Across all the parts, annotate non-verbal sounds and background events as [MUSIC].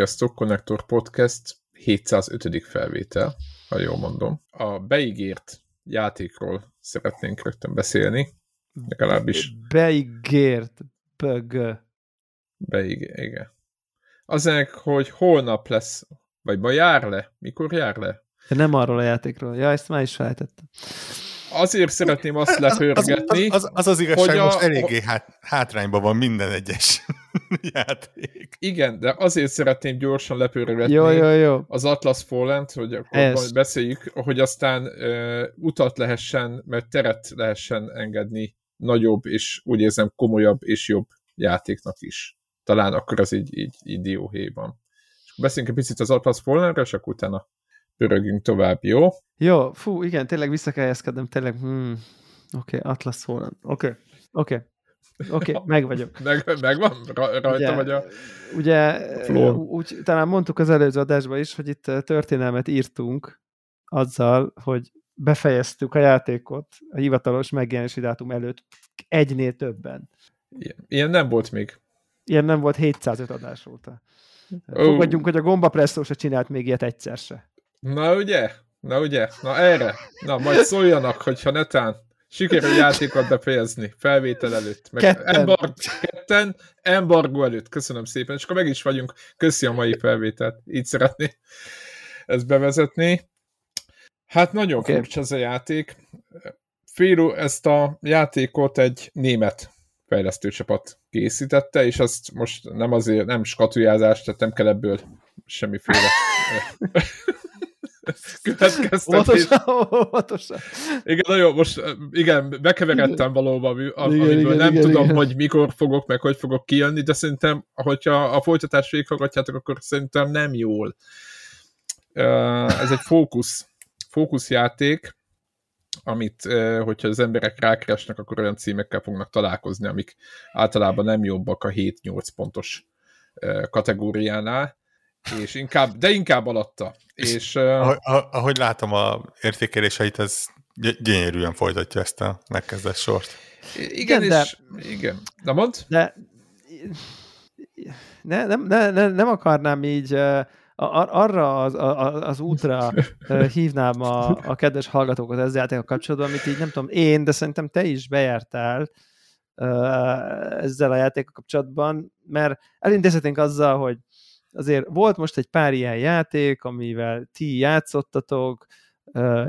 Sziasztok, Connector Podcast 705. felvétel, ha jól mondom. A beígért játékról szeretnénk rögtön beszélni, legalábbis. Beígért, bög. Beígért, igen. Azért, hogy holnap lesz, vagy ma jár le? Mikor jár le? De nem arról a játékról. Ja, ezt már is felejtettem azért szeretném azt lepörgetni, az, az, az, az, az igazság, hogy a, most eléggé hát, hátrányban van minden egyes [LAUGHS] játék. Igen, de azért szeretném gyorsan lepörgetni jó, jó, jó. az Atlas fallen hogy akkor beszéljük, hogy aztán uh, utat lehessen, mert teret lehessen engedni nagyobb, és úgy érzem komolyabb és jobb játéknak is. Talán akkor az így, így, így dióhéjban. Beszéljünk egy picit az Atlas fallen és akkor utána pörögünk tovább, jó? Jó, fú, igen, tényleg vissza kell helyezkednem, tényleg, hmm, oké, okay, Atlas Fallen, oké, okay, oké. Okay. Oké, okay, [LAUGHS] meg vagyok. meg, megvan? Rajta ugye, vagy a Ugye, úgy, talán mondtuk az előző adásban is, hogy itt történelmet írtunk azzal, hogy befejeztük a játékot a hivatalos megjelenési dátum előtt egynél többen. Ilyen, ilyen nem volt még. Ilyen nem volt 705 adás óta. Fogadjunk, hogy a Gomba Presszó se csinált még ilyet egyszer se. Na ugye? Na ugye? Na erre? Na majd szóljanak, hogyha netán sikerül játékot befejezni felvétel előtt. Meg ketten. Embarg, ketten, embargo előtt. Köszönöm szépen. És akkor meg is vagyunk. Köszi a mai felvételt. Így szeretné ezt bevezetni. Hát nagyon okay. furcsa ez a játék. Félu ezt a játékot egy német fejlesztőcsapat készítette, és azt most nem azért, nem skatujázást, tehát nem kell ebből semmiféle [LAUGHS] következtetés. Óvatosan, [LAUGHS] Igen, nagyon most igen, bekeveredtem valóban, amiből igen, nem igen, tudom, igen. hogy mikor fogok, meg hogy fogok kijönni, de szerintem, hogyha a folytatást végighallgatjátok, akkor szerintem nem jól. Ez egy fókusz, fókuszjáték, amit, hogyha az emberek rákeresnek, akkor olyan címekkel fognak találkozni, amik általában nem jobbak a 7-8 pontos kategóriánál és inkább, de inkább alatta. És, ahogy, ahogy látom a értékeléseit, ez gyönyörűen folytatja ezt a megkezdett sort. Igen, igen és, de, igen. Na mond? De ne, nem, ne, ne, nem akarnám így arra az, az útra hívnám a, a kedves hallgatókat ezzel a kapcsolatban, amit így nem tudom én, de szerintem te is bejártál ezzel a játékkal kapcsolatban, mert elintézhetünk azzal, hogy azért volt most egy pár ilyen játék, amivel ti játszottatok,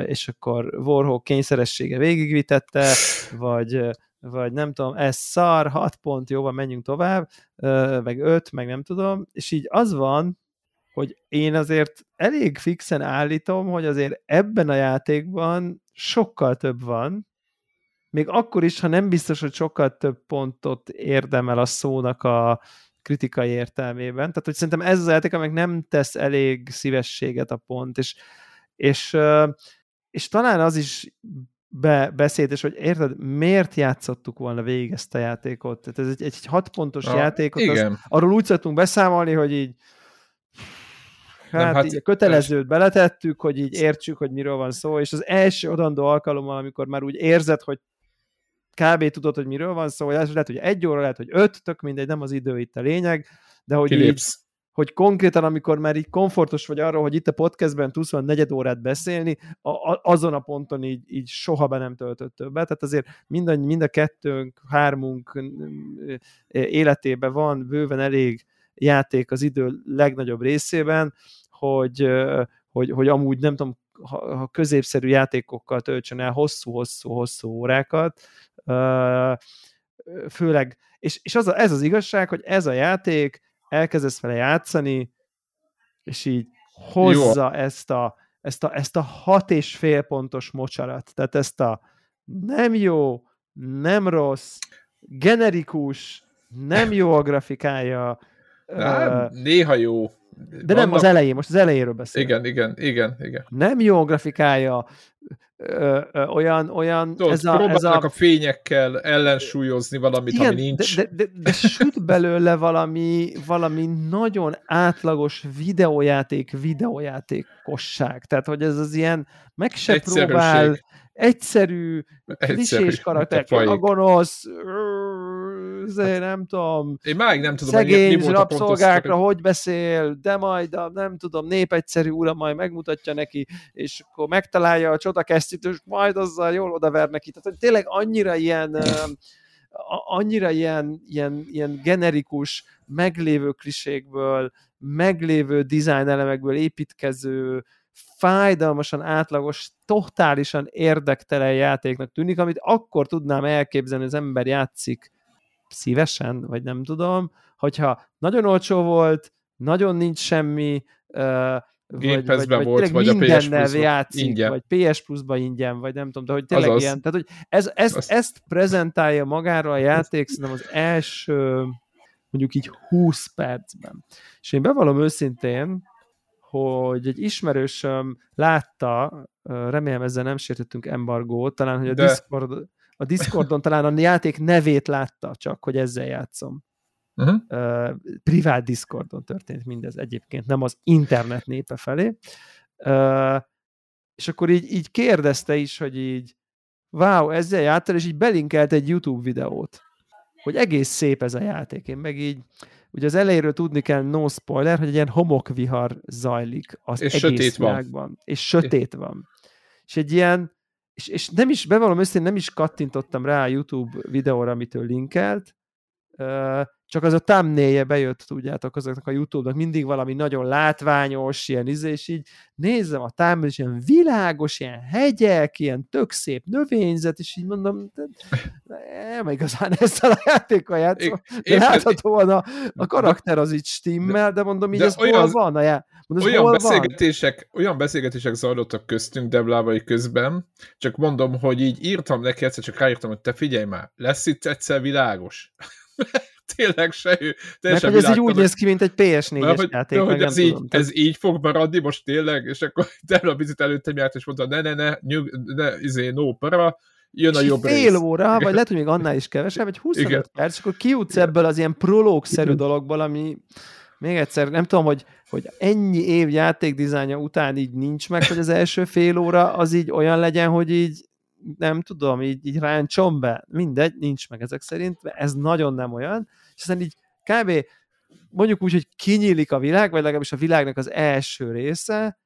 és akkor Warhawk kényszeressége végigvitette, vagy, vagy nem tudom, ez szar, 6 pont, jó van, menjünk tovább, meg 5, meg nem tudom, és így az van, hogy én azért elég fixen állítom, hogy azért ebben a játékban sokkal több van, még akkor is, ha nem biztos, hogy sokkal több pontot érdemel a szónak a, kritikai értelmében. Tehát, hogy szerintem ez az játék, amelyik nem tesz elég szívességet a pont, és, és, és talán az is be, beszédes, hogy érted, miért játszottuk volna végig ezt a játékot? Tehát ez egy, egy hat pontos ah, játékot, igen. Az, arról úgy szoktunk beszámolni, hogy így hát, nem, hát így kötelezőt beletettük, hogy így értsük, hogy miről van szó, és az első odandó alkalommal, amikor már úgy érzed, hogy kb. tudod, hogy miről van szó, lehet, hogy egy óra, lehet, hogy öt, tök mindegy, nem az idő itt a lényeg, de hogy így, hogy konkrétan, amikor már így komfortos vagy arról, hogy itt a podcastben tudsz van negyed órát beszélni, a, a, azon a ponton így, így soha be nem töltött többet. Tehát azért mind a, mind a kettőnk, hármunk életében van bőven elég játék az idő legnagyobb részében, hogy, hogy, hogy amúgy nem tudom, ha, ha középszerű játékokkal töltsön el hosszú-hosszú-hosszú órákat, főleg, és, és az a, ez az igazság, hogy ez a játék, elkezdesz vele játszani, és így hozza Jó. ezt a, ezt a, ezt a hat és fél pontos mocsarat, tehát ezt a nem jó, nem rossz, generikus, nem jó a grafikája. Nem, uh, néha jó. De Vannak... nem az elején, most az elejéről beszélünk. Igen, igen, igen, igen. Nem jó a grafikája, ö, ö, olyan, olyan... Tudod, ez a, ez a... a fényekkel ellensúlyozni valamit, Igen, ami nincs. De, de, de, de süt belőle valami, valami nagyon átlagos videójáték, videójátékosság. Tehát, hogy ez az ilyen, meg se próbál egyszerű, klisés karakter, a gonosz, hát, nem tudom, én máig nem tudom, szegény mi rabszolgákra hogy beszél, de majd a, nem tudom, népegyszerű ura majd megmutatja neki, és akkor megtalálja a csodakesztyűt, és majd azzal jól odaver neki. Tehát, hogy tényleg annyira ilyen annyira ilyen, ilyen, ilyen generikus, meglévő klisékből, meglévő design elemekből építkező, fájdalmasan átlagos, totálisan érdektelen játéknak tűnik, amit akkor tudnám elképzelni, az ember játszik szívesen, vagy nem tudom, hogyha nagyon olcsó volt, nagyon nincs semmi, vagy, vagy, vagy, volt, vagy a PS plus játszik, ingyen. vagy PS Plus-ba ingyen, vagy nem tudom, de hogy tényleg Azaz. ilyen, tehát hogy ez, ez, Azt... ezt prezentálja magára a játék, szerintem az első mondjuk így 20 percben. És én bevallom őszintén, hogy egy ismerősöm látta, remélem ezzel nem sértettünk embargót, talán, hogy a, De... Discord, a Discordon talán a játék nevét látta csak, hogy ezzel játszom. Uh-huh. Uh, privát Discordon történt mindez egyébként, nem az internet népe felé. Uh, és akkor így, így kérdezte is, hogy így wow, ezzel játszol, és így belinkelt egy YouTube videót, hogy egész szép ez a játék. Én meg így, ugye az elejéről tudni kell, no spoiler, hogy egy ilyen homokvihar zajlik az és egész sötét világban. Van. És sötét van. És egy ilyen, és, és nem is, bevallom őszintén, nem is kattintottam rá a YouTube videóra, amit ő linkelt, csak az a thumbnail bejött, tudjátok, azoknak a YouTube-nak mindig valami nagyon látványos, ilyen izé, és így nézem a thumbnail, és ilyen világos, ilyen hegyek, ilyen tök szép növényzet, és így mondom, nem igazán ezzel a játékkal játszom, de láthatóan a, a karakter az így stimmel, de mondom, így de ez olyan, hol van a já... mondom, olyan, hol beszélgetések, van? olyan beszélgetések zajlottak köztünk Deblávai közben, csak mondom, hogy így írtam neki egyszer, csak ráírtam, hogy te figyelj már, lesz itt egyszer világos. [LAUGHS] tényleg se ő. Mert hogy ez így úgy néz ki, mint egy PS4-es hogy, játék. De, hogy ez, így, tudom, ez így fog maradni most tényleg, és akkor [LAUGHS] a bizit előttem járt, és mondta, ne, ne, ne, nyug, ne, izé, no para, jön a jobb fél rész. óra, vagy lehet, hogy még annál is kevesebb, vagy 25 Igen. perc, és akkor kijutsz ebből az ilyen prológszerű dologból, ami még egyszer, nem tudom, hogy, hogy ennyi év játékdizájnja után így nincs meg, hogy az első fél óra az így olyan legyen, hogy így nem tudom, így, így ráncsom be, mindegy, nincs meg ezek szerint, ez nagyon nem olyan, és aztán így kb. mondjuk úgy, hogy kinyílik a világ, vagy legalábbis a világnak az első része,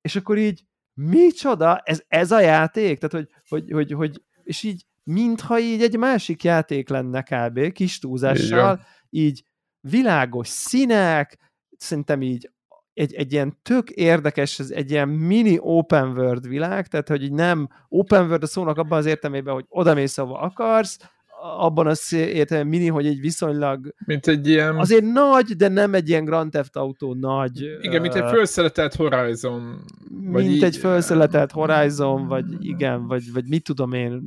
és akkor így micsoda, ez, ez a játék? Tehát, hogy, hogy, hogy, hogy és így mintha így egy másik játék lenne kb. kis túlzással, így világos színek, szerintem így egy, egy ilyen tök érdekes, ez egy ilyen mini open world világ, tehát hogy nem open world a szónak abban az értelmében, hogy oda mész, ahova akarsz, abban az értelemben mini, hogy egy viszonylag... Mint egy ilyen... Azért nagy, de nem egy ilyen Grand Theft Auto nagy... Igen, mint egy felszeletelt Horizon. Vagy mint így... egy felszeletelt Horizon, vagy igen, vagy, vagy mit tudom én,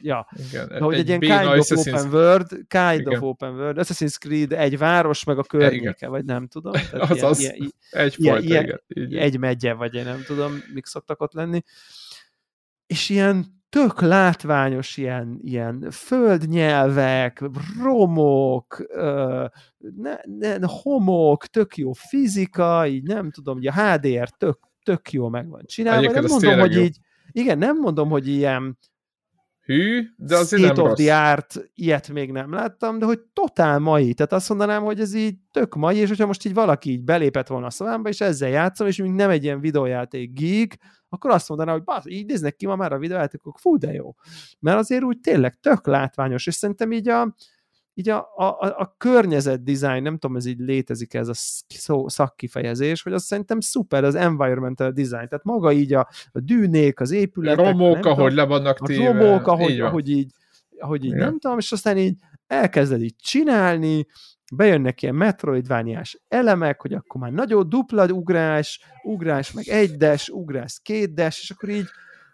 ja. Igen, de, hogy egy, egy ilyen kind of open world, kind igen. of open world, Assassin's Creed egy város, meg a környéke, igen. vagy nem tudom. Tehát [LAUGHS] az ilyen, az, ilyen, egy ilyen, igen. Egy megye, vagy én nem tudom, mik szoktak ott lenni. És ilyen tök látványos ilyen, ilyen földnyelvek, romok, ne, ne, homok, tök jó fizika, így nem tudom, hogy a HDR tök, tök jó meg van csinálva. Egyébként nem mondom, hogy jó. így, igen, nem mondom, hogy ilyen Hű, de azért State nem of the art, ilyet még nem láttam, de hogy totál mai. Tehát azt mondanám, hogy ez így tök mai, és hogyha most így valaki így belépett volna a szavámba, és ezzel játszom, és még nem egy ilyen videójáték geek, akkor azt mondaná, hogy basz, így néznek ki ma már a videójátékok, fú, de jó. Mert azért úgy tényleg tök látványos, és szerintem így a, így a, a, a környezet design, nem tudom, ez így létezik ez a szó, szakkifejezés, hogy azt szerintem szuper, az environmental design, tehát maga így a, a dűnék, az épületek, romók, nem ahogy le vannak téve. A romók, ahogy így, ahogy így, ahogy így nem tudom, és aztán így elkezded így csinálni, bejönnek ilyen metroidvániás elemek, hogy akkor már nagyobb dupla ugrás, ugrás, meg egydes, ugrás kétdes, és akkor így,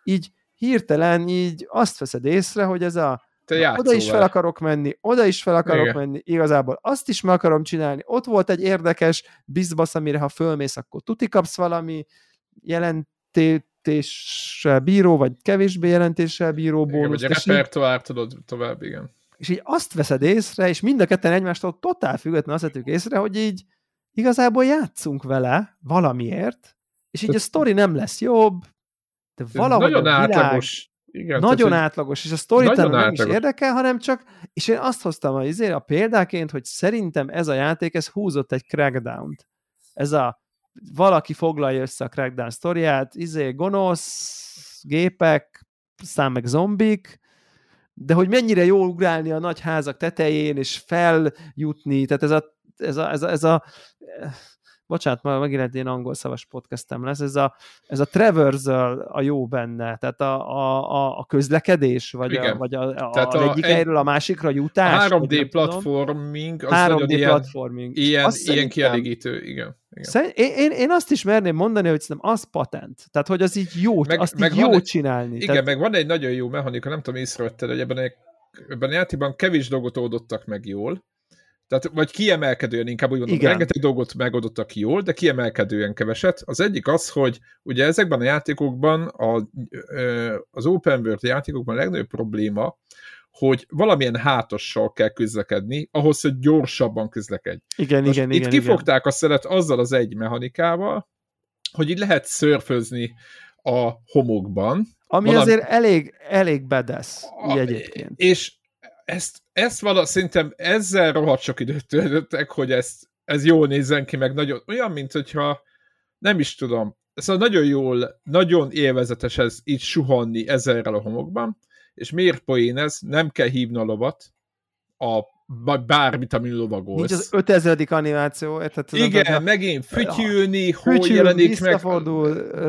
így hirtelen így azt veszed észre, hogy ez a Na, oda is fel akarok menni, oda is fel akarok Igen. menni, igazából azt is meg akarom csinálni. Ott volt egy érdekes bizbasz, amire ha fölmész, akkor tuti kapsz valami jelentéssel bíró, vagy kevésbé jelentéssel bíró bónusz. Igen, vagy a repertoár tudod tovább, igen és így azt veszed észre, és mind a ketten egymástól totál független azt vettük észre, hogy így igazából játszunk vele valamiért, és így a sztori nem lesz jobb, de valahogy nagyon a világ, átlagos. Igen, nagyon tehát, átlagos, és a storytelling nem átlagos. is érdekel, hanem csak, és én azt hoztam a, izé, a példáként, hogy szerintem ez a játék, ez húzott egy crackdown-t. Ez a valaki foglalja össze a crackdown sztoriát, izé, gonosz, gépek, szám meg zombik, de hogy mennyire jó ugrálni a nagy házak tetején, és feljutni, tehát ez a, ez a, ez a, ez a bocsánat, már megint egy ilyen angol szavas podcastem lesz, ez a, ez a traversal a jó benne, tehát a, a, a közlekedés, vagy, a, vagy a, a, tehát a, egyik egy, helyről a másikra jutás. A 3D platforming, az 3D ilyen, platforming. Ilyen, ilyen kielégítő, igen. igen. én, én, én azt is merném mondani, hogy szerintem az patent. Tehát, hogy az így jó, meg, azt meg így jó egy, csinálni. Igen, tehát... meg van egy nagyon jó mechanika, nem tudom, észrevetted, hogy ebben a, ebben a játékban kevés dolgot oldottak meg jól, tehát, vagy kiemelkedően inkább úgy mondom, Igen. rengeteg dolgot megoldottak jól, de kiemelkedően keveset. Az egyik az, hogy ugye ezekben a játékokban, a, az open world játékokban a legnagyobb probléma, hogy valamilyen hátossal kell közlekedni, ahhoz, hogy gyorsabban közlekedj. Igen, Most igen, itt igen. kifogták igen. a szelet azzal az egy mechanikával, hogy így lehet szörfözni a homokban. Ami valami... azért elég, elég bedesz, a, egyébként. És ezt, ezt vala, szerintem ezzel rohadt sok időt töltöttek, hogy ezt, ez jól nézzen ki, meg nagyon, olyan, mint hogyha nem is tudom, szóval nagyon jól, nagyon élvezetes ez így suhanni ezerrel a homokban, és miért poén ez? Nem kell hívni a lovat, a bármit, ami lovagolsz. Nincs az 5000. animáció. Tehát Igen, a, megint fütyülni, hogy jelenik meg.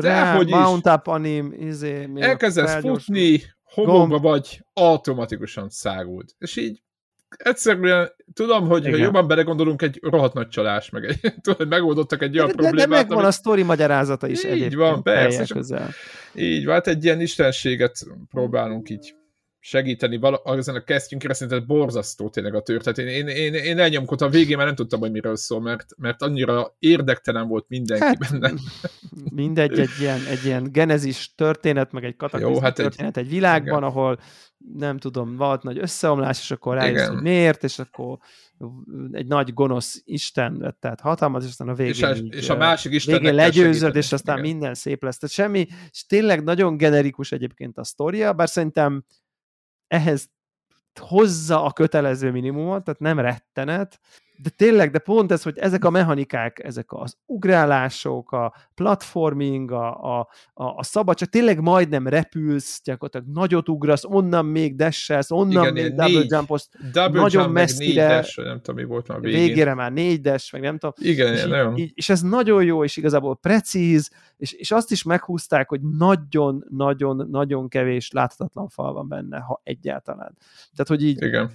rá, mount up anim, izé, Elkezdesz futni, homokba vagy, automatikusan szágult. És így egyszerűen tudom, hogy Igen. ha jobban belegondolunk, egy rohadt nagy csalás, meg egy, [LAUGHS] tudod, megoldottak egy olyan de, problémát. De megvan amit... a sztori magyarázata is. Így van, persze. Így van, hát egy ilyen istenséget próbálunk így segíteni vala, ezen a kesztyünkre, szerintem borzasztó tényleg a történet. Én, én, én, én elnyomkodtam a végén, mert nem tudtam, hogy miről szól, mert, mert annyira érdektelen volt mindenki hát, benne. [LAUGHS] Mindegy, egy ilyen, egy ilyen genezis történet, meg egy kataklizmus hát történet egy, egy világban, igen. ahol nem tudom, volt nagy összeomlás, és akkor rájössz, hogy miért, és akkor egy nagy gonosz Isten tehát hatalmat, és aztán a végén és a, így, és a másik Isten végén legyőzöd, és aztán igen. minden szép lesz. Tehát semmi, és tényleg nagyon generikus egyébként a sztoria, bár szerintem ehhez hozza a kötelező minimumot, tehát nem rettenet, de tényleg, de pont ez, hogy ezek a mechanikák, ezek az ugrálások, a platforming, a, a, a, a szabadság, tényleg majdnem repülsz, gyakorlatilag nagyot ugrasz, onnan még dashelsz, onnan Igen, még double négy, jumpozt, double nagyon jump, messzire, dash, nem tudom, mi volt már végén. Végére már négy dash, meg nem tudom. Igen, és, nagyon. Így, és ez nagyon jó, és igazából precíz, és, és azt is meghúzták, hogy nagyon-nagyon-nagyon kevés láthatatlan fal van benne, ha egyáltalán. Tehát, hogy így Igen.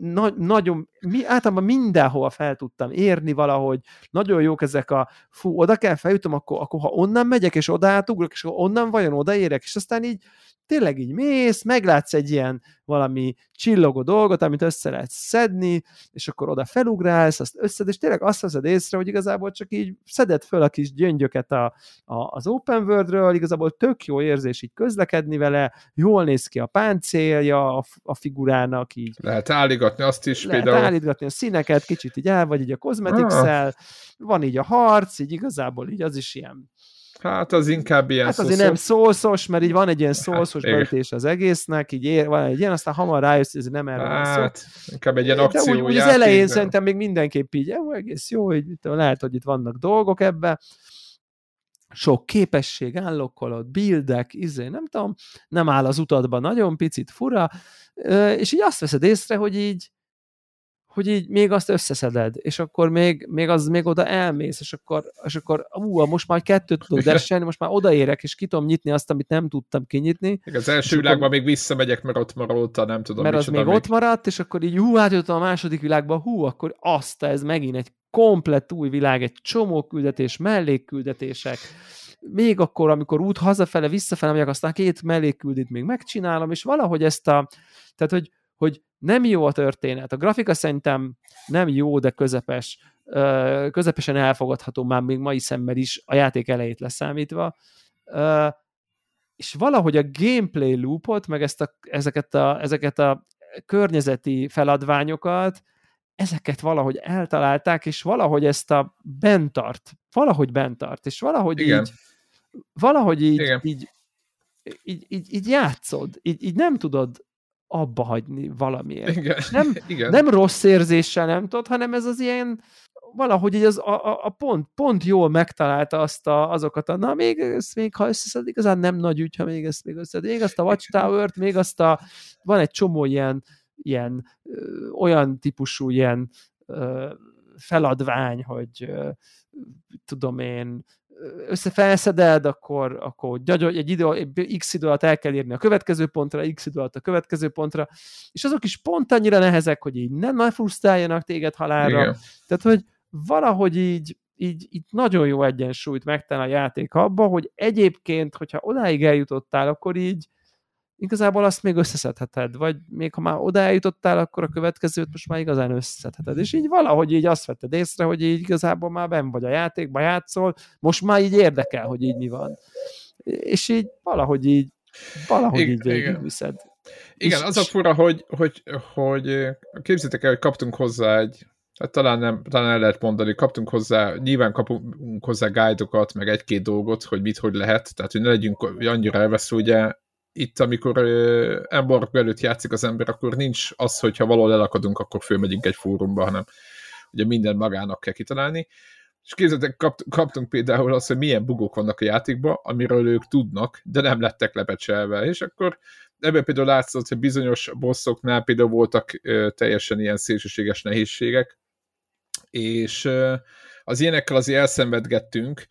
Na, nagyon, mi, általában mindenhova fel tudtam érni valahogy, nagyon jók ezek a, fú, oda kell feljutom, akkor, akkor ha onnan megyek, és oda átugrok, és onnan vajon odaérek, és aztán így tényleg így mész, meglátsz egy ilyen valami csillogó dolgot, amit össze lehet szedni, és akkor oda felugrálsz, azt összed, és tényleg azt veszed észre, hogy igazából csak így szeded föl a kis gyöngyöket a, a, az open worldről, igazából tök jó érzés így közlekedni vele, jól néz ki a páncélja a, a figurának, így. Lehet állítgatni azt is lehet például. állítgatni a színeket, kicsit így el, vagy így a ah. van így a harc, így igazából így az is ilyen Hát az inkább ilyen Hát azért nem szószos, mert így van egy ilyen szószos hát, [LAUGHS] beütés az egésznek, így ér, van egy ilyen, aztán hamar rájössz, hogy ez nem erre hát, van szó. inkább egy ilyen akció. úgy, úgy az elején szerintem még mindenképp így, jó, egész jó, hogy lehet, hogy itt vannak dolgok ebbe, sok képesség, állokkolod, buildek, izé, nem tudom, nem áll az utadban, nagyon picit fura, és így azt veszed észre, hogy így hogy így még azt összeszeded, és akkor még, még az még oda elmész, és akkor, és akkor ú, most már kettőt tudok desselni, most már odaérek, és ki tudom nyitni azt, amit nem tudtam kinyitni. Az első világban akkor, még visszamegyek, mert ott maradt, nem tudom. Mert az még, még ott maradt, és akkor így hú, átjöttem a második világba, hú, akkor azt, ez megint egy komplett új világ, egy csomó küldetés, mellékküldetések, még akkor, amikor út hazafele, visszafele megyek, aztán két mellékküldit még megcsinálom, és valahogy ezt a, tehát hogy, hogy nem jó a történet. A grafika szerintem nem jó, de közepes. Közepesen elfogadható már még mai szemmel is, a játék elejét leszámítva. És valahogy a gameplay loopot, meg ezt a, ezeket, a, ezeket a környezeti feladványokat, ezeket valahogy eltalálták, és valahogy ezt a bent tart, valahogy bent tart, és valahogy Igen. így valahogy így, Igen. így így, így, így játszod, így, így nem tudod abba hagyni valamiért. Igen. Nem, [LAUGHS] Igen. nem rossz érzéssel nem tudod, hanem ez az ilyen valahogy így az, a, a, a pont, pont jól megtalálta azt a, azokat a, na még ezt még ha összeszed, igazán nem nagy ügy, ha még ezt még összeszed. Még azt a Watchtower-t, még azt a, van egy csomó ilyen, ilyen ö, olyan típusú ilyen ö, feladvány, hogy ö, tudom én, összefelszeded, akkor, akkor gyagyog, egy idő, x idő alatt el kell érni a következő pontra, x idő alatt a következő pontra, és azok is pont annyira nehezek, hogy így nem nagy frusztráljanak téged halálra. Igen. Tehát, hogy valahogy így, így, így nagyon jó egyensúlyt megtalál a játék abba, hogy egyébként, hogyha odáig eljutottál, akkor így igazából azt még összeszedheted, vagy még ha már oda eljutottál, akkor a következőt most már igazán összeszedheted. És így valahogy így azt vetted észre, hogy így igazából már ben vagy a játékba játszol, most már így érdekel, hogy így mi van. És így valahogy így valahogy Igen, így végigviszed. Igen, És- az a fura, hogy, hogy, hogy képzétek el, hogy kaptunk hozzá egy, hát talán, nem, talán el lehet mondani, kaptunk hozzá, nyilván kapunk hozzá guidokat, meg egy-két dolgot, hogy mit, hogy lehet, tehát hogy ne legyünk annyira elvesző, ugye itt, amikor embargo előtt játszik az ember, akkor nincs az, hogyha valahol elakadunk, akkor fölmegyünk egy fórumba, hanem ugye minden magának kell kitalálni. És képzeljétek, kapt, kaptunk például azt, hogy milyen bugok vannak a játékban, amiről ők tudnak, de nem lettek lepecselve. És akkor ebben például látszott, hogy bizonyos bosszoknál például voltak teljesen ilyen szélsőséges nehézségek, és az ilyenekkel azért elszenvedgettünk.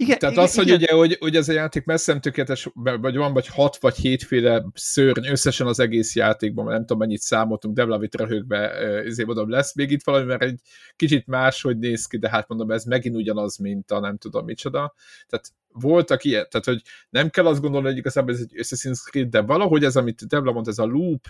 Igen, Tehát igen, az, hogy igen. ugye, hogy, hogy ez a játék messze nem tökéletes, vagy van vagy hat vagy hétféle szörny összesen az egész játékban, mert nem tudom mennyit számoltunk, Devlavit röhögve, ezért mondom, lesz még itt valami, mert egy kicsit máshogy néz ki, de hát mondom, ez megint ugyanaz, mint a nem tudom micsoda. Tehát voltak ilyen, tehát hogy nem kell azt gondolni, hogy igazából ez egy Assassin's Creed, de valahogy ez, amit Devla mond, ez a loop,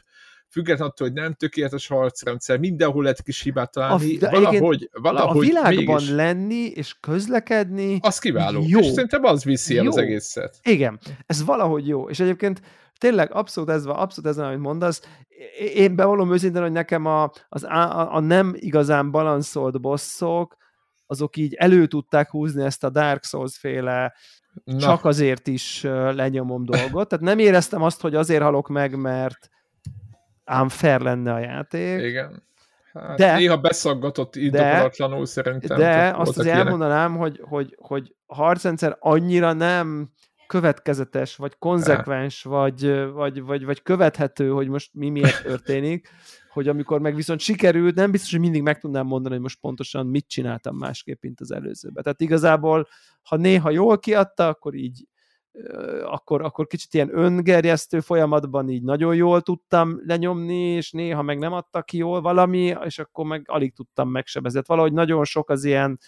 függetlenül attól, hogy nem tökéletes harcrendszer, mindenhol lehet kis hibát találni, A- de valahogy, a valahogy világban mégis, lenni és közlekedni, az kiváló. jó. És szerintem az viszi el az egészet. Igen, ez valahogy jó. És egyébként tényleg abszolút ez van, abszolút ez van, amit mondasz. Én bevallom őszintén, hogy nekem a, az, a, a nem igazán balanszolt bosszok, azok így elő tudták húzni ezt a Dark Souls féle Na, csak azért is lenyomom dolgot. Tehát nem éreztem azt, hogy azért halok meg, mert ám fair lenne a játék. igen. Hát De- néha beszaggatott indokolatlanul szerintem. De azt ilyenek. elmondanám, hogy, hogy, hogy a harcrendszer annyira nem következetes, vagy konzekvens, vagy, vagy, vagy, vagy követhető, hogy most mi miért [LAUGHS] történik, hogy amikor meg viszont sikerült, nem biztos, hogy mindig meg tudnám mondani, hogy most pontosan mit csináltam másképp, mint az előzőben. Tehát igazából, ha néha jól kiadta, akkor így akkor, akkor kicsit ilyen öngerjesztő folyamatban így nagyon jól tudtam lenyomni, és néha meg nem adta ki jól valami, és akkor meg alig tudtam megsebezett. Valahogy nagyon sok az ilyen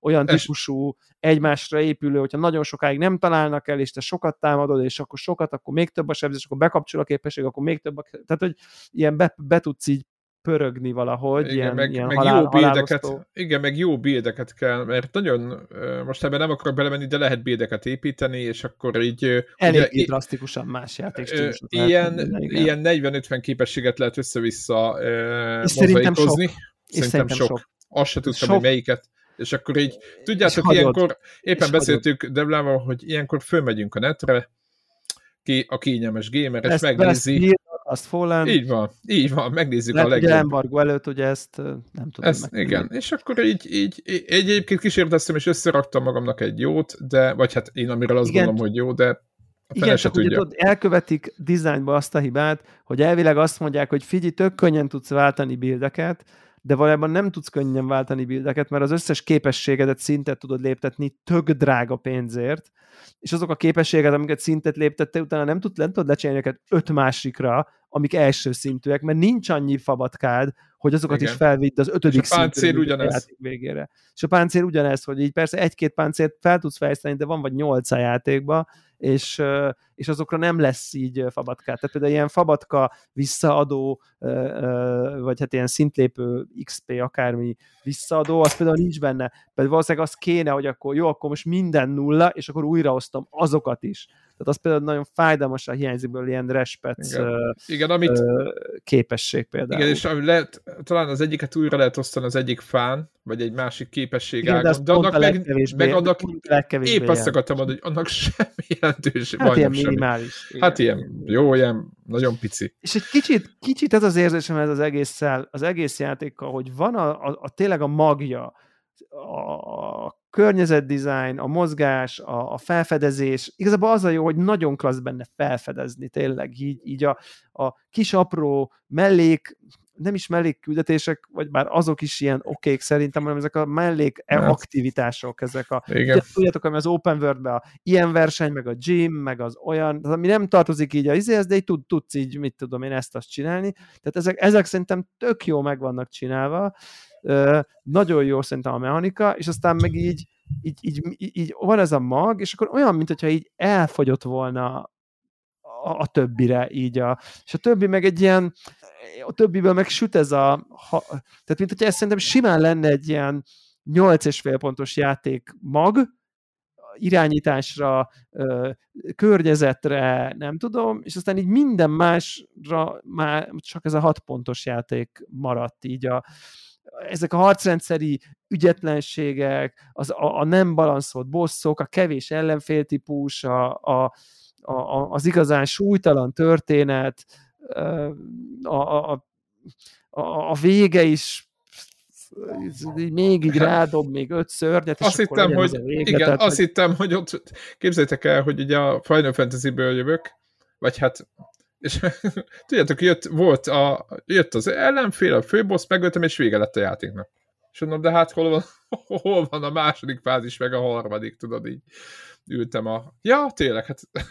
olyan típusú egymásra épülő, hogyha nagyon sokáig nem találnak el, és te sokat támadod, és akkor sokat, akkor még több a sebzés, akkor bekapcsol a képesség, akkor még több a... Tehát, hogy ilyen be, be tudsz így pörögni valahogy, Igen, ilyen, meg, ilyen meg halál, jó bildeket, igen, meg jó bildeket kell, mert nagyon, most ebben nem akarok belemenni, de lehet bildeket építeni, és akkor így ö, Eléggé ugye, drasztikusan más lehet ilyen, ilyen 40-50 képességet lehet össze-vissza És szerintem mozaikozni. És Szerintem szerintem sok. sok. Azt se tudtam, Sok. hogy melyiket. És akkor így, tudjátok, hagyod. ilyenkor, éppen És beszéltük Deblával, hogy ilyenkor fölmegyünk a netre, ki a kényelmes gamer, és megnézi. Azt Fallen, Így van, így van, megnézzük lehet, a ugye legjobb embargo előtt, ugye ezt nem tudom. Ez, megnézni. igen, és akkor így, így, így egyébként kísérleteztem, és összeraktam magamnak egy jót, de, vagy hát én amiről azt Igen. gondolom, hogy jó, de a Igen, csak ugye tudja. tudod, elkövetik dizájnba azt a hibát, hogy elvileg azt mondják, hogy figyelj, tök könnyen tudsz váltani bildeket, de valójában nem tudsz könnyen váltani bildeket, mert az összes képességedet szintet tudod léptetni tök drága pénzért, és azok a képességek, amiket szintet léptette, utána nem, tud, nem tudod lecserélni őket öt másikra, amik első szintűek, mert nincs annyi fabatkád, hogy azokat Igen. is felvidd az ötödik És a páncél ugyanez. játék végére. És a páncél ugyanez, hogy így persze egy-két páncélt fel tudsz fejleszteni, de van vagy nyolc a játékba, és, és azokra nem lesz így fabatka. Tehát például ilyen fabatka visszaadó, vagy hát ilyen szintlépő XP akármi visszaadó, az például nincs benne. Pedig valószínűleg az kéne, hogy akkor jó, akkor most minden nulla, és akkor újraosztom azokat is. Az például nagyon fájdalmasan hiányzik belőle ilyen respec igen. Uh, igen, amit, uh, képesség például. Igen, és lehet, talán az egyiket újra lehet osztani az egyik fán, vagy egy másik képesség igen, ágon, de, de annak meg, meg annak épp azt akartam mondani, hogy annak [LAUGHS] semmi jelentős hát ilyen minimális. Igen. Hát ilyen, jó, ilyen nagyon pici. És egy kicsit, kicsit ez az érzésem ez az egésszel, az egész játékkal, hogy van a, a, a tényleg a magja, a környezetdesign, a mozgás, a, a felfedezés, igazából az a jó, hogy nagyon klassz benne felfedezni, tényleg így, így a, a kis apró mellék, nem is mellékküldetések, vagy bár azok is ilyen okék szerintem, hanem ezek a mellék hát. aktivitások, ezek a, Igen. tudjátok, ami az open world a ilyen verseny, meg a gym, meg az olyan, ami nem tartozik így a izéhez, de így tud, tudsz így, mit tudom én, ezt azt csinálni. Tehát ezek, ezek szerintem tök jó meg vannak csinálva, nagyon jó szerintem a mechanika, és aztán meg így, így, így, így, van ez a mag, és akkor olyan, mint hogyha így elfogyott volna a, a többire így a, és a többi meg egy ilyen, a többiből meg süt ez a, ha, tehát mint hogyha ez szerintem simán lenne egy ilyen 8,5 pontos játék mag, irányításra, környezetre, nem tudom, és aztán így minden másra már csak ez a 6 pontos játék maradt így a, ezek a harcrendszeri ügyetlenségek, az, a, a nem balanszolt bosszok, a kevés ellenféltípus, a, a, a, az igazán súlytalan történet, a, a, a, a vége is még így rádob még öt szörnyet, és azt hittem, hogy, vége, igen, tehát, azt hogy... hittem, hogy ott képzeljétek el, hogy ugye a Final Fantasy-ből jövök, vagy hát és [LAUGHS] tudjátok, jött, volt a, jött az ellenfél, a főbossz, megöltem, és vége lett a játéknak. És mondom, de hát hol van, [LAUGHS] hol van a második fázis, meg a harmadik, tudod, így ültem a... Ja, tényleg, hát [LAUGHS]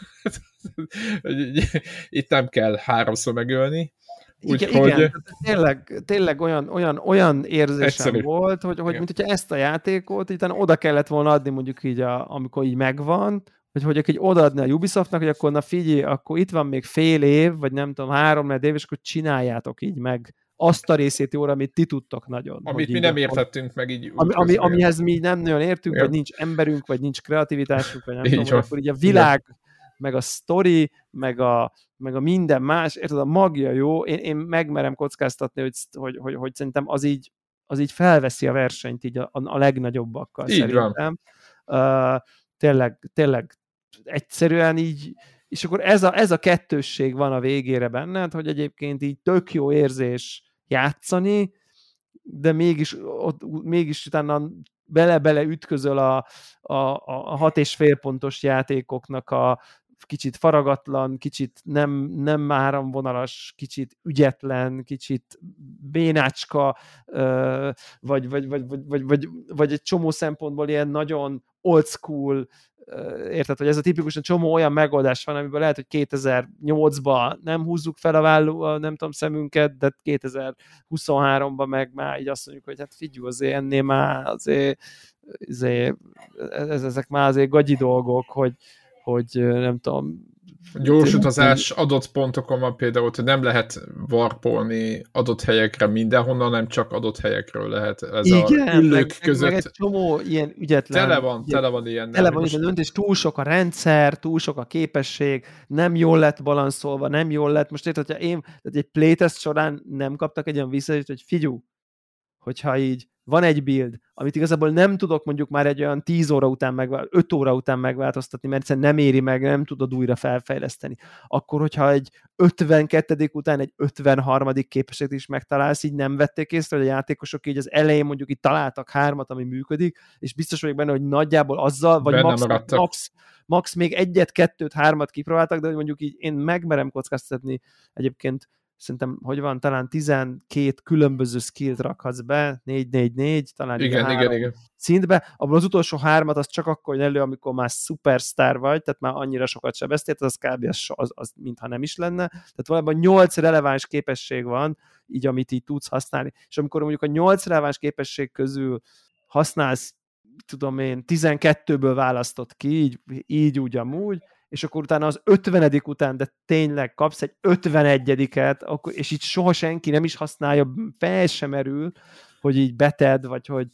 itt nem kell háromszor megölni. Úgy, igen, hogy... igen, tényleg, tényleg olyan, olyan, olyan érzésem Egyszerű. volt, hogy, hogy mint hogyha ezt a játékot itt oda kellett volna adni mondjuk így, a, amikor így megvan, hogy hogy egy odaadni a Ubisoftnak, hogy akkor na figyelj, akkor itt van még fél év, vagy nem tudom, három év, és akkor csináljátok így meg azt a részét jóra, amit ti tudtok nagyon. Amit mi nem értettünk meg így. Ami, ami, amihez mi nem nagyon értünk, ja. vagy nincs emberünk, vagy nincs kreativitásunk, vagy nem így tudom, akkor így a világ, Igen. meg a story, meg a, meg a minden más, érted, a magja jó, én, én megmerem kockáztatni, hogy, hogy, hogy, hogy szerintem az így, az így felveszi a versenyt így a, a legnagyobbakkal így szerintem. Van. Uh, tényleg, tényleg egyszerűen így, és akkor ez a, ez a kettősség van a végére benned, hogy egyébként így tök jó érzés játszani, de mégis, ott, mégis utána bele-bele ütközöl a, a, a hat és fél pontos játékoknak a kicsit faragatlan, kicsit nem, nem áramvonalas, kicsit ügyetlen, kicsit bénácska, vagy, vagy, vagy, vagy, vagy, vagy, vagy egy csomó szempontból ilyen nagyon old school érted, hogy ez a tipikusan csomó olyan megoldás van, amiből lehet, hogy 2008-ban nem húzzuk fel a válló, nem tudom, szemünket, de 2023-ban meg már így azt mondjuk, hogy hát figyelj, azért ennél már azért, azért ez, ezek már azért gagyi dolgok, hogy, hogy nem tudom, Gyors utazás adott pontokon van például, hogy nem lehet varpolni adott helyekre mindenhonnan, nem csak adott helyekről lehet ez Igen, a ülők meg, között. Meg egy csomó ilyen ügyetlen... Tele van, tele van ilyen. Tele van ilyen döntés, túl sok a rendszer, túl sok a képesség, nem jól lett balanszolva, nem jól lett. Most érted, hogyha én tehát egy playtest során nem kaptak egy olyan visszajelzést, hogy figyú, hogyha így van egy build, amit igazából nem tudok mondjuk már egy olyan 10 óra után, meg 5 óra után megváltoztatni, mert egyszerűen nem éri meg, nem tudod újra felfejleszteni. Akkor, hogyha egy 52. után egy 53. képességet is megtalálsz, így nem vették észre, hogy a játékosok így az elején mondjuk itt találtak hármat, ami működik, és biztos vagyok benne, hogy nagyjából azzal, vagy max, max, max, még egyet, kettőt, hármat kipróbáltak, de hogy mondjuk így én megmerem kockáztatni egyébként szerintem, hogy van, talán 12 különböző skillt rakhatsz be, 4-4-4, talán igen, igen, igen. szintbe, abból az utolsó hármat az csak akkor jön elő, amikor már superstar vagy, tehát már annyira sokat sebeztél, az kb. Az, az, az mintha nem is lenne, tehát valójában 8 releváns képesség van, így amit így tudsz használni, és amikor mondjuk a 8 releváns képesség közül használsz tudom én, 12-ből választott ki, így, így úgy amúgy, és akkor utána az 50 után, de tényleg kapsz egy 51-et, akkor, és így soha senki nem is használja, fel sem merül, hogy így beted, vagy hogy,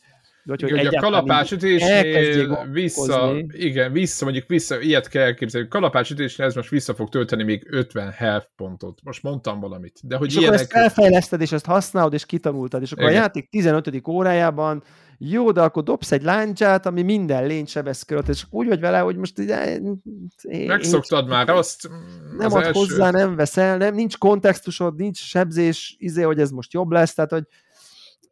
Vagy hogy igen, hogy a kalapácsütésnél vissza, igen, vissza, mondjuk vissza, ilyet kell elképzelni. Kalapácsütésnél ez most vissza fog tölteni még 50 health pontot. Most mondtam valamit. De hogy és ilyenek... akkor ezt elfejleszted, és ezt használod, és kitanultad, és akkor igen. a játék 15. órájában jó, de akkor dobsz egy láncsát, ami minden lényt sebez körött, és úgy vagy vele, hogy most én, Megszoktad én, már azt. Nem ad első. hozzá, nem veszel, nem, nincs kontextusod, nincs sebzés, izé, hogy ez most jobb lesz, tehát hogy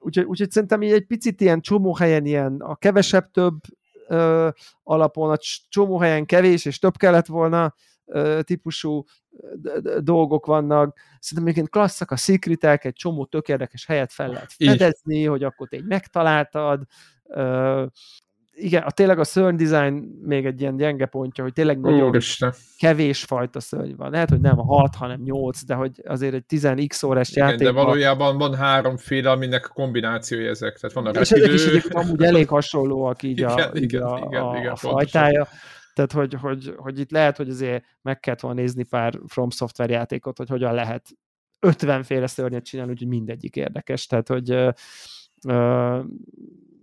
úgyhogy, úgyhogy szerintem így egy picit ilyen csomó helyen ilyen a kevesebb több ö, alapon, a csomó helyen kevés és több kellett volna ö, típusú dolgok vannak. Szerintem egyébként klasszak a szikritek, egy csomó tök érdekes helyet fel lehet fedezni, Így. hogy akkor te egy megtaláltad. Ö, igen, a, tényleg a szörny design még egy ilyen gyenge pontja, hogy tényleg nagyon Úristen. kevés fajta szörny van. Lehet, hogy nem a 6, hanem 8, de hogy azért egy 10x órás játék. de valójában van háromféle, aminek a kombinációja ezek. Tehát van a és ezek is egyébként amúgy elég hasonlóak így igen, a, igen, a, igen, a, igen, a fajtája. Tehát, hogy, hogy, hogy itt lehet, hogy azért meg kellett volna nézni pár From Software játékot, hogy hogyan lehet 50 féle szörnyet csinálni, úgyhogy mindegyik érdekes. Tehát, hogy uh, uh,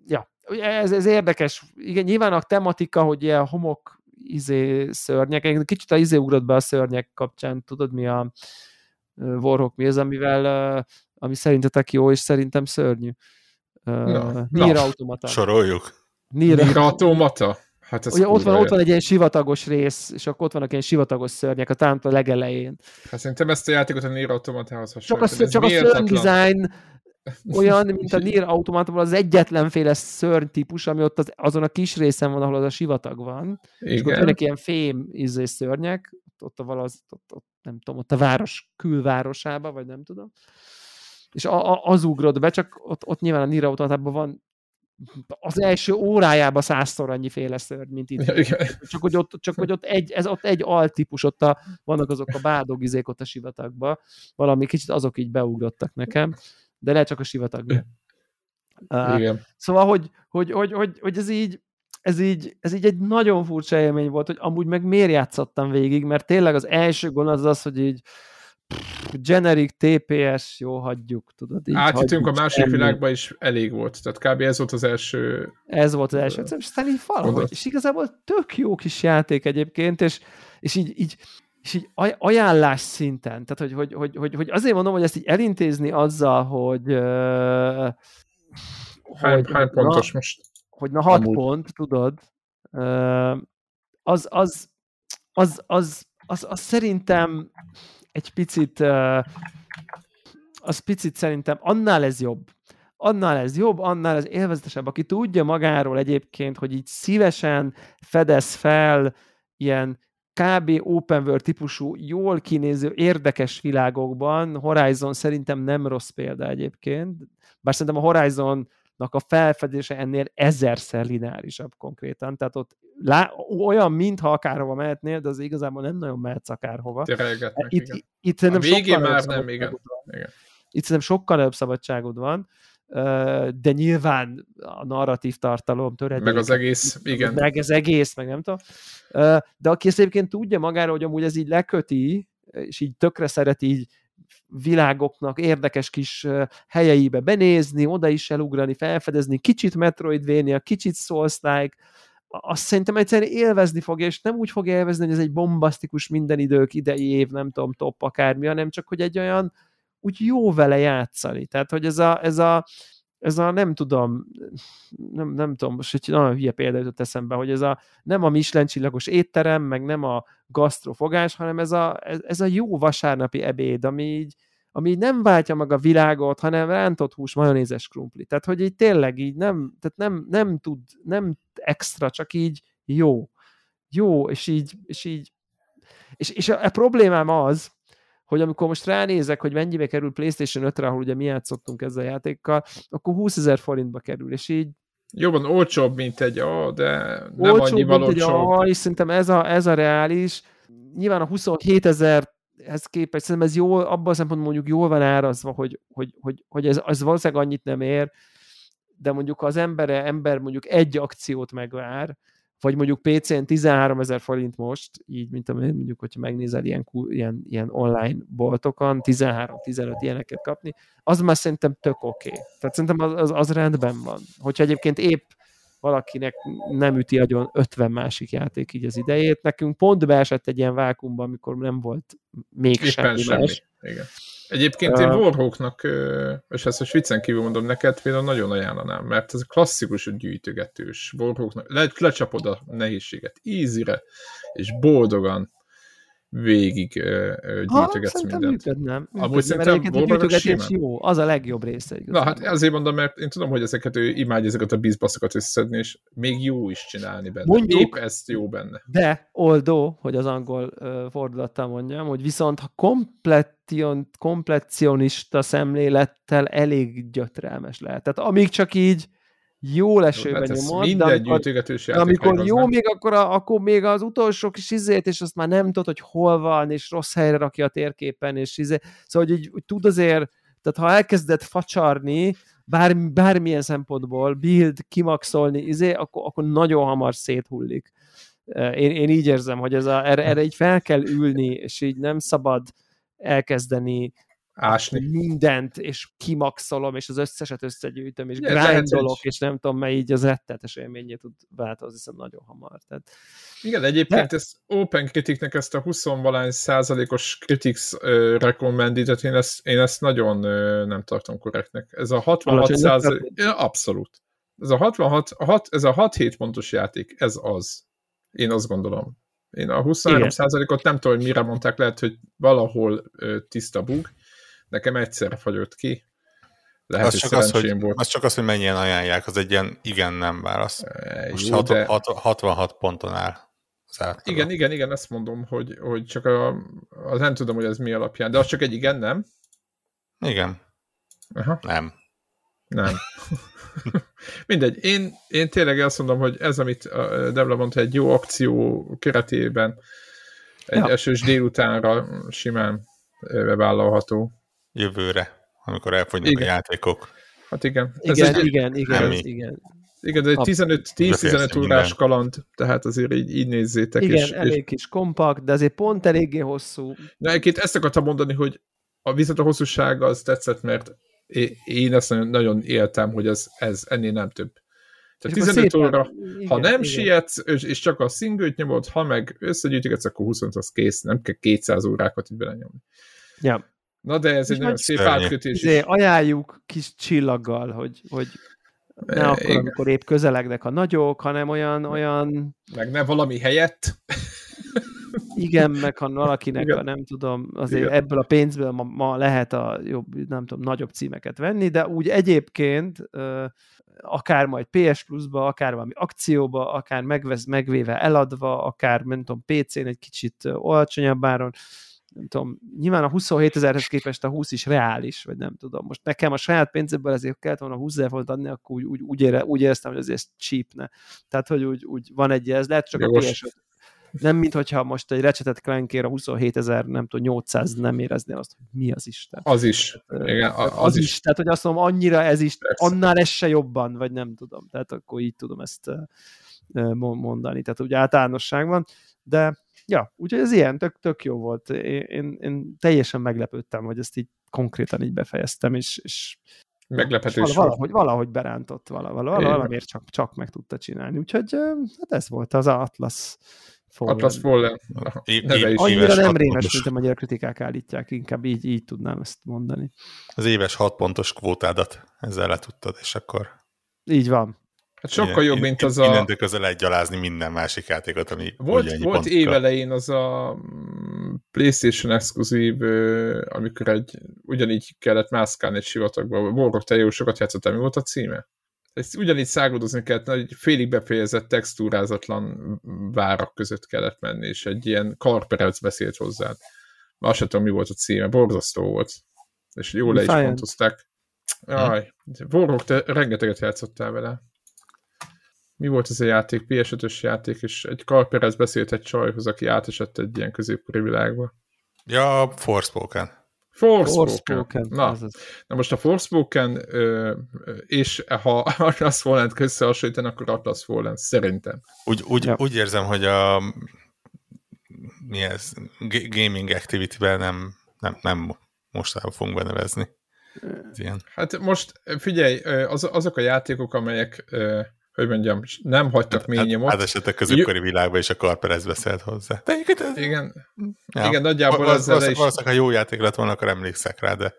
ja, ez, ez érdekes. Igen, nyilván a tematika, hogy ilyen homok izé szörnyek, kicsit a izé ugrott be a szörnyek kapcsán, tudod mi a Warhawk mi az, amivel, ami szerintetek jó, és szerintem szörnyű. Na, Nier automata. Soroljuk. Nier, Nier automata? Hát ez Ugye ott van, ott van egy ilyen sivatagos rész, és akkor ott vannak ilyen sivatagos szörnyek a tánt a legelején. Hát szerintem ezt a játékot a Nier Automatához hasonlít. Csak a, csak a szörny design olyan, mint a [LAUGHS] Nier Automatában az egyetlenféle szörny típus, ami ott az, azon a kis részen van, ahol az a sivatag van. Igen. És ott vannak ilyen fém izé szörnyek, ott, a valaz, ott, ott, nem tudom, ott a város külvárosába, vagy nem tudom. És a, a, az ugrott be, csak ott, ott nyilván a Nier Automatában van az első órájában százszor annyi féle szörny, mint itt. Igen. Csak hogy ott, csak hogy ott egy, ez ott egy altípus, ott a, vannak azok a bádogizék ott a sivatagban, valami kicsit azok így beugrottak nekem, de lehet csak a sivatag. Igen. Uh, szóval, hogy, hogy, hogy, hogy, hogy ez így, ez így, ez így egy nagyon furcsa élmény volt, hogy amúgy meg miért játszottam végig, mert tényleg az első gond az az, hogy így generic TPS, jó, hagyjuk, tudod. Így Átjutunk a másik semmi. világba is elég volt, tehát kb. ez volt az első... Ez volt az első, és így valahogy, és igazából tök jó kis játék egyébként, és, és így, így és így ajánlás szinten, tehát hogy, hogy, hogy, hogy, hogy azért mondom, hogy ezt így elintézni azzal, hogy uh, hány, hogy, hány pontos na, most? Hogy na hat Amúgy. pont, tudod, uh, az, az, az, az, az, az szerintem egy picit, uh, az picit szerintem annál ez jobb. Annál ez jobb, annál ez élvezetesebb. Aki tudja magáról egyébként, hogy így szívesen fedez fel ilyen kb. open world típusú, jól kinéző, érdekes világokban Horizon szerintem nem rossz példa egyébként, bár szerintem a Horizon a felfedése ennél ezerszer lineárisabb konkrétan, tehát ott lá, olyan, mintha akárhova mehetnél, de az igazából nem nagyon mehetsz akárhova. Itt, itt, itt a végén már nem, igen. Itt szerintem sokkal nagyobb szabadságod van, de nyilván a narratív tartalom töredék. Meg az egész, igen. Meg az egész, meg nem tudom. De aki ezt egyébként tudja magára, hogy amúgy ez így leköti, és így tökre szeret így világoknak érdekes kis helyeibe benézni, oda is elugrani, felfedezni, kicsit Metroidvania, kicsit Souls-like, azt szerintem egyszerűen élvezni fogja, és nem úgy fog élvezni, hogy ez egy bombasztikus minden idők idei év, nem tudom, top akármi, hanem csak, hogy egy olyan úgy jó vele játszani. Tehát, hogy ez a, ez a, ez a nem tudom, nem, nem tudom, most egy nagyon hülye példa jutott eszembe, hogy ez a nem a Michelin csillagos étterem, meg nem a gasztrofogás, hanem ez a, ez, ez a jó vasárnapi ebéd, ami így, ami így nem váltja meg a világot, hanem rántott hús, majonézes krumpli. Tehát, hogy így tényleg így nem, tehát nem, nem tud, nem extra, csak így jó. Jó, és így, és így, és, és a, a problémám az, hogy amikor most ránézek, hogy mennyibe kerül PlayStation 5-re, ahol ugye mi játszottunk ezzel a játékkal, akkor 20 ezer forintba kerül, és így Jobban olcsóbb, mint egy A, de nem olcsóbb, annyival mint egy A, és szerintem ez a, ez a reális. Nyilván a 27 ezer ez képest, szerintem ez jó, abban a szempontból mondjuk jól van árazva, hogy, hogy, hogy, hogy ez, ez valószínűleg annyit nem ér, de mondjuk az embere, ember mondjuk egy akciót megvár, vagy mondjuk PC-n 13 ezer forint most, így, mint amely mondjuk, hogyha megnézel ilyen, ilyen, ilyen online boltokon, 13-15 ilyeneket kapni, az már szerintem tök oké. Okay. Tehát szerintem az, az, az rendben van. Hogyha egyébként épp valakinek nem üti agyon 50 másik játék így az idejét. Nekünk pont beesett egy ilyen vákumban, amikor nem volt még Éppen semmi, semmi más. Igen. Egyébként én Warhawknak, és ezt a viccen kívül mondom neked, például nagyon ajánlanám, mert ez a klasszikus gyűjtögetős Warhawknak, le, lecsapod a nehézséget ízire, és boldogan végig gyűjtögetsz ha, mindent. Működne, működne, Amúgy szerintem a gyűjtögetés jó, az a legjobb része. Igazából. Na hát ezért mondom, mert én tudom, hogy ezeket ő imádja ezeket a bizbaszokat összeszedni, és még jó is csinálni benne. Mondjuk, Épp ezt jó benne. De oldó, hogy az angol uh, fordulattal mondjam, hogy viszont ha kompletion, kompletionista szemlélettel elég gyötrelmes lehet. Tehát amíg csak így jó lesőben hát nyomod. Minden gyűjtögetős játék. Amikor jó, nem? még akkor, a, akkor még az utolsó kis izét, és azt már nem tudod, hogy hol van, és rossz helyre rakja a térképen, és izé. Szóval, hogy, így, hogy tud azért, tehát ha elkezded facsarni, bár, bármilyen szempontból build, kimaxolni, izé, akkor, akkor nagyon hamar széthullik. Én, én így érzem, hogy ez a, erre, erre így fel kell ülni, és így nem szabad elkezdeni ásni. mindent, és kimaxolom, és az összeset összegyűjtöm, és ja, grindolok, és nem tudom, mely így az rettetes élményét tud változni, hiszen nagyon hamar. Tehát... Igen, egyébként De... ezt Open Criticnek ezt a 20 valány százalékos critics uh, recommended, én ezt, én ezt nagyon uh, nem tartom korrektnek. Ez a 66 százalék, abszolút. Ez a 66, a 6, ez a 6-7 pontos játék, ez az. Én azt gondolom. Én a 23 százalékot nem tudom, hogy mire mondták, lehet, hogy valahol uh, tiszta bug, Nekem egyszerre fagyott ki. Lehet, az, csak az, hogy, volt. az csak az, hogy mennyien ajánlják, az egy ilyen igen-nem válasz. Most Jó, 60, de... 66 ponton áll. Az igen, igen, igen, ezt mondom, hogy, hogy csak a, az nem tudom, hogy ez mi alapján, de az csak egy igen, nem? Igen. Aha. Nem. Nem. [LAUGHS] Mindegy, én, én tényleg azt mondom, hogy ez, amit a Debla mondta, egy jó akció keretében egy ja. esős délutánra simán bevállalható jövőre, amikor elfogynak igen. a játékok. Hát igen. Igen, ez egy, igen, igen, ez, igen. Igen, de egy 10-15 órás kaland, tehát azért így, így nézzétek. Igen, és, elég és... kis kompakt, de azért pont eléggé hosszú. De egyébként ezt akartam mondani, hogy a, viszont a hosszúsága az tetszett, mert én ezt nagyon, nagyon éltem, hogy ez, ez ennél nem több. Tehát 15 szépen, óra, igen, ha nem igen. sietsz, és csak a szingőt nyomod, ha meg összegyűjtögetsz, akkor 25 az kész, nem kell 200 órákat itt belenyomni. Ja. Na de ez egy nagyon szép átkötés. Izé, ajánljuk kis csillaggal, hogy, hogy ne akkor, Igen. amikor épp közelegnek a nagyok, hanem olyan, olyan... Meg ne valami helyett. Igen, meg ha valakinek, Igen. a, nem tudom, azért Igen. ebből a pénzből ma, ma lehet a jobb, nem tudom, nagyobb címeket venni, de úgy egyébként akár majd PS Plus-ba, akár valami akcióba, akár megvez, megvéve eladva, akár, nem tudom, PC-n egy kicsit olcsonyabb áron, nem tudom, nyilván a 27 ezerhez képest a 20 is reális, vagy nem tudom. Most nekem a saját pénzemből ezért kellett volna 20 ezer volt adni, akkor úgy, úgy, úgy, ére, úgy éreztem, hogy azért cheapne. Tehát, hogy úgy, úgy van egy, ez lehet csak Jogos. a ps nem, mint hogyha most egy Ratchet Clankért a 27 ezer, nem tudom, 800 nem érezné azt, hogy mi az Isten. Az is. Igen, az, az is. is. Tehát, hogy azt mondom, annyira ez is, Persze. annál ez se jobban, vagy nem tudom. Tehát akkor így tudom ezt mondani. Tehát úgy általánosságban. De ja, úgyhogy ez ilyen, tök, tök jó volt. Én, én, én teljesen meglepődtem, hogy ezt így konkrétan így befejeztem, és, és Meglepetős valahogy, valahogy berántott, valahogy, valamiért csak, csak meg tudta csinálni. Úgyhogy hát ez volt az Atlas Fallen. Atlas Fallen. Annyira nem rémes, mint a magyar kritikák állítják, inkább így, így tudnám ezt mondani. Az éves 6 pontos kvótádat ezzel letudtad, és akkor... Így van. Hát sokkal jobb, mint az a... Innentől közel lehet gyalázni minden másik játékot, ami Volt, volt évelején az a mm, PlayStation exkluzív, amikor egy, ugyanígy kellett mászkálni egy sivatagba, Warrock, te jó sokat játszottál, mi volt a címe? Ezt ugyanígy szágoldozni kellett, egy félig befejezett textúrázatlan várak között kellett menni, és egy ilyen karperec beszélt hozzád. Azt sem tudom, mi volt a címe, borzasztó volt. És jól le is pontozták. Jaj, Warrock, te rengeteget játszottál vele mi volt ez a játék, PS5-ös játék, és egy Karperez beszélt egy csajhoz, aki átesett egy ilyen középkori világba. Ja, Forspoken. Forspoken. Na, na most a Forspoken és ha [LAUGHS] Atlas Fallen-t összehasonlítani, akkor Atlas Fallen szerintem. Úgy, úgy, ja. úgy érzem, hogy a mi ez, gaming activity-ben nem, nem, nem mostanában fogunk benevezni. ilyen. Hát most figyelj, az, azok a játékok, amelyek hogy mondjam, nem hagytak hát, mély hát nyomot. Hát esetleg középkori világban is a Karperez beszélt hozzá. De ez... Igen, ja. igen, nagyjából Val- ezzel is... Valószínűleg, ha jó játék lett volna, akkor emlékszek rá, de...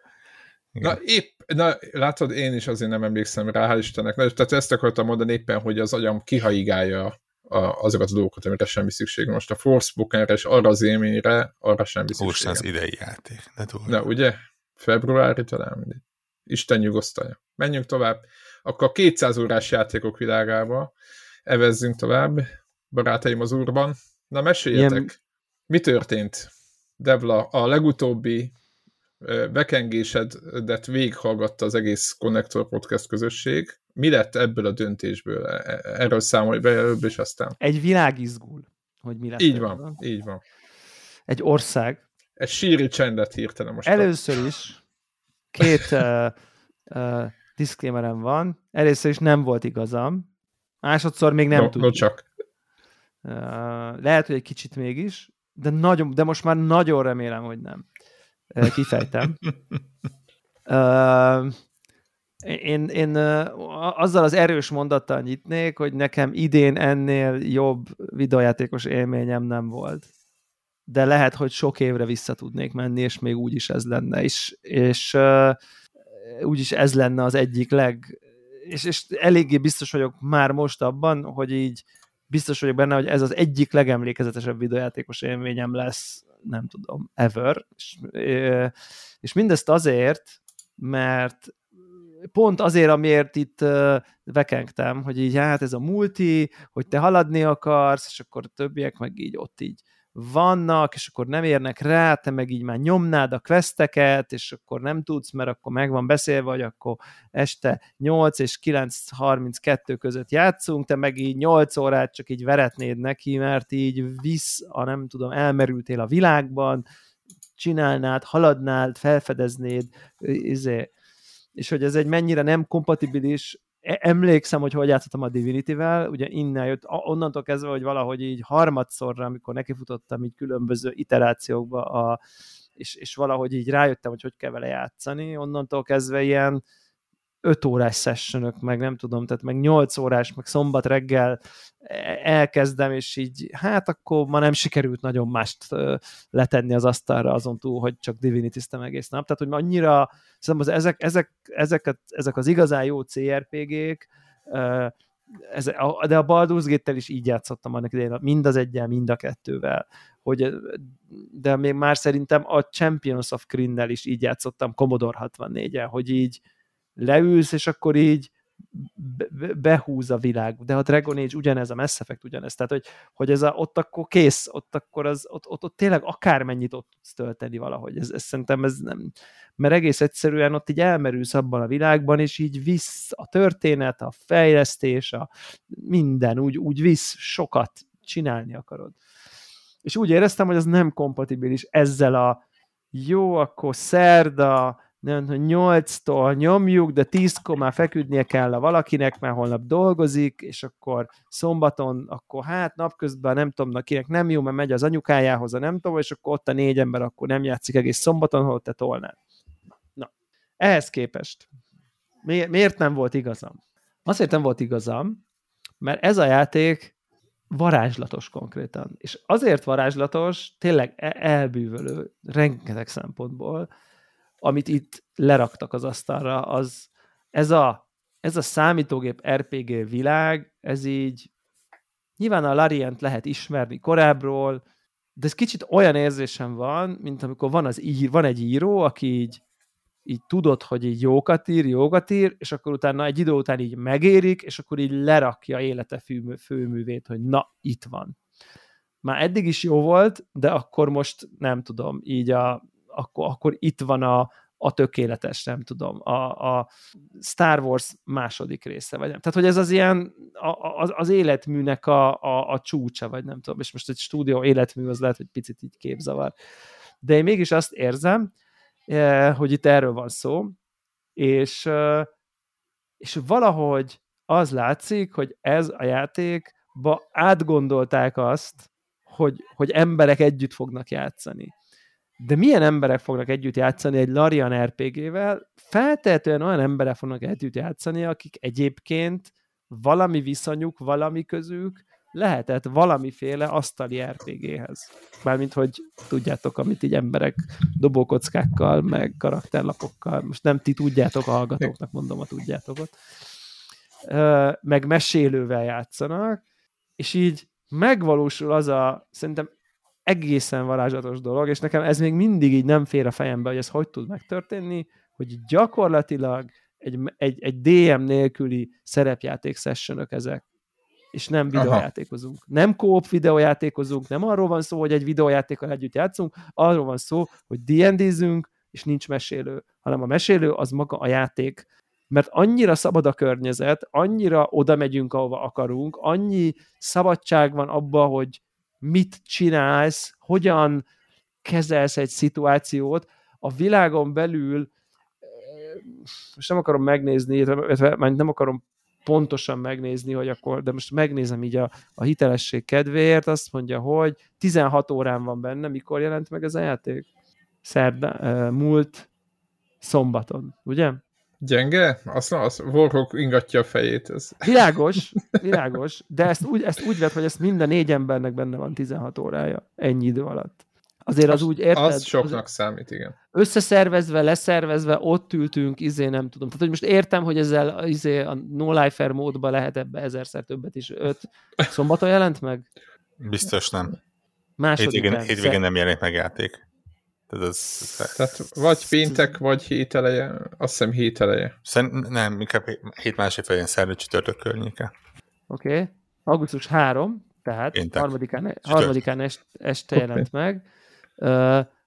Igen. Na épp, na látod, én is azért nem emlékszem rá, hál' Istennek. Na, tehát ezt akartam mondani éppen, hogy az agyam kihaigálja a, azokat a dolgokat, amire semmi szükség. Most a Forspokenre és arra az élményre, arra semmi szükség. Úristen, az idei játék. Ne Na, ugye? Februári talán mindig. Isten nyugosztalja. Menjünk tovább. Akkor a 200 órás játékok világába evezzünk tovább, barátaim az úrban. Na, meséljetek, Ilyen... mi történt? Devla, a legutóbbi bekengésedet végighallgatta az egész Connector Podcast közösség. Mi lett ebből a döntésből? E, e, erről számolj be előbb, és aztán. Egy világ izgul, hogy mi lesz. Így ebből. van, így van. Egy ország. Egy síri csendet hirtelen most. Először is két uh, uh, diszklémerem van. Először is nem volt igazam. Másodszor még nem no, tudjuk. No csak. Uh, lehet, hogy egy kicsit mégis, de, nagyon, de most már nagyon remélem, hogy nem. Uh, kifejtem. [LAUGHS] uh, én, én azzal az erős mondattal nyitnék, hogy nekem idén ennél jobb videojátékos élményem nem volt. De lehet, hogy sok évre vissza tudnék menni, és még úgy is ez lenne. És, és úgyis ez lenne az egyik leg, és, és eléggé biztos vagyok már most abban, hogy így biztos vagyok benne, hogy ez az egyik legemlékezetesebb videójátékos élményem lesz, nem tudom, ever. És, és mindezt azért, mert pont azért, amiért itt vekengtem, hogy így hát ez a multi, hogy te haladni akarsz, és akkor a többiek meg így ott így vannak, és akkor nem érnek rá, te meg így már nyomnád a questeket, és akkor nem tudsz, mert akkor meg van beszélve, hogy akkor este 8 és 9.32 között játszunk, te meg így 8 órát csak így veretnéd neki, mert így visz, a nem tudom, elmerültél a világban, csinálnád, haladnád, felfedeznéd, izé, és hogy ez egy mennyire nem kompatibilis emlékszem, hogy hogy játszottam a Divinity-vel, ugye innen jött, onnantól kezdve, hogy valahogy így harmadszorra, amikor nekifutottam így különböző iterációkba, a, és, és valahogy így rájöttem, hogy hogy kell vele játszani, onnantól kezdve ilyen 5 órás sessionök, meg nem tudom, tehát meg 8 órás, meg szombat reggel e, elkezdem, és így, hát akkor ma nem sikerült nagyon mást letenni az asztalra azon túl, hogy csak divinity egész nap. Tehát, hogy annyira, szerintem az, ezek, ezek, ezeket, ezek az igazán jó CRPG-k, ez, de a Baldur's Gate-tel is így játszottam annak idején, mind az egyel, mind a kettővel, hogy, de még már szerintem a Champions of Kryn-nel is így játszottam Commodore 64-el, hogy így leülsz, és akkor így be, behúz a világ. De a Dragon Age ugyanez, a Mass Effect ugyanez. Tehát, hogy, hogy ez a, ott akkor kész, ott akkor az, ott, ott, ott tényleg akármennyit ott tudsz tölteni valahogy. Ez, ez szerintem ez nem, mert egész egyszerűen ott így elmerülsz abban a világban, és így visz a történet, a fejlesztés, a minden, úgy, úgy visz sokat, csinálni akarod. És úgy éreztem, hogy az nem kompatibilis ezzel a jó, akkor szerda, nem, hogy nyolctól nyomjuk, de tízkor már feküdnie kell a valakinek, mert holnap dolgozik, és akkor szombaton, akkor hát napközben nem tudom, kinek nem jó, mert megy az anyukájához, a nem tudom, és akkor ott a négy ember akkor nem játszik egész szombaton, hol te tolnád. Na, ehhez képest miért nem volt igazam? Azért nem volt igazam, mert ez a játék varázslatos konkrétan. És azért varázslatos, tényleg e- elbűvölő rengeteg szempontból, amit itt leraktak az asztalra, az ez a, ez a számítógép RPG világ, ez így nyilván a Larient lehet ismerni korábbról, de ez kicsit olyan érzésem van, mint amikor van, az ír, van egy író, aki így, így tudod, hogy így jókat ír, jókat ír, és akkor utána egy idő után így megérik, és akkor így lerakja élete fő, főművét, hogy na, itt van. Már eddig is jó volt, de akkor most nem tudom, így a akkor, akkor itt van a, a tökéletes, nem tudom, a, a Star Wars második része, vagy nem. Tehát, hogy ez az ilyen, a, az, az életműnek a, a, a csúcsa, vagy nem tudom, és most egy stúdió életmű az lehet, hogy picit így képzavar. De én mégis azt érzem, hogy itt erről van szó, és, és valahogy az látszik, hogy ez a játékba átgondolták azt, hogy, hogy emberek együtt fognak játszani. De milyen emberek fognak együtt játszani egy Larian RPG-vel? Feltehetően olyan emberek fognak együtt játszani, akik egyébként valami viszonyuk, valami közük lehetett valamiféle asztali RPG-hez. Mármint, hogy tudjátok, amit így emberek dobókockákkal, meg karakterlapokkal, most nem ti tudjátok, a hallgatóknak mondom a tudjátokat, meg mesélővel játszanak, és így megvalósul az a, szerintem egészen varázslatos dolog, és nekem ez még mindig így nem fér a fejembe, hogy ez hogy tud megtörténni, hogy gyakorlatilag egy, egy, egy DM nélküli szerepjáték sessionök ezek, és nem videójátékozunk. Aha. Nem kóp videójátékozunk, nem arról van szó, hogy egy videójátékkal együtt játszunk, arról van szó, hogy D&D-zünk, és nincs mesélő, hanem a mesélő az maga a játék. Mert annyira szabad a környezet, annyira oda megyünk, ahova akarunk, annyi szabadság van abba, hogy mit csinálsz, hogyan kezelsz egy szituációt, a világon belül most nem akarom megnézni, nem akarom pontosan megnézni, hogy akkor, de most megnézem így a, a hitelesség kedvéért, azt mondja, hogy 16 órán van benne, mikor jelent meg ez a játék? Szerda, uh, múlt szombaton, ugye? Gyenge? Azt, az Warhawk ingatja a fejét. Ez. Világos, [LAUGHS] világos, de ezt úgy, ezt úgy vett, hogy ezt minden négy embernek benne van 16 órája ennyi idő alatt. Azért az, az úgy érted? Az soknak az számít, igen. Összeszervezve, leszervezve, ott ültünk, izé nem tudom. Tehát, hogy most értem, hogy ezzel izé a No Lifer módban lehet ebbe ezerszer többet is. Öt szombaton jelent meg? Biztos nem. Hétvégén, hétvégén nem jelent meg játék. Tehát, az, Tehát vagy péntek, vagy hételeje. Azt hiszem hételeje. Szerint, nem, inkább hét másik felén szerda csütörtök környéke. Oké. Okay. Augusztus 3, tehát Péntek. harmadikán, harmadikán est, este jelent meg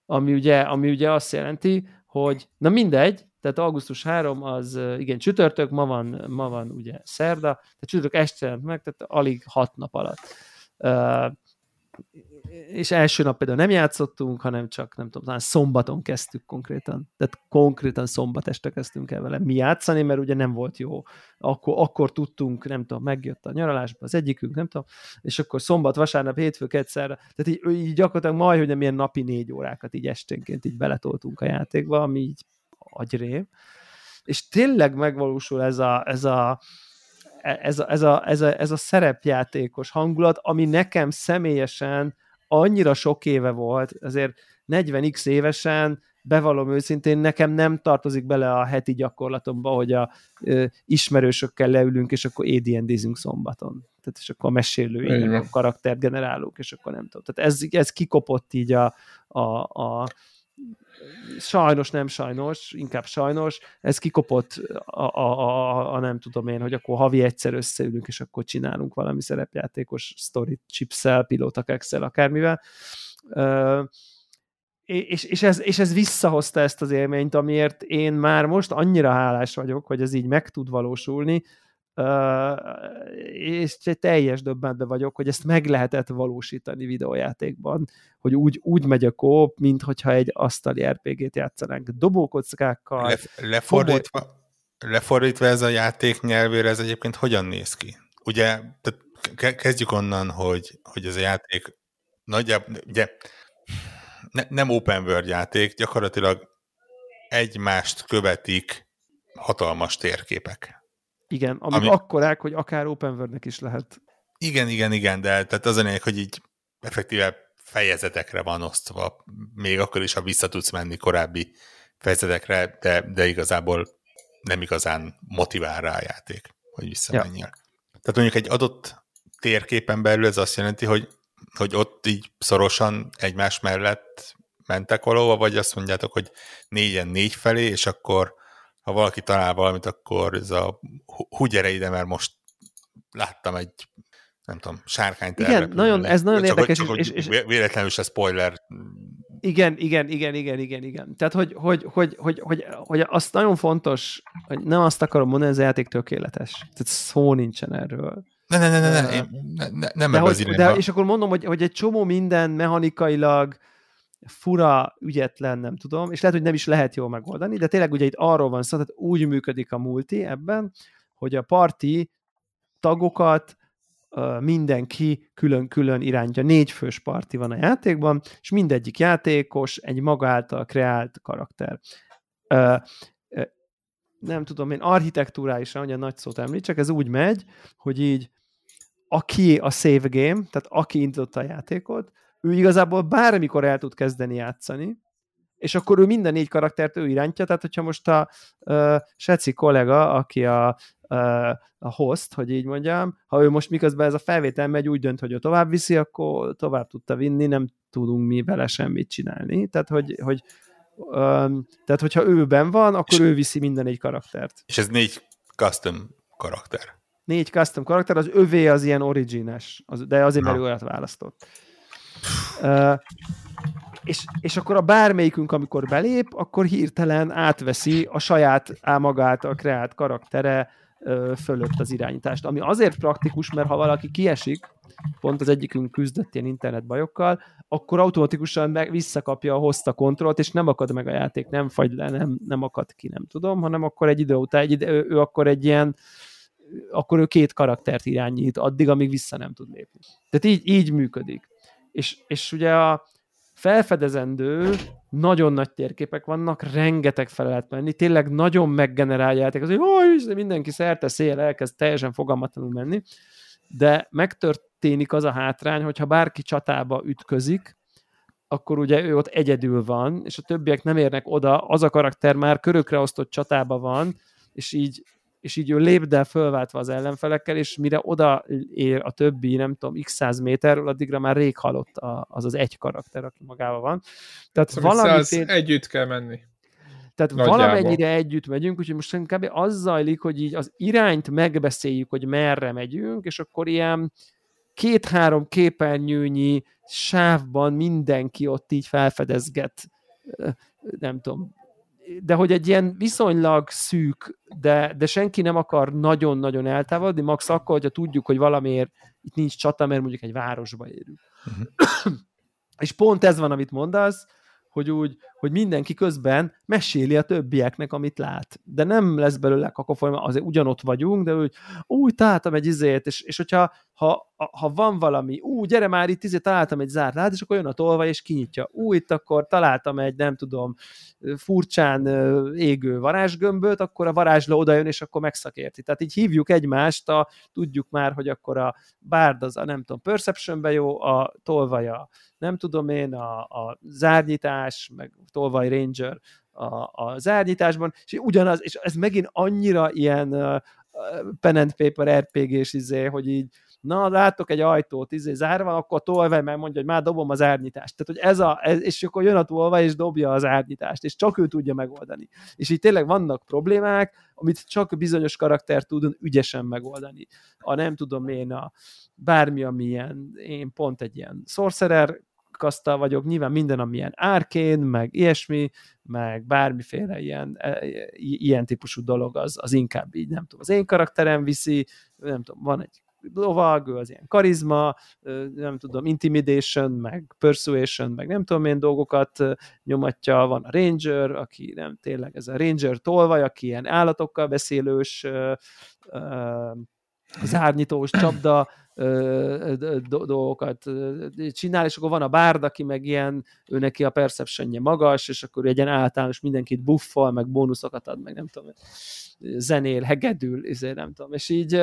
ami ugye, ami ugye azt jelenti, hogy na mindegy, tehát augusztus 3 az igen csütörtök, ma van, ma van ugye szerda, tehát csütörtök este jelent meg, tehát alig hat nap alatt és első nap például nem játszottunk, hanem csak, nem tudom, talán szombaton kezdtük konkrétan. Tehát konkrétan szombat este kezdtünk el vele mi játszani, mert ugye nem volt jó. Akkor, akkor tudtunk, nem tudom, megjött a nyaralásba az egyikünk, nem tudom, és akkor szombat, vasárnap, hétfő, egyszerre. Tehát így, így gyakorlatilag majd, hogy nem ilyen napi négy órákat így esténként így beletoltunk a játékba, ami így agyrém. És tényleg megvalósul ez a, ez a, ez a, ez, a, ez, a, ez a szerepjátékos hangulat, ami nekem személyesen annyira sok éve volt, azért 40x évesen, bevallom őszintén, nekem nem tartozik bele a heti gyakorlatomba, hogy a ö, ismerősökkel leülünk, és akkor AD&D-zünk szombaton. Tehát és akkor a mesélő, a karaktergenerálók, és akkor nem tudom. Tehát ez, ez kikopott így a, a, a sajnos, nem sajnos, inkább sajnos, ez kikopott a, a, a, a nem tudom én, hogy akkor havi egyszer összeülünk, és akkor csinálunk valami szerepjátékos story chipszel, pilóta excel, akármivel. Uh, és, és, ez, és ez visszahozta ezt az élményt, amiért én már most annyira hálás vagyok, hogy ez így meg tud valósulni, és teljes döbbenve vagyok, hogy ezt meg lehetett valósítani videójátékban, hogy úgy, úgy megy a kóp, mint hogyha egy asztali RPG-t játszanánk dobókockákkal. Le, lefordítva, komoly... lefordítva ez a játék nyelvére, ez egyébként hogyan néz ki? Ugye, tehát kezdjük onnan, hogy, hogy ez a játék nagyjából, ugye ne, nem open world játék, gyakorlatilag egymást követik hatalmas térképek. Igen, amik ami... akkorák, hogy akár open world is lehet. Igen, igen, igen, de tehát az a lényeg, hogy így effektíve fejezetekre van osztva, még akkor is, ha vissza tudsz menni korábbi fejezetekre, de, de igazából nem igazán motivál rá a játék, hogy visszamenjél. Ja. Tehát mondjuk egy adott térképen belül ez azt jelenti, hogy, hogy ott így szorosan egymás mellett mentek valahova, vagy azt mondjátok, hogy négyen négy felé, és akkor ha valaki talál valamit, akkor ez a hú gyere ide, mert most láttam egy nem tudom, sárkányt Igen, nagyon, ez nagyon csak, érdekes. Csak, és, és, véletlenül se spoiler. Igen, igen, igen, igen, igen, igen. Tehát, hogy, hogy, hogy, hogy, hogy, hogy azt nagyon fontos, hogy nem azt akarom mondani, ez a játék tökéletes. Tehát szó nincsen erről. Ne, ne, ne, ne, ne, ne, ne nem de hogy, az de, És akkor mondom, hogy, hogy egy csomó minden mechanikailag fura, ügyetlen, nem tudom, és lehet, hogy nem is lehet jól megoldani, de tényleg ugye itt arról van szó, tehát úgy működik a multi ebben, hogy a parti tagokat mindenki külön-külön irántja. Négy fős parti van a játékban, és mindegyik játékos egy maga által kreált karakter. Nem tudom én, architektúrálisan, a nagy szót említsek, ez úgy megy, hogy így aki a save game, tehát aki indította a játékot, ő igazából bármikor el tud kezdeni játszani, és akkor ő minden négy karaktert ő irántja, tehát hogyha most a uh, Seci kollega, aki a, uh, a host, hogy így mondjam, ha ő most miközben ez a felvétel megy, úgy dönt, hogy ő tovább viszi, akkor tovább tudta vinni, nem tudunk mi vele semmit csinálni. Tehát, hogy, hogy um, tehát hogyha őben van, akkor ő viszi minden egy karaktert. És ez négy custom karakter. Négy custom karakter, az övé az ilyen origines, az, de azért, mert ő olyat választott. Uh, és, és akkor a bármelyikünk, amikor belép, akkor hirtelen átveszi a saját álmagát, a kreált karaktere fölött az irányítást. Ami azért praktikus, mert ha valaki kiesik, pont az egyikünk küzdött ilyen internetbajokkal, akkor automatikusan meg visszakapja a hozta kontrollt, és nem akad meg a játék, nem fagy le, nem, nem akad ki, nem tudom, hanem akkor egy idő után, egy ide, ő, ő akkor egy ilyen akkor ő két karaktert irányít, addig, amíg vissza nem tud lépni. Tehát így, így működik. És, és ugye a felfedezendő, nagyon nagy térképek vannak, rengeteg fel lehet menni, tényleg nagyon meggeneráljátok, az, hogy mindenki szerte szél elkezd teljesen fogalmatlanul menni, de megtörténik az a hátrány, hogyha bárki csatába ütközik, akkor ugye ő ott egyedül van, és a többiek nem érnek oda, az a karakter már körökre osztott csatába van, és így és így ő lépdel fölváltva az ellenfelekkel, és mire oda ér a többi, nem tudom, x száz méterről, addigra már rég halott az az egy karakter, aki magával van. Tehát szóval valamit én... együtt kell menni. Tehát Nagyjából. valamennyire együtt megyünk, úgyhogy most inkább az zajlik, hogy így az irányt megbeszéljük, hogy merre megyünk, és akkor ilyen két-három képernyőnyi sávban mindenki ott így felfedezget nem tudom, de hogy egy ilyen viszonylag szűk, de, de senki nem akar nagyon-nagyon eltávolodni, max akkor, hogyha tudjuk, hogy valamiért itt nincs csata, mert mondjuk egy városba érünk. Uh-huh. És pont ez van, amit mondasz, hogy úgy, hogy mindenki közben meséli a többieknek, amit lát. De nem lesz belőle kakofolyma, azért ugyanott vagyunk, de úgy, úgy találtam egy izét, és, és hogyha ha, ha van valami, ú, gyere már itt, izé, találtam egy zárt lát, és akkor jön a tolva, és kinyitja. Ú, itt akkor találtam egy, nem tudom, furcsán égő varázsgömböt, akkor a varázsló oda jön, és akkor megszakérti. Tehát így hívjuk egymást, a, tudjuk már, hogy akkor a bárd az a, nem tudom, perceptionbe jó, a tolvaja nem tudom én, a, a zárnyitás, meg Tolvaj Ranger a, a zárnyitásban, és ugyanaz, és ez megint annyira ilyen uh, pen and paper RPG-s izé, hogy így na, látok egy ajtót, izé zárva, akkor tolvaj meg mondja, hogy már dobom az árnyítást. Tehát, hogy ez a, ez, és akkor jön a tolvaj, és dobja az árnyítást, és csak ő tudja megoldani. És így tényleg vannak problémák, amit csak bizonyos karakter tud ügyesen megoldani. A nem tudom én, a bármi, amilyen, én pont egy ilyen sorcerer kasztal vagyok, nyilván minden, ami ilyen árkén, meg ilyesmi, meg bármiféle ilyen, e, ilyen típusú dolog, az, az inkább így, nem tudom, az én karakterem viszi, nem tudom, van egy lovag, az ilyen karizma, nem tudom, intimidation, meg persuasion, meg nem tudom milyen dolgokat nyomatja, van a ranger, aki nem tényleg ez a ranger tolvaj, aki ilyen állatokkal beszélős, zárnyitós csapda, dolgokat csinál, és akkor van a bárd, aki meg ilyen, ő neki a perceptionje magas, és akkor egy ilyen általános mindenkit buffal, meg bónuszokat ad, meg nem tudom, zenél, hegedül, ezért nem tudom, és így,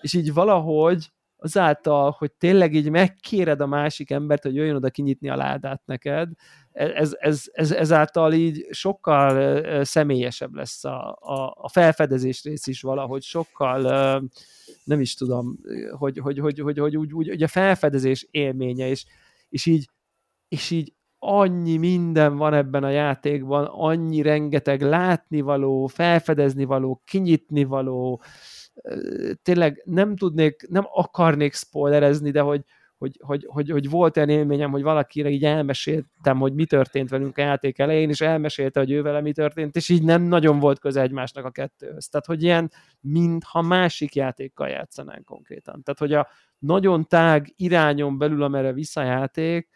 és így valahogy azáltal, hogy tényleg így megkéred a másik embert, hogy jöjjön oda kinyitni a ládát neked, ez, ez, ez, ezáltal így sokkal személyesebb lesz a, a, a felfedezés rész is valahogy, sokkal nem is tudom, hogy, hogy, hogy, hogy, hogy úgy, úgy, úgy a felfedezés élménye, és, és így és így annyi minden van ebben a játékban, annyi rengeteg látnivaló, felfedeznivaló, kinyitnivaló, tényleg nem tudnék, nem akarnék spoilerezni, de hogy, hogy, hogy, hogy, hogy volt olyan élményem, hogy valakire így elmeséltem, hogy mi történt velünk a játék elején, és elmesélte, hogy ő vele mi történt, és így nem nagyon volt köze egymásnak a kettőhöz. Tehát, hogy ilyen, mintha másik játékkal játszanánk konkrétan. Tehát, hogy a nagyon tág irányon belül, amerre visszajáték,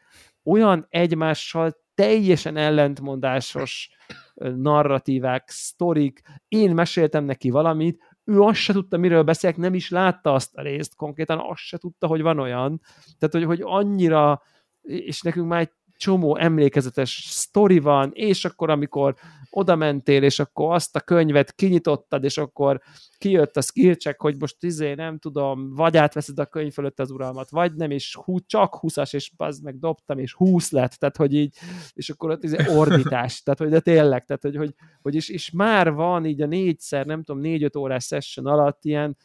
olyan egymással teljesen ellentmondásos narratívák, sztorik, én meséltem neki valamit, ő azt se tudta, miről beszélek, nem is látta azt a részt, konkrétan azt se tudta, hogy van olyan. Tehát, hogy, hogy annyira, és nekünk már egy csomó emlékezetes sztori van, és akkor, amikor oda mentél, és akkor azt a könyvet kinyitottad, és akkor kijött a skill check, hogy most izé, nem tudom, vagy átveszed a könyv fölött az uralmat, vagy nem, és hú, csak 20-as, és az meg dobtam, és 20 lett, tehát hogy így, és akkor ott izé ordítás, [LAUGHS] tehát hogy de tényleg, tehát hogy, hogy, hogy és, és már van így a négyszer, nem tudom, négy-öt órás session alatt ilyen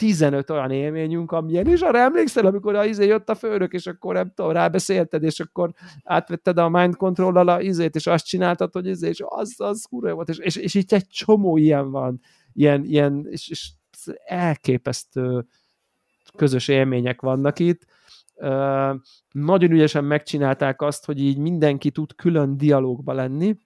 15 olyan élményünk, amilyen, és arra emlékszel, amikor a izé jött a főnök, és akkor nem tudom, rábeszélted, és akkor átvetted a mind control a izét, és azt csináltad, hogy izé, és az, az kurva volt, és, és, és itt egy csomó ilyen van, ilyen, ilyen és, és elképesztő közös élmények vannak itt. Nagyon ügyesen megcsinálták azt, hogy így mindenki tud külön dialógba lenni,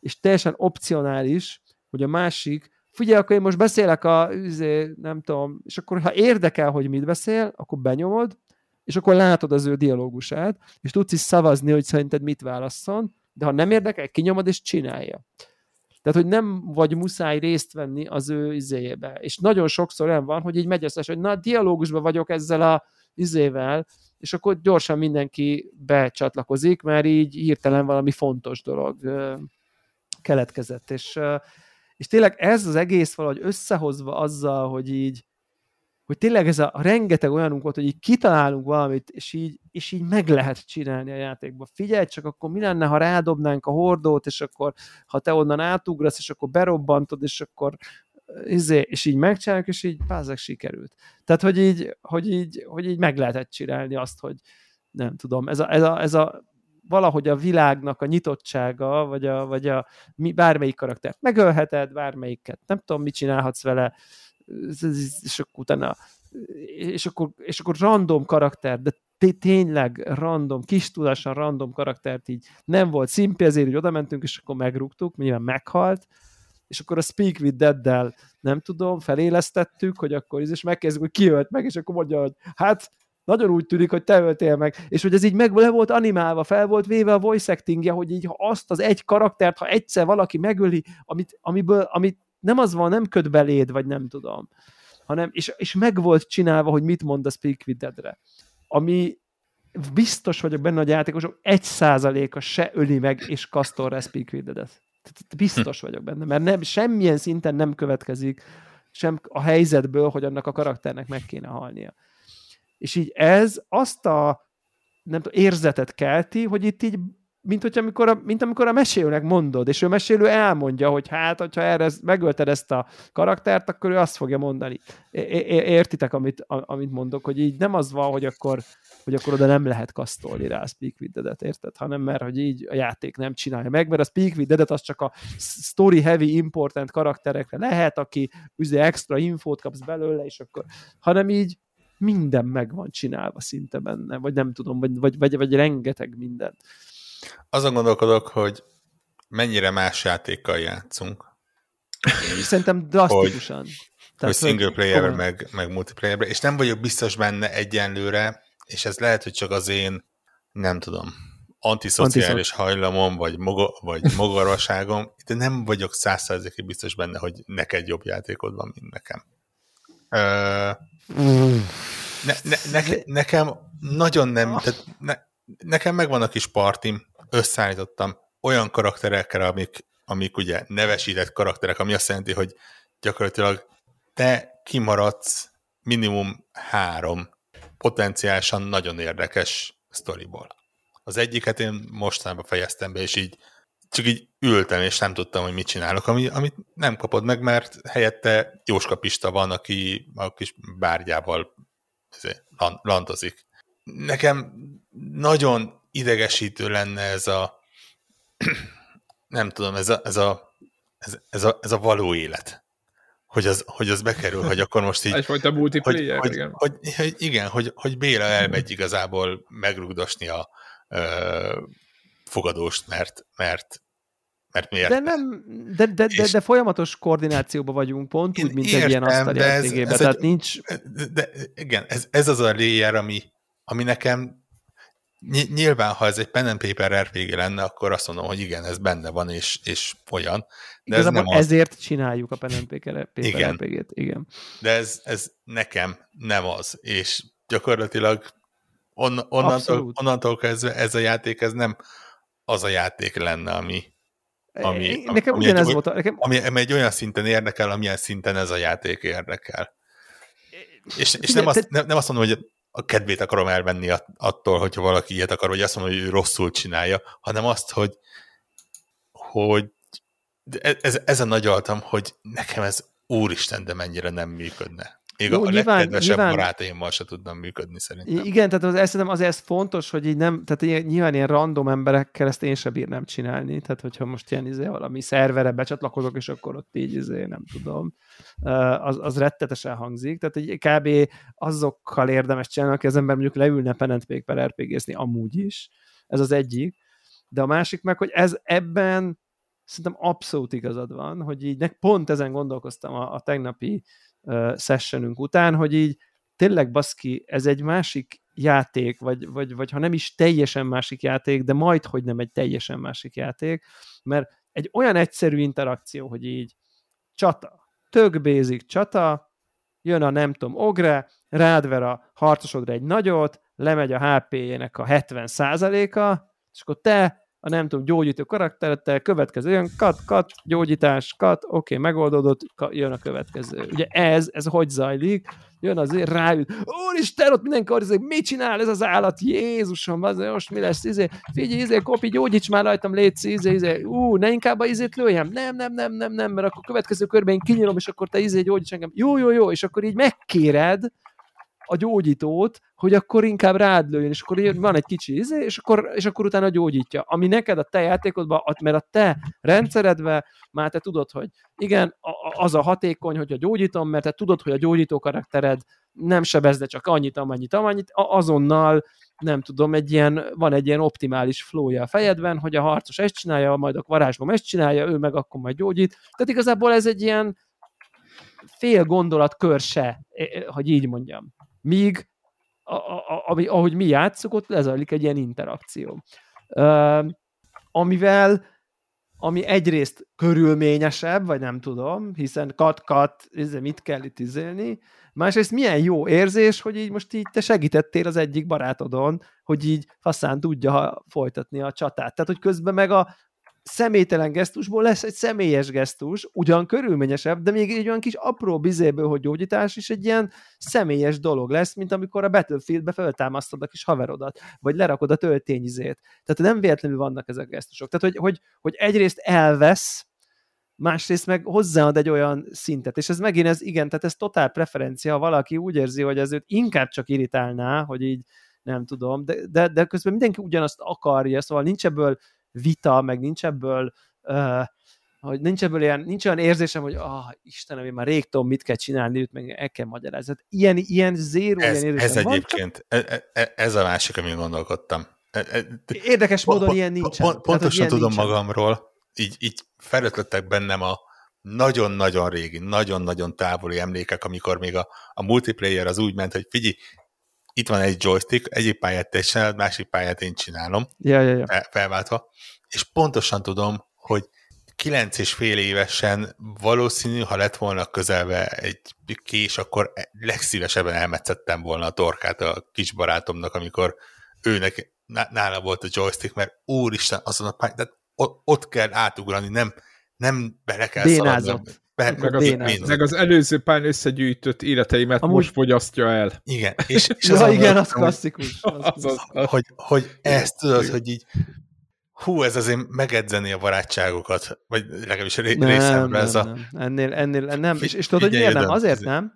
és teljesen opcionális, hogy a másik figyelj, akkor én most beszélek a, üzé, nem tudom, és akkor ha érdekel, hogy mit beszél, akkor benyomod, és akkor látod az ő dialógusát, és tudsz is szavazni, hogy szerinted mit válasszon, de ha nem érdekel, kinyomod és csinálja. Tehát, hogy nem vagy muszáj részt venni az ő izéjébe. És nagyon sokszor olyan van, hogy így megy összes, hogy na, dialógusban vagyok ezzel a izével, és akkor gyorsan mindenki becsatlakozik, mert így hirtelen valami fontos dolog keletkezett. És és tényleg ez az egész valahogy összehozva azzal, hogy így, hogy tényleg ez a rengeteg olyanunk volt, hogy így kitalálunk valamit, és így, és így meg lehet csinálni a játékban. Figyelj csak, akkor mi lenne, ha rádobnánk a hordót, és akkor ha te onnan átugrasz, és akkor berobbantod, és akkor izé, és így megcsináljuk, és így pázak sikerült. Tehát, hogy így, hogy, így, hogy így meg lehetett csinálni azt, hogy nem tudom, ez a, ez a, ez a valahogy a világnak a nyitottsága, vagy, a, vagy a, mi, bármelyik karaktert megölheted, bármelyiket, nem tudom, mit csinálhatsz vele, és akkor utána és akkor, és akkor random karakter, de tényleg random, kis tudásan random karaktert így nem volt szimpi, ezért hogy oda mentünk, és akkor megrúgtuk, nyilván meghalt, és akkor a Speak with Dead-del nem tudom, felélesztettük, hogy akkor és megkezdjük, hogy ki ölt meg, és akkor mondja, hogy hát nagyon úgy tűnik, hogy te öltél meg, és hogy ez így meg le volt animálva, fel volt véve a voice actingje, hogy így ha azt az egy karaktert, ha egyszer valaki megöli, amit, amiből, amit nem az van, nem köt beléd, vagy nem tudom, hanem, és, és meg volt csinálva, hogy mit mond a Speak with Dead-re. Ami biztos vagyok benne, hogy a játékosok egy százaléka se öli meg, és kasztorra Speak with Dead-et. Biztos vagyok benne, mert nem, semmilyen szinten nem következik sem a helyzetből, hogy annak a karakternek meg kéne halnia. És így ez azt a nem tudom, érzetet kelti, hogy itt így mint, hogy amikor a, mint amikor a mesélőnek mondod, és ő mesélő elmondja, hogy hát, hogyha erre megölted ezt a karaktert, akkor ő azt fogja mondani. Értitek, amit, amit mondok, hogy így nem az van, hogy akkor, hogy akkor oda nem lehet kasztolni rá a Speak with Dead-et, érted? Hanem mert, hogy így a játék nem csinálja meg, mert a Speak with Dead-et az csak a story heavy important karakterekre lehet, aki ugye extra infót kapsz belőle, és akkor, hanem így minden meg van csinálva szinte benne, vagy nem tudom, vagy, vagy, vagy, vagy rengeteg minden. Azon gondolkodok, hogy mennyire más játékkal játszunk. [LAUGHS] Szerintem drasztikusan. Hogy, Tehát, hogy single player meg, meg multiplayer és nem vagyok biztos benne egyenlőre, és ez lehet, hogy csak az én, nem tudom, antiszociális hajlamom, vagy, mogo, vagy mogarvaságom, de nem vagyok százszerzékig biztos benne, hogy neked jobb játékod van, mint nekem. Ne, ne, ne, nekem nagyon nem, tehát ne, nekem megvan a kis partim, összeállítottam olyan karakterekkel, amik, amik ugye nevesített karakterek, ami azt jelenti, hogy gyakorlatilag te kimaradsz minimum három potenciálisan nagyon érdekes sztoriból. Az egyiket én mostanában fejeztem be, és így csak így ültem, és nem tudtam, hogy mit csinálok, ami, amit nem kapod meg, mert helyette Jóska Pista van, aki a kis bárgyával lantozik. Nekem nagyon idegesítő lenne ez a [CLEARS THROAT] nem tudom, ez a, ez a, ez, ez a, ez a való élet. Hogy az, hogy az bekerül, hogy akkor most így... [LAUGHS] Egyfajta multiplayer, hogy, igen. Hogy, hogy, hogy, igen, hogy, hogy Béla elmegy igazából megrugdosni a fogadóst, mert, mert mert miért? De, nem, de, de, de, de folyamatos koordinációban vagyunk, pont úgy, mint értem, egy ilyen asztali tehát egy, nincs... De, de igen, ez, ez az a layer, ami, ami nekem nyilván, ha ez egy pen and paper RPG lenne, akkor azt mondom, hogy igen, ez benne van, és, és olyan. De ez nem ezért az... csináljuk a pen and paper igen. RPG-t. Igen. De ez, ez nekem nem az, és gyakorlatilag on, onnantól, onnantól kezdve ez a játék, ez nem az a játék lenne, ami, ami, nekem ami, ugyanez egy, volt. Nekem... Ami, ami egy olyan szinten érdekel, amilyen szinten ez a játék érdekel. És, és nem, azt, nem, nem azt mondom, hogy a kedvét akarom elvenni attól, hogyha valaki ilyet akar, vagy azt mondom, hogy ő rosszul csinálja, hanem azt, hogy, hogy e, ez, ezen nagy altam, hogy nekem ez úristen, de mennyire nem működne. Még Jó, a nyilván, legkedvesebb nyilván, barátaimmal se tudnam működni szerintem. Igen, tehát az, ezt szerintem azért ez fontos, hogy így nem, tehát ilyen, nyilván ilyen random emberekkel ezt én sem bírnám csinálni, tehát hogyha most ilyen izé, valami szervere becsatlakozok, és akkor ott így izé, nem tudom, az, az rettetesen hangzik, tehát egy kb. azokkal érdemes csinálni, aki az ember mondjuk leülne pen and paper RPG-zni amúgy is, ez az egyik, de a másik meg, hogy ez ebben szerintem abszolút igazad van, hogy így pont ezen gondolkoztam a, a tegnapi uh, sessionünk után, hogy így tényleg baszki, ez egy másik játék, vagy, vagy, vagy ha nem is teljesen másik játék, de majd, hogy nem egy teljesen másik játék, mert egy olyan egyszerű interakció, hogy így csata, tök basic csata, jön a nem tudom, ogre, rád ver a harcosodra egy nagyot, lemegy a HP-jének a 70%-a, és akkor te a nem tudom, gyógyító karakterettel, következő jön, kat, kat, gyógyítás, kat, oké, okay, megoldódott, jön a következő. Ugye ez, ez hogy zajlik? Jön azért ráült, úristen, ott mindenki arra, mit csinál ez az állat, Jézusom, az most mi lesz, izé, figyelj, izé, kopi, gyógyíts már rajtam, légy izé, izé, ú, ne inkább a izét lőjem, nem, nem, nem, nem, nem, mert akkor következő körben én kinyírom, és akkor te izé gyógyíts engem, jó, jó, jó, és akkor így megkéred, a gyógyítót, hogy akkor inkább rád lőjön, és akkor van egy kicsi izé, és akkor, és akkor utána gyógyítja. Ami neked a te játékodban, mert a te rendszeredben már te tudod, hogy igen, az a hatékony, hogy a gyógyítom, mert te tudod, hogy a gyógyító karaktered nem sebez, de csak annyit, amennyit, amennyit, azonnal nem tudom, egy ilyen, van egy ilyen optimális flója a fejedben, hogy a harcos ezt csinálja, majd a varázslom ezt csinálja, ő meg akkor majd gyógyít. Tehát igazából ez egy ilyen fél gondolat kör se, hogy így mondjam. Míg a, a, ami, ahogy mi játszunk, ott lezajlik egy ilyen interakció. Uh, amivel ami egyrészt körülményesebb, vagy nem tudom, hiszen kat-kat, mit kell itt izélni, másrészt milyen jó érzés, hogy így most így te segítettél az egyik barátodon, hogy így faszán tudja folytatni a csatát. Tehát, hogy közben meg a, személytelen gesztusból lesz egy személyes gesztus, ugyan körülményesebb, de még egy olyan kis apró bizéből, hogy gyógyítás is egy ilyen személyes dolog lesz, mint amikor a Battlefieldbe feltámasztod a kis haverodat, vagy lerakod a töltényizét. Tehát nem véletlenül vannak ezek a gesztusok. Tehát, hogy, hogy, hogy egyrészt elvesz, másrészt meg hozzáad egy olyan szintet, és ez megint ez, igen, tehát ez totál preferencia, ha valaki úgy érzi, hogy ez őt inkább csak irritálná, hogy így nem tudom, de, de, de közben mindenki ugyanazt akarja, szóval nincs ebből vita, meg nincs ebből uh, hogy nincs ebből ilyen, nincs olyan érzésem, hogy ah, Istenem, én már rég tudom, mit kell csinálni, őt meg el kell magyarázni. Hát ilyen, ilyen zéró, ez, ilyen érzésem Ez van, egyébként, csak... E, e, ez a másik, amin gondolkodtam. E, Érdekes módon po, ilyen nincs. Po, pontosan tudom nincsen. magamról, így, így felötlöttek bennem a nagyon-nagyon régi, nagyon-nagyon távoli emlékek, amikor még a, a multiplayer az úgy ment, hogy figyelj, itt van egy joystick, egyik pályát te csinálod, másik pályát én csinálom, ja, ja, ja. felváltva, és pontosan tudom, hogy kilenc és fél évesen valószínű, ha lett volna közelve egy kés, akkor legszívesebben elmetszettem volna a torkát a kis barátomnak, amikor őnek nála volt a joystick, mert úristen, azon a pályán, ott kell átugrani, nem, nem bele kell szaladni. Be, meg, az, meg az előző pályán összegyűjtött életeimet Amúgy... most fogyasztja el. Igen. [LAUGHS] És, és ja, az igen, az klasszikus. Az, az, az, az, hogy, hogy ezt tudod, hogy így hú, ez azért megedzeni a barátságokat, vagy legalábbis ré, nem, részemre ez nem, a... Nem. Ennél, ennél nem. És, és tudod, hogy miért nem? Azért nem,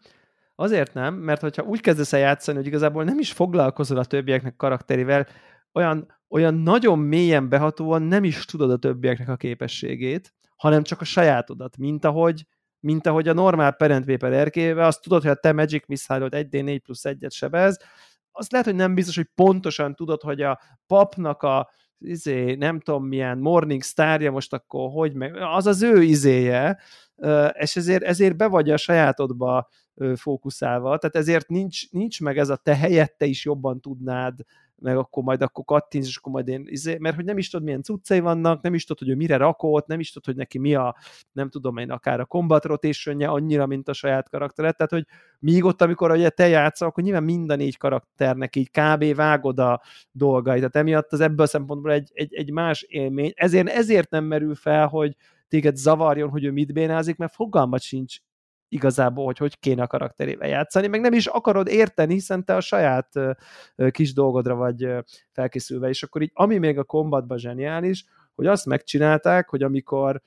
Azért nem, mert hogyha úgy kezdesz el játszani, hogy igazából nem is foglalkozol a többieknek karakterével, olyan, olyan nagyon mélyen behatóan nem is tudod a többieknek a képességét, hanem csak a sajátodat, mint ahogy, mint ahogy a normál parent paper erkébe, azt tudod, hogy a te Magic missile 1D4 plusz 1-et sebez, azt lehet, hogy nem biztos, hogy pontosan tudod, hogy a papnak a izé, nem tudom milyen morning starja most akkor hogy meg, az az ő izéje, és ezért, ezért be vagy a sajátodba fókuszálva, tehát ezért nincs, nincs meg ez a te helyette is jobban tudnád meg akkor majd akkor kattints, és akkor majd én, izé, mert hogy nem is tudod, milyen cuccai vannak, nem is tudod, hogy ő mire rakott, nem is tudod, hogy neki mi a, nem tudom én, akár a combat rotation annyira, mint a saját karakteret, tehát hogy míg ott, amikor ugye te játszol, akkor nyilván minden négy karakternek így kb. vágod a dolgait, tehát emiatt az ebből a szempontból egy, egy, egy más élmény, ezért, ezért nem merül fel, hogy téged zavarjon, hogy ő mit bénázik, mert fogalmat sincs igazából, hogy hogy kéne a karakterével játszani, meg nem is akarod érteni, hiszen te a saját kis dolgodra vagy felkészülve, és akkor így, ami még a kombatban zseniális, hogy azt megcsinálták, hogy amikor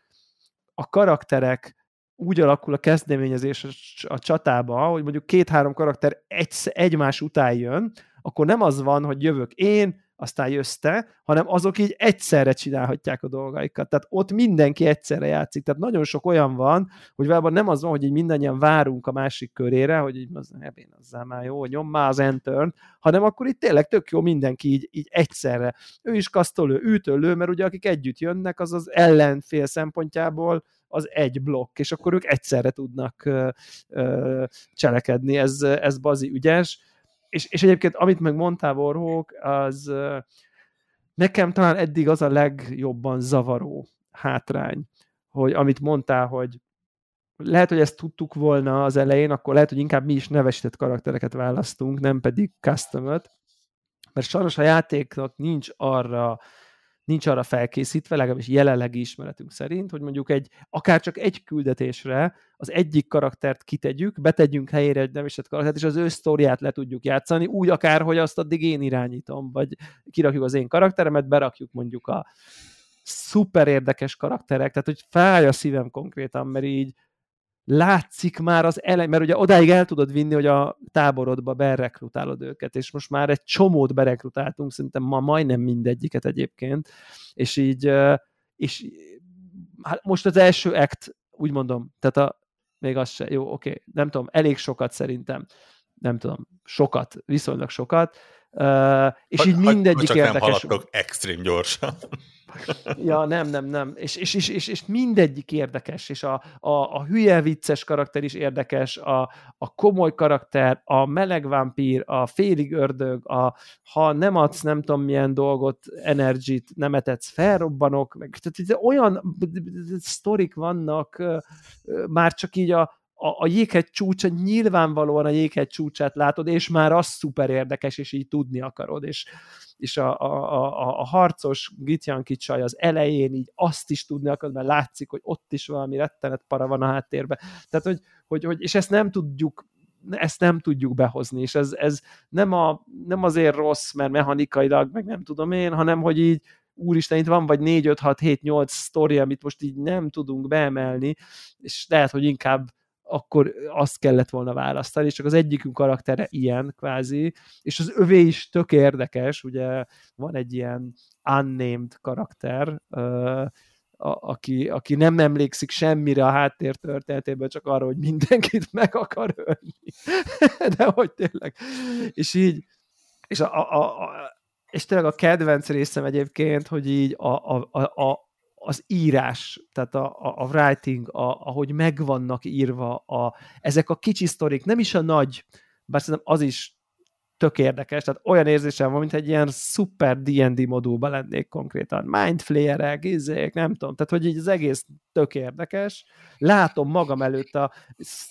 a karakterek úgy alakul a kezdeményezés a csatába, hogy mondjuk két-három karakter egy, egymás után jön, akkor nem az van, hogy jövök én, aztán jössz te, hanem azok így egyszerre csinálhatják a dolgaikat. Tehát ott mindenki egyszerre játszik. Tehát nagyon sok olyan van, hogy valóban nem az van, hogy így mindannyian várunk a másik körére, hogy így az ebén azzá már jó, nyom már az enter hanem akkor itt tényleg tök jó mindenki így, így egyszerre. Ő is kasztolő, ütölő, mert ugye akik együtt jönnek, az az ellenfél szempontjából az egy blokk, és akkor ők egyszerre tudnak ö, ö, cselekedni. Ez, ez bazi ügyes és, és egyébként, amit meg mondtál, Warhawk, az nekem talán eddig az a legjobban zavaró hátrány, hogy amit mondtál, hogy lehet, hogy ezt tudtuk volna az elején, akkor lehet, hogy inkább mi is nevesített karaktereket választunk, nem pedig custom mert sajnos a játéknak nincs arra nincs arra felkészítve, legalábbis jelenlegi ismeretünk szerint, hogy mondjuk egy, akár csak egy küldetésre az egyik karaktert kitegyük, betegyünk helyére egy nevesett karaktert, és az ő sztoriát le tudjuk játszani, úgy akár, hogy azt addig én irányítom, vagy kirakjuk az én karakteremet, berakjuk mondjuk a szuper érdekes karakterek, tehát hogy fáj a szívem konkrétan, mert így látszik már az elej, mert ugye odáig el tudod vinni, hogy a táborodba berekrutálod őket, és most már egy csomót berekrutáltunk, szerintem ma majdnem mindegyiket egyébként, és így, és hát most az első act, úgy mondom, tehát a, még az se, jó, oké, okay, nem tudom, elég sokat szerintem, nem tudom, sokat, viszonylag sokat, uh, és ha, így mindegyik csak érdekes. nem haladtok extrém gyorsan ja, nem, nem, nem. És, és, és, és, és mindegyik érdekes, és a, a, a hülye vicces karakter is érdekes, a, a komoly karakter, a meleg vámpír, a félig ördög, a, ha nem adsz nem tudom milyen dolgot, energit, nem etetsz, felrobbanok, meg, tehát olyan sztorik vannak, már csak így a, a, a jéghegy csúcsa, nyilvánvalóan a jéghegy csúcsát látod, és már az szuper érdekes, és így tudni akarod, és, és a, a, a, a harcos Gityanki csaj az elején így azt is tudni akarod, mert látszik, hogy ott is valami rettenet para van a háttérben. Tehát, hogy, hogy, hogy és ezt nem tudjuk ezt nem tudjuk behozni, és ez, ez nem, a, nem azért rossz, mert mechanikailag, meg nem tudom én, hanem hogy így úristen, itt van vagy 4, 5, 6, 7, 8 sztori, amit most így nem tudunk beemelni, és lehet, hogy inkább akkor azt kellett volna választani, és csak az egyikünk karaktere ilyen kvázi, és az övé is tök érdekes, ugye van egy ilyen unnamed karakter, a, aki, aki nem emlékszik semmire a háttér történetében, csak arra, hogy mindenkit [LAUGHS] meg akar ölni. [LAUGHS] De hogy tényleg. És így, és, a, a, a, és tényleg a kedvenc részem egyébként, hogy így a, a, a, az írás, tehát a, a, a writing, a, ahogy megvannak írva a, ezek a kicsi sztorik, nem is a nagy, bár szerintem az is tök érdekes, tehát olyan érzésem van, mint egy ilyen szuper D&D modulban lennék konkrétan. Mindflayerek, izék, nem tudom, tehát hogy így az egész tök érdekes. Látom magam előtt a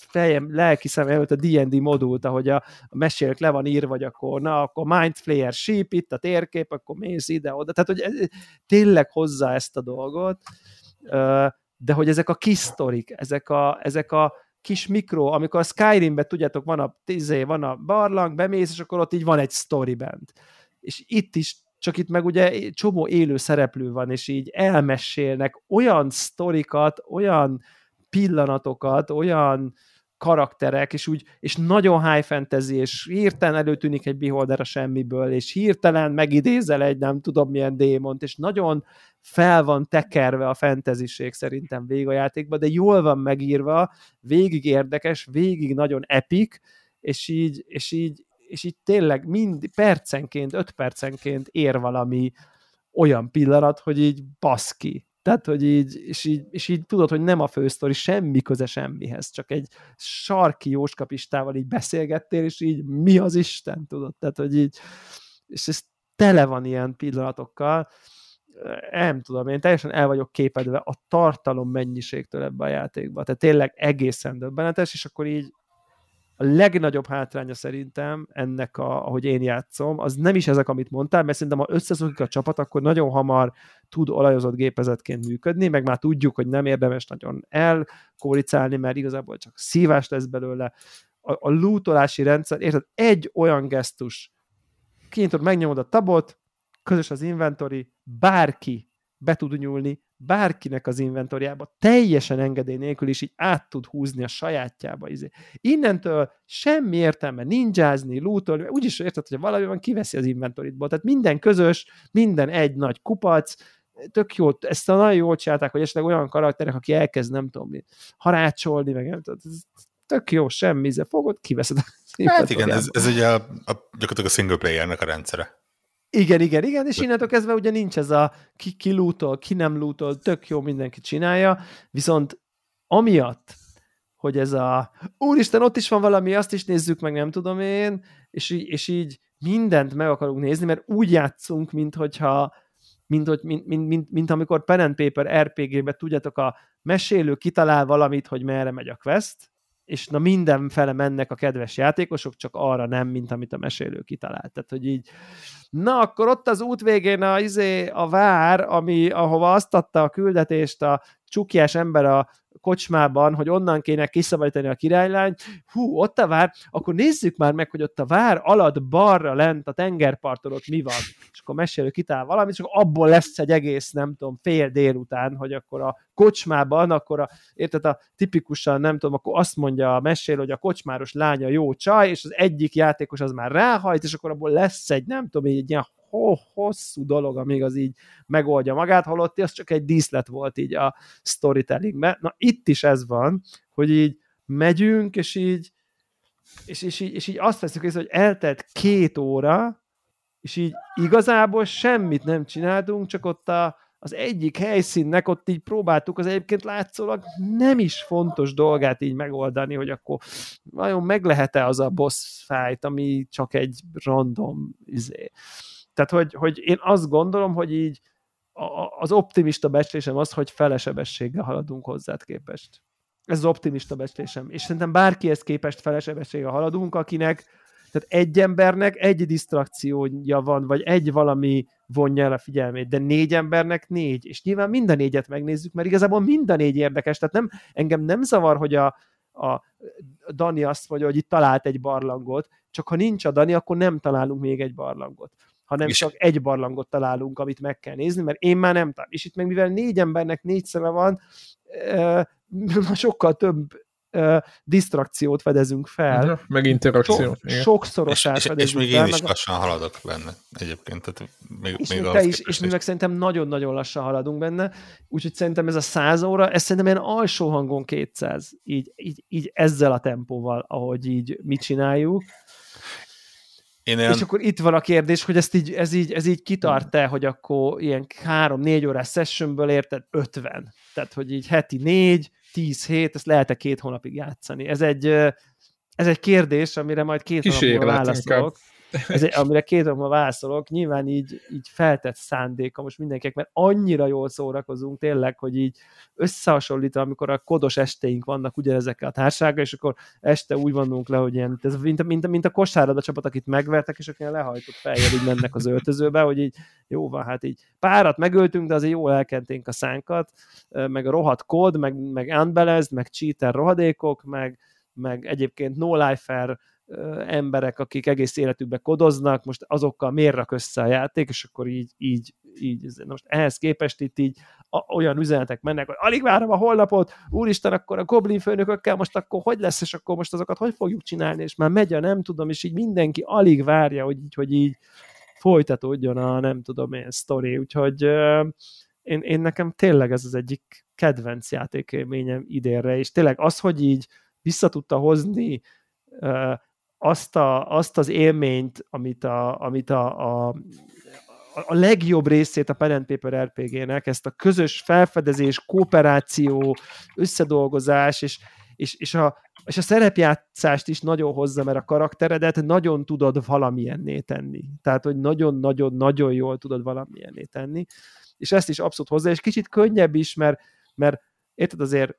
fejem, lelki szem előtt a D&D modult, ahogy a, a mesélők le van írva, vagy akkor na, akkor Mindflayer síp, itt a térkép, akkor mész ide-oda, tehát hogy tényleg hozzá ezt a dolgot, de hogy ezek a kis sztorik, ezek a, ezek a kis mikro, amikor a Skyrimben, tudjátok, van a, tízé, van a barlang, bemész, és akkor ott így van egy story bent. És itt is csak itt meg ugye csomó élő szereplő van, és így elmesélnek olyan sztorikat, olyan pillanatokat, olyan karakterek, és úgy, és nagyon high fantasy, és hirtelen előtűnik egy beholder a semmiből, és hirtelen megidézel egy nem tudom milyen démont, és nagyon fel van tekerve a fantasység szerintem végig a játékban, de jól van megírva, végig érdekes, végig nagyon epik, és így, és így, és így tényleg mind percenként, öt percenként ér valami olyan pillanat, hogy így baszki. Tehát, hogy így, és így, és így tudod, hogy nem a fősztori, semmi köze semmihez, csak egy sarki jóskapistával így beszélgettél, és így mi az Isten, tudod? Tehát, hogy így, és ez tele van ilyen pillanatokkal, nem tudom, én teljesen el vagyok képedve a tartalom mennyiségtől ebbe a játékba. Tehát tényleg egészen döbbenetes, és akkor így a legnagyobb hátránya szerintem ennek, a, ahogy én játszom, az nem is ezek, amit mondtál, mert szerintem ha összeszokik a csapat, akkor nagyon hamar tud olajozott gépezetként működni, meg már tudjuk, hogy nem érdemes nagyon elkóricálni, mert igazából csak szívás lesz belőle. A, a lootolási rendszer, érted, egy olyan gesztus, kinyitod, megnyomod a tabot, közös az inventory, bárki be tud nyúlni bárkinek az inventoriába, teljesen engedély nélkül is így át tud húzni a sajátjába. Izé. Innentől semmi értelme ninjázni, lootolni, úgyis érted, hogy valami van, kiveszi az inventoritból. Tehát minden közös, minden egy nagy kupac, tök jó, ezt a nagyon jól csinálták, hogy esetleg olyan karakterek, aki elkezd, nem tudom, harácsolni, meg nem tudom, tök jó, semmi, fogod, kiveszed Hát igen, ez, ez ugye a, a, gyakorlatilag a single playernek a rendszere. Igen, igen, igen, és innentől kezdve ugye nincs ez a ki, ki lútol, ki nem lútol, tök jó, mindenki csinálja, viszont amiatt, hogy ez a úristen, ott is van valami, azt is nézzük meg, nem tudom én, és így, és így mindent meg akarunk nézni, mert úgy játszunk, mint hogyha mint, hogy, mint, mint, mint, mint amikor Pen and Paper RPG-be tudjátok, a mesélő kitalál valamit, hogy merre megy a quest, és na mindenfele mennek a kedves játékosok, csak arra nem, mint amit a mesélő kitalált. Tehát, hogy így, na akkor ott az út végén a, izé, a vár, ami, ahova azt adta a küldetést a csukjás ember a kocsmában, hogy onnan kéne kiszabadítani a királylányt, hú, ott a vár, akkor nézzük már meg, hogy ott a vár alatt balra lent a tengerparton ott mi van. És akkor mesélő kitál valamit, csak abból lesz egy egész, nem tudom, fél délután, hogy akkor a kocsmában, akkor a, érted, a tipikusan, nem tudom, akkor azt mondja a mesélő, hogy a kocsmáros lánya jó csaj, és az egyik játékos az már ráhajt, és akkor abból lesz egy, nem tudom, egy ilyen ho, hosszú dolog, amíg az így megoldja magát, holott az csak egy díszlet volt így a storytellingben. Na itt is ez van, hogy így megyünk, és így és, és, így, és így azt veszük észre, hogy eltelt két óra, és így igazából semmit nem csináltunk, csak ott a, az egyik helyszínnek ott így próbáltuk az egyébként látszólag nem is fontos dolgát így megoldani, hogy akkor vajon meg lehet-e az a boss fight, ami csak egy random izé. Tehát, hogy, hogy én azt gondolom, hogy így az optimista becslésem az, hogy felesebességgel haladunk hozzád képest. Ez az optimista becslésem. És szerintem bárkihez képest felesebességgel haladunk, akinek tehát egy embernek egy disztrakciója van, vagy egy valami vonja el a figyelmét, de négy embernek négy, és nyilván minden négyet megnézzük, mert igazából minden négy érdekes, tehát nem, engem nem zavar, hogy a, a Dani azt mondja, hogy itt talált egy barlangot, csak ha nincs a Dani, akkor nem találunk még egy barlangot hanem és... csak egy barlangot találunk, amit meg kell nézni, mert én már nem találom. És itt meg mivel négy embernek négy szeme van, [LAUGHS] sokkal több uh, disztrakciót fedezünk fel. Ja, meg interakció. So, sokszorosát és, és, és még én is lassan haladok benne egyébként. Tehát még, és még te is, és mi meg szerintem nagyon-nagyon lassan haladunk benne, úgyhogy szerintem ez a száz óra, ez szerintem ilyen alsó hangon 200, így, így, így ezzel a tempóval, ahogy így mit csináljuk. Én olyan... És akkor itt van a kérdés, hogy ezt így, ez így, ez így kitart-e, hogy akkor ilyen három-négy órás sessionből érted 50. Tehát, hogy így heti négy, tíz hét, ezt lehet-e két hónapig játszani. Ez egy, ez egy kérdés, amire majd két hónapig válaszolok. Inkább ez, amire két napban válaszolok, nyilván így, így feltett szándéka most mindenkinek, mert annyira jól szórakozunk tényleg, hogy így összehasonlítva, amikor a kodos estéink vannak ugyanezekkel a társággal, és akkor este úgy vanunk le, hogy ilyen, ez mint, mint, mint a kosárlabda csapat, akit megvertek, és akkor lehajtott fejjel így mennek az öltözőbe, hogy így jó van, hát így párat megöltünk, de azért jól elkenténk a szánkat, meg a rohadt kód, meg, meg unbalanced, meg cheater rohadékok, meg, meg egyébként no lifer emberek, akik egész életükben kodoznak, most azokkal miért rak össze a játék, és akkor így, így, így most ehhez képest itt így a, olyan üzenetek mennek, hogy alig várom a holnapot, úristen, akkor a goblin főnökökkel most akkor hogy lesz, és akkor most azokat hogy fogjuk csinálni, és már megy a nem tudom, és így mindenki alig várja, hogy így, hogy így folytatódjon a nem tudom én sztori, úgyhogy uh, én, én nekem tényleg ez az egyik kedvenc játékélményem idénre, és tényleg az, hogy így vissza tudta hozni azt, a, azt az élményt, amit a, amit a, a, a legjobb részét a Pen and Paper RPG-nek, ezt a közös felfedezés, kooperáció, összedolgozás, és, és, és a, és a szerepjátszást is nagyon hozza, mert a karakteredet nagyon tudod valamilyenné tenni. Tehát, hogy nagyon-nagyon-nagyon jól tudod valamilyenné tenni. És ezt is abszolút hozzá, és kicsit könnyebb is, mert, mert érted azért,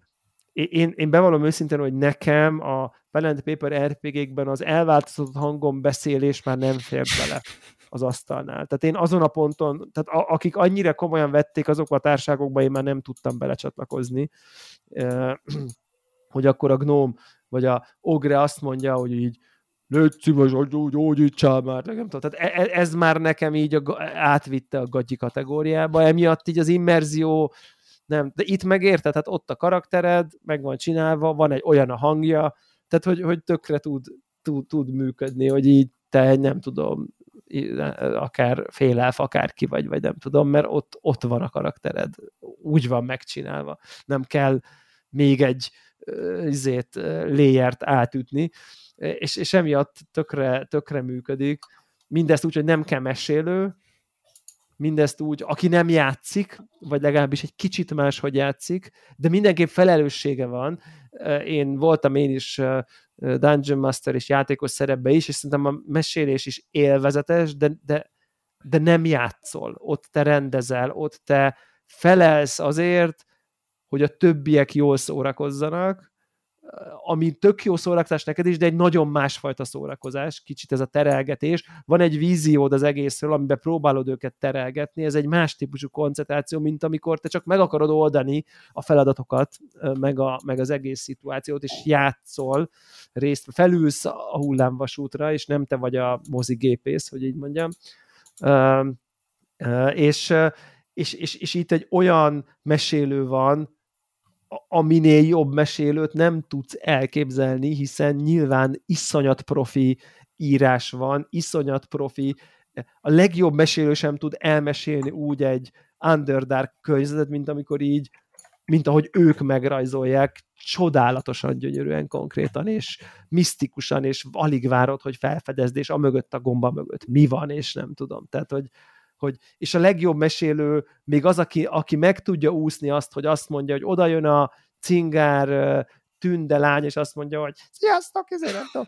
én, én bevallom őszintén, hogy nekem a Pen and Paper RPG-kben az elváltozott hangon beszélés már nem fér bele az asztalnál. Tehát én azon a ponton, tehát a, akik annyira komolyan vették azok a társágokba, én már nem tudtam belecsatlakozni, hogy akkor a gnóm vagy a ogre azt mondja, hogy így légy szíves, hogy gyógyítsál már, nem tudom. Tehát e, e, ez már nekem így a, átvitte a gagyi kategóriába, emiatt így az immerzió nem, de itt megérted, tehát ott a karaktered, meg van csinálva, van egy olyan a hangja, tehát hogy, hogy tökre tud, tud, tud működni, hogy így te nem tudom, akár félelf, akár ki vagy, vagy nem tudom, mert ott, ott van a karaktered, úgy van megcsinálva. Nem kell még egy izét, léjert átütni, és, és emiatt tökre, tökre működik. Mindezt úgy, hogy nem kell mesélő, mindezt úgy, aki nem játszik, vagy legalábbis egy kicsit máshogy játszik, de mindenképp felelőssége van. Én voltam én is Dungeon Master és játékos szerepbe is, és szerintem a mesélés is élvezetes, de, de, de nem játszol. Ott te rendezel, ott te felelsz azért, hogy a többiek jól szórakozzanak, ami tök jó szórakozás neked is, de egy nagyon másfajta szórakozás, kicsit ez a terelgetés. Van egy víziód az egészről, amiben próbálod őket terelgetni, ez egy más típusú koncentráció, mint amikor te csak meg akarod oldani a feladatokat, meg, a, meg az egész szituációt, és játszol, részt felülsz a hullámvasútra, és nem te vagy a mozigépész, hogy így mondjam. és, és, és, és itt egy olyan mesélő van, aminél jobb mesélőt nem tudsz elképzelni, hiszen nyilván iszonyat profi írás van, iszonyat profi, a legjobb mesélő sem tud elmesélni úgy egy Underdark környezetet, mint amikor így, mint ahogy ők megrajzolják, csodálatosan gyönyörűen konkrétan, és misztikusan, és alig várod, hogy felfedezd, és a mögött a gomba mögött mi van, és nem tudom. Tehát, hogy, hogy, és a legjobb mesélő még az, aki, aki meg tudja úszni azt, hogy azt mondja, hogy oda jön a cingár tünde lány, és azt mondja, hogy sziasztok, ezért nem tudom.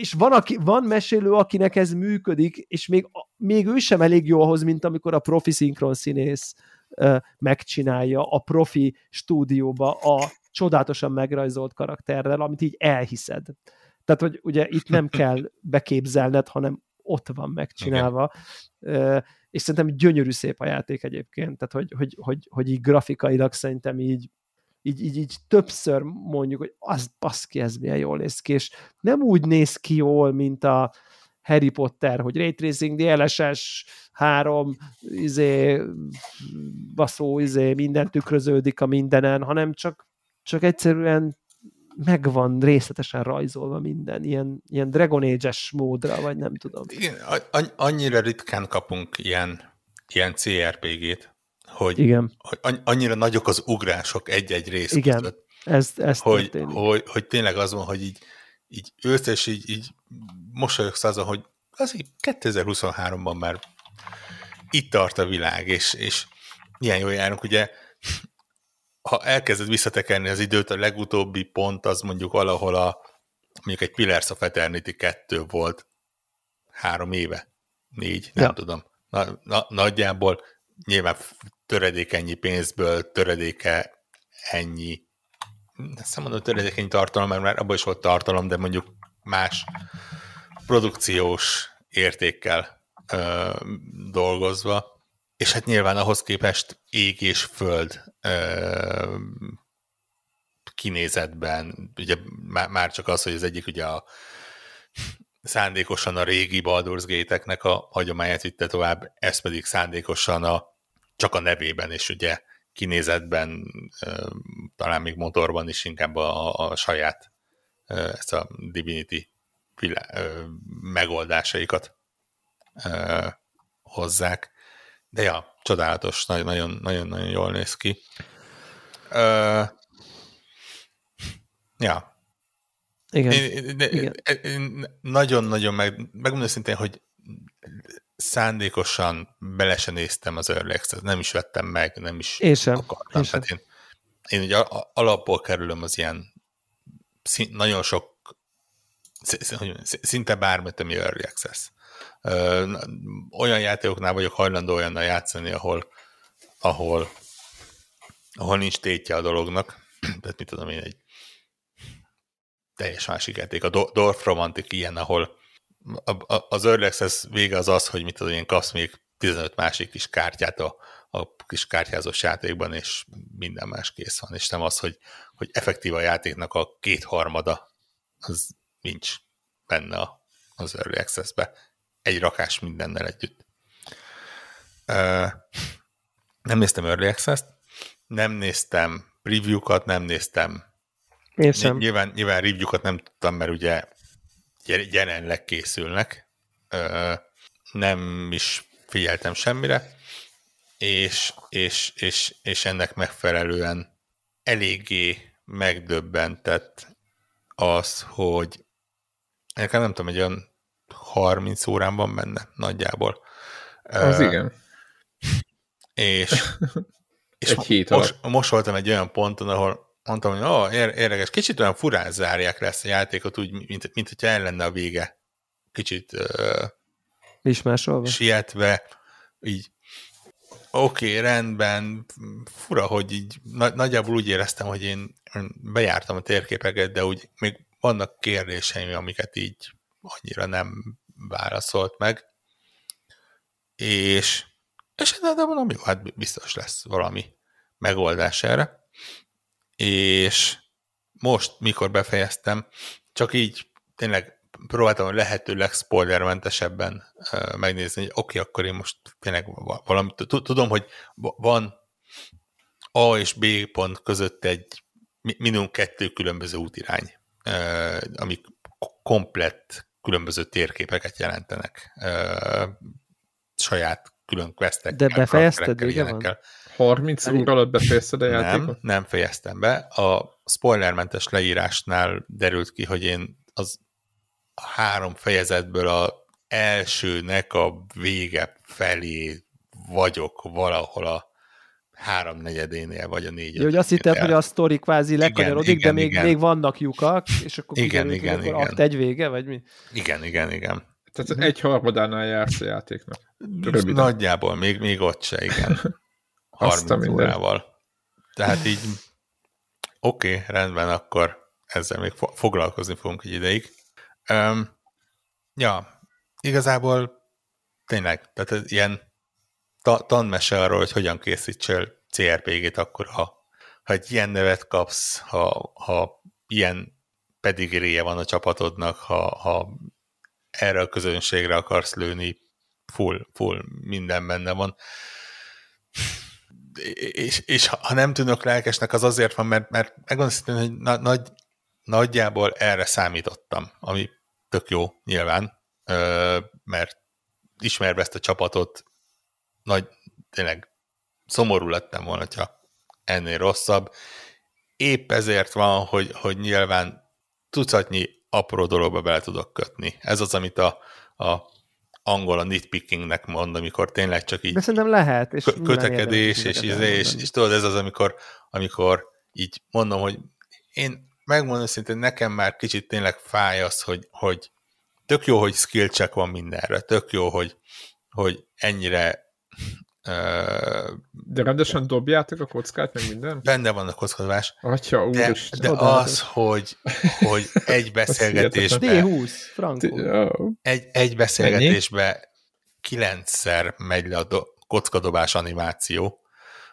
És van, aki, van mesélő, akinek ez működik, és még, még ő sem elég jó ahhoz, mint amikor a profi szinkron színész megcsinálja a profi stúdióba a csodálatosan megrajzolt karakterrel, amit így elhiszed. Tehát, hogy ugye itt nem [LAUGHS] kell beképzelned, hanem ott van megcsinálva. Okay. És szerintem gyönyörű szép a játék egyébként, tehát hogy, hogy, hogy, hogy így grafikailag szerintem így, így, így, így többször mondjuk, hogy az baszki, ez milyen jól néz ki, és nem úgy néz ki jól, mint a Harry Potter, hogy Ray Tracing, DLSS, három, izé, baszó, izé, minden tükröződik a mindenen, hanem csak, csak egyszerűen megvan részletesen rajzolva minden, ilyen, ilyen Dragon Age-es módra, vagy nem tudom. Igen, annyira ritkán kapunk ilyen, ilyen CRPG-t, hogy, Igen. hogy annyira nagyok az ugrások egy-egy rész Igen, között, ez, ez hogy, hogy, hogy, tényleg az van, hogy így, így ősz, és így, így mosolyogsz azon, hogy az így 2023-ban már itt tart a világ, és, és ilyen jól járunk, ugye ha elkezded visszatekerni az időt, a legutóbbi pont az mondjuk valahol a mondjuk egy Pillars of Eternity 2 volt három éve, négy, nem ja. tudom. Na, na, nagyjából nyilván töredék ennyi pénzből, töredéke ennyi, ezt nem mondom töredék ennyi tartalom, mert már abban is volt tartalom, de mondjuk más produkciós értékkel ö, dolgozva, és hát nyilván ahhoz képest ég és föld ö, kinézetben, ugye már, már csak az, hogy az egyik ugye a szándékosan a régi Baldur's Gate-eknek a hagyományát vitte tovább, ez pedig szándékosan a, csak a nevében, és ugye kinézetben, ö, talán még motorban is inkább a, a saját ö, ezt a Divinity vilá, ö, megoldásaikat ö, hozzák. De ja, csodálatos, nagyon-nagyon jól néz ki. Uh, ja. Igen. Én, én, én nagyon-nagyon meg, megmondom szintén, hogy szándékosan bele se néztem az Early Access, nem is vettem meg, nem is én sem, akartam. Én, sem. én, én ugye alapból kerülöm az ilyen szín, nagyon sok szinte bármit, ami Early Access. Olyan játékoknál vagyok hajlandó olyannal játszani, ahol, ahol, ahol nincs tétje a dolognak. [CLEARS THROAT] Tehát mit tudom én, egy teljes másik játék. A Dorf Romantic ilyen, ahol az Early Access vége az az, hogy mit tudom én, kapsz még 15 másik kis kártyát a, a kis kártyázós játékban, és minden más kész van, és nem az, hogy, hogy effektív a játéknak a kétharmada, az nincs benne az Early Access-be. Egy rakás mindennel együtt. Nem néztem Early Access-t, nem néztem preview-kat, nem néztem sem. Nyilván, nyilván review-kat nem tudtam, mert ugye jelenleg készülnek. Nem is figyeltem semmire, és, és, és, és ennek megfelelően eléggé megdöbbentett az, hogy nekem nem tudom, egy olyan 30 órán van benne nagyjából. Az uh, igen. És, [LAUGHS] és egy hét most, most voltam egy olyan ponton, ahol mondtam, hogy oh, érdekes, kicsit olyan furán zárják le ezt a játékot, úgy, mint, mint hogyha el lenne a vége. Kicsit uh, Ismásolva. sietve, így oké, okay, rendben, fura, hogy így na, nagyjából úgy éreztem, hogy én bejártam a térképeket, de úgy még vannak kérdéseim, amiket így annyira nem válaszolt meg, és, és de, mondom, jó, hát biztos lesz valami megoldás erre, és most, mikor befejeztem, csak így tényleg próbáltam a lehető legspoilermentesebben uh, megnézni, hogy oké, okay, akkor én most tényleg valamit tudom, hogy van A és B pont között egy minimum kettő különböző útirány, amik komplett különböző térképeket jelentenek uh, saját külön questek. De befejezted, vége van? 30 óra alatt befejezted a játékot? Nem, nem fejeztem be. A spoilermentes leírásnál derült ki, hogy én az a három fejezetből a elsőnek a vége felé vagyok valahol a háromnegyedénél, vagy a négy. Hogy azt hitted, hogy a sztori kvázi lekanyarodik, de még, igen. még vannak lyukak, és akkor igen, kiderült, igen, hogy igen. akt egy vége, vagy mi? Igen, igen, igen. Tehát uh-huh. egy harmadánál jársz a játéknak. Röviden. Nagyjából, még, még ott se, igen. [LAUGHS] 30 órával. Tehát így oké, okay, rendben, akkor ezzel még foglalkozni fogunk egy ideig. Um, ja, igazából tényleg, tehát ilyen ta- tanmese arról, hogy hogyan készítsél CRPG-t, akkor ha, ha egy ilyen nevet kapsz, ha, ha ilyen pedigréje van a csapatodnak, ha, ha erre a közönségre akarsz lőni, full, full minden benne van. És, és ha nem tűnök lelkesnek, az azért van, mert, mert megmondom hogy na, nagy, nagyjából erre számítottam, ami tök jó nyilván, mert ismerve ezt a csapatot, nagy, tényleg szomorú lettem volna, ha ennél rosszabb. Épp ezért van, hogy, hogy nyilván tucatnyi apró dologba bele tudok kötni. Ez az, amit a, a angol a nitpickingnek mond, amikor tényleg csak így De szerintem lehet. És kötekedés, és, és, és, és, tudod, ez az, amikor, amikor így mondom, hogy én megmondom szintén, nekem már kicsit tényleg fáj az, hogy, hogy tök jó, hogy skill check van mindenre, tök jó, hogy, hogy ennyire de rendesen dobjátok a kockát, meg minden? Benne van a kockozás. Atya, úr, de, de az, hogy, hogy egy [LAUGHS] beszélgetésbe... D20, frankul. Egy, egy beszélgetésbe kilencszer megy le a do, kockadobás animáció.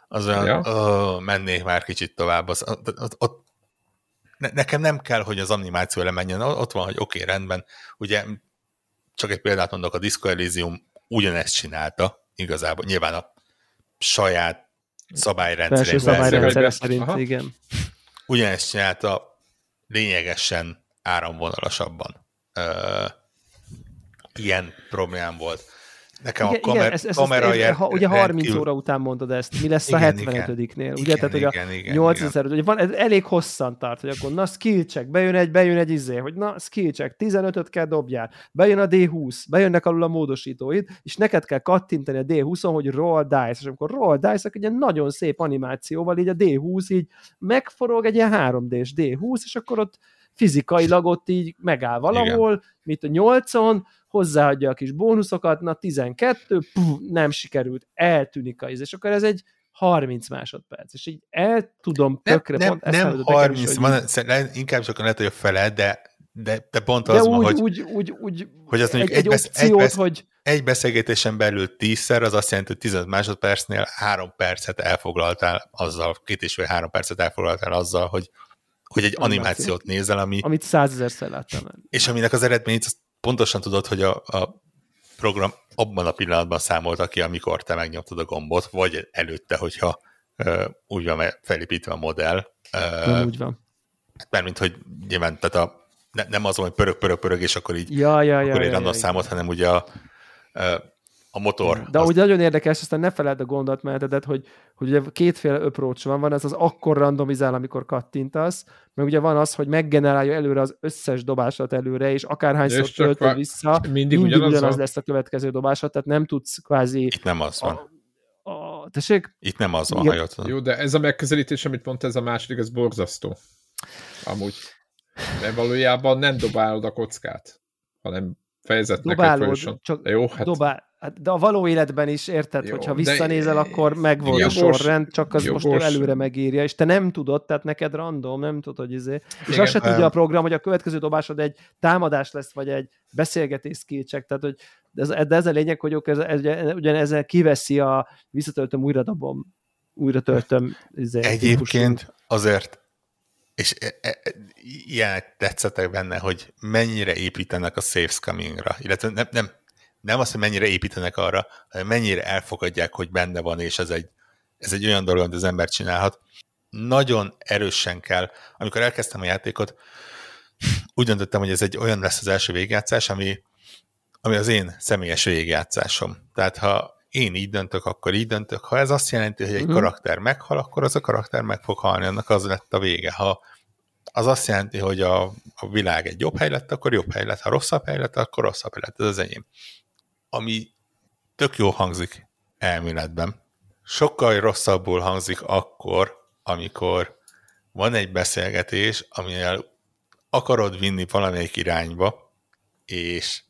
Az olyan, ja. oh, mennék már kicsit tovább. Az, ott, ott, ne, nekem nem kell, hogy az animáció lemenjen. Ott van, hogy oké, okay, rendben. Ugye, csak egy példát mondok, a Disco Elysium ugyanezt csinálta, igazából. Nyilván a saját szabályrendszerében. szabályrendszer szerint, Aha. igen. Ugyanezt csinálta lényegesen áramvonalasabban. Ö, ilyen problémám volt. Nekem igen, a kamer, igen, ez, ez, kamera ez, ez, ha, Ugye 30 rendkívül... óra után mondod ezt, mi lesz igen, a 75-nél? Ugye, igen, tehát, hogy igen, a igen, 8000, ugye van, ez elég hosszan tart, hogy akkor na skill check, bejön egy, bejön egy izé, hogy na skill check, 15-öt kell dobjál, bejön a D20, bejönnek alul a módosítóid, és neked kell kattintani a D20-on, hogy roll dice, és amikor roll dice, akkor egy nagyon szép animációval így a D20 így megforog egy ilyen 3D-s D20, és akkor ott fizikailag ott így megáll valahol, Igen. mint a nyolcon, hozzáadja a kis bónuszokat, na 12, puf, nem sikerült, eltűnik a íz, és akkor ez egy 30 másodperc, és így el tudom tökre nem, pont nem, nem 30, is, van, hogy... inkább csak lehet, hogy a fele, de, de, de pont az de úgy, van, hogy, úgy, úgy, úgy, hogy az mondjuk egy, egy, besz, opciót, egy, besz, hogy... egy beszélgetésen belül tízszer, az azt jelenti, hogy 15 másodpercnél három percet elfoglaltál azzal, két és fél három percet elfoglaltál azzal, hogy, hogy egy animációt nézel, ami... Amit százezerszer láttam. És aminek az eredményét azt pontosan tudod, hogy a, a program abban a pillanatban számolta ki, amikor te megnyomtad a gombot, vagy előtte, hogyha uh, úgy van felépítve a modell. Uh, úgy van. Mármint, hogy nyilván, tehát a, ne, nem az, hogy pörög, pörög, pörög, és akkor így ja, ja, akkor ja, egy ja, ja, számot, hanem ugye a, a motor. De azt... úgy nagyon érdekes, aztán ne feled a gondolatmenetedet, hogy, hogy ugye kétféle approach van, van ez az akkor randomizál, amikor kattintasz, meg ugye van az, hogy meggenerálja előre az összes dobásat előre, és akárhányszor töltöd vissza, mindig, mindig ugyanaz, ugyanaz lesz a következő dobásat, tehát nem tudsz kvázi... Itt nem az van. A, a, tessék? Itt nem az van, Igen. ha jött Jó, de ez a megközelítés, amit mondta, ez a második, ez borzasztó. Amúgy. Mert valójában nem dobálod a kockát, hanem fejezett Dobálod, neked csak jó, hát... dobál, Hát, de a való életben is érted, Jó, hogyha visszanézel, de... akkor megvolt a sorrend, csak az jogos. most előre megírja, és te nem tudod, tehát neked random, nem tudod, hogy izé. És Igen, azt se tudja a program, hogy a következő dobásod egy támadás lesz, vagy egy beszélgetés skillcheck, tehát hogy de ez, de ez a lényeg, hogy ez, ez, ugyan ezzel kiveszi a visszatöltöm, újra dobom, újra töltöm. Izé, Egyébként típusú. azért és e, e, e, ilyenek tetszettek benne, hogy mennyire építenek a safe scamingra, illetve nem, nem nem azt, hogy mennyire építenek arra, hanem mennyire elfogadják, hogy benne van, és ez egy, ez egy olyan dolog, amit az ember csinálhat. Nagyon erősen kell, amikor elkezdtem a játékot, úgy döntöttem, hogy ez egy olyan lesz az első végjátszás, ami, ami az én személyes végjátszásom. Tehát ha én így döntök, akkor így döntök. Ha ez azt jelenti, hogy egy uh-huh. karakter meghal, akkor az a karakter meg fog halni, annak az lett a vége. Ha az azt jelenti, hogy a, a világ egy jobb hely lett, akkor jobb hely lett. Ha rosszabb hely lett, akkor rosszabb hely lett. Ez az enyém ami tök jó hangzik elméletben. Sokkal rosszabbul hangzik akkor, amikor van egy beszélgetés, amivel akarod vinni valamelyik irányba, és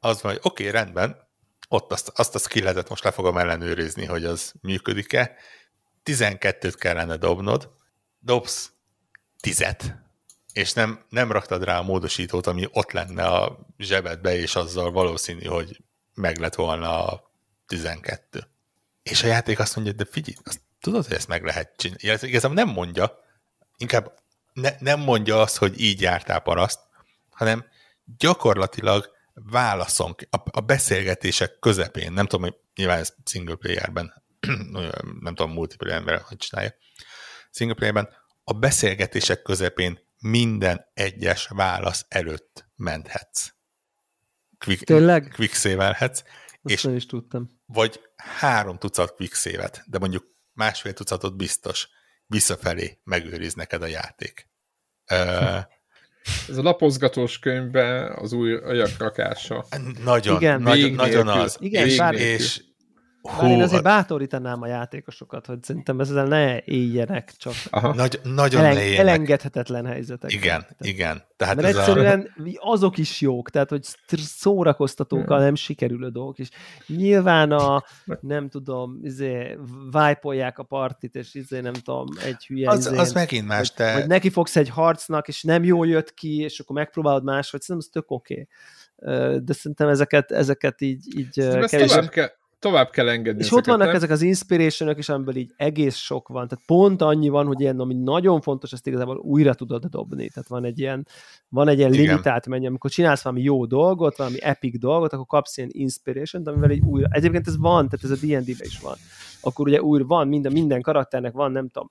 az van, hogy oké, okay, rendben, ott azt, azt a skilletet most le fogom ellenőrizni, hogy az működik-e. 12-t kellene dobnod, dobsz 10 és nem, nem raktad rá a módosítót, ami ott lenne a zsebedbe, és azzal valószínű, hogy meg lett volna a 12. És a játék azt mondja, de figyelj, azt tudod, hogy ezt meg lehet csinálni. Igazából nem mondja, inkább ne, nem mondja azt, hogy így jártál paraszt, hanem gyakorlatilag válaszol a, a beszélgetések közepén, nem tudom, hogy nyilván ez single playerben, [CLEARS THROAT] nem tudom, multiplayerben hogy csinálja, single playerben a beszélgetések közepén minden egyes válasz előtt menthetsz quick, Tényleg? quick és is tudtam. Vagy három tucat quick de mondjuk másfél tucatot biztos visszafelé megőriz neked a játék. Uh, Ez a lapozgatós könyvben az új ajakrakása. Nagyon, Igen, nagyon, nagyon az. Igen, és, és, Hú, én azért bátorítanám a játékosokat, hogy szerintem ezzel ne éljenek csak. Aha. Nagy, nagyon Elen, ne elengedhetetlen helyzetek. Igen, tehát, igen. Tehát mert egyszerűen a... azok is jók, tehát hogy szórakoztatókkal nem sikerülő dolgok, és nyilván a, nem tudom, izé, vájpolják a partit, és izé, nem tudom, egy hülye az, izé, az megint más, hogy, te... Vagy neki fogsz egy harcnak, és nem jól jött ki, és akkor megpróbálod máshogy, szerintem ez tök oké. Okay. De szerintem ezeket, ezeket így, így kevésbé... tovább kell, tovább kell engedni. És ott vannak nem? ezek az inspiration is, amiből így egész sok van. Tehát pont annyi van, hogy ilyen, ami nagyon fontos, ezt igazából újra tudod dobni. Tehát van egy ilyen, van egy ilyen Igen. limitált menny, amikor csinálsz valami jó dolgot, valami epic dolgot, akkor kapsz ilyen inspiration amivel egy újra. Egyébként ez van, tehát ez a D&D-ben is van akkor ugye újra van, minden, minden karakternek van, nem tudom,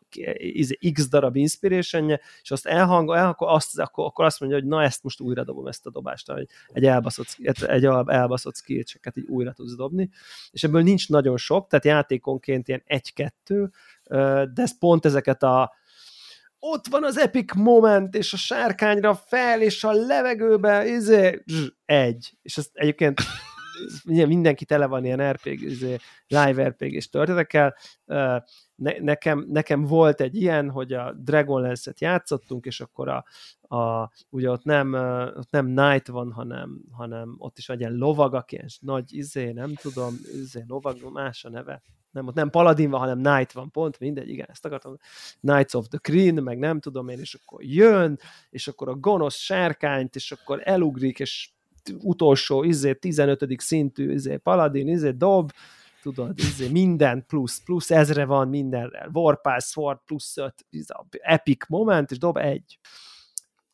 x darab inspiration és azt elhang, el, akkor, azt, akkor, akkor azt mondja, hogy na ezt most újra dobom ezt a dobást, hogy egy elbaszott, egy elbaszott skill így újra tudsz dobni, és ebből nincs nagyon sok, tehát játékonként ilyen egy-kettő, de ez pont ezeket a ott van az epic moment, és a sárkányra fel, és a levegőbe, izé, egy. És ezt egyébként mindenki tele van ilyen RPG, izé, live RPG-s történetekkel. Ne, nekem, nekem volt egy ilyen, hogy a Dragonlance-et játszottunk, és akkor a, a, ugye ott nem, ott nem Knight van, hanem, hanem ott is egy ilyen lovagak, ilyen nagy izé, nem tudom, izé, lovag, más a neve, nem, ott nem Paladin van, hanem Knight van, pont mindegy, igen, ezt akartam. Knights of the Green, meg nem tudom én, és akkor jön, és akkor a gonosz sárkányt, és akkor elugrik, és utolsó, izé, 15. szintű, izé, Paladin, izé, dob, tudod, izé, minden plusz, plusz ezre van mindenre, Warpass, Sword plusz 5, izé, epic moment, és dob egy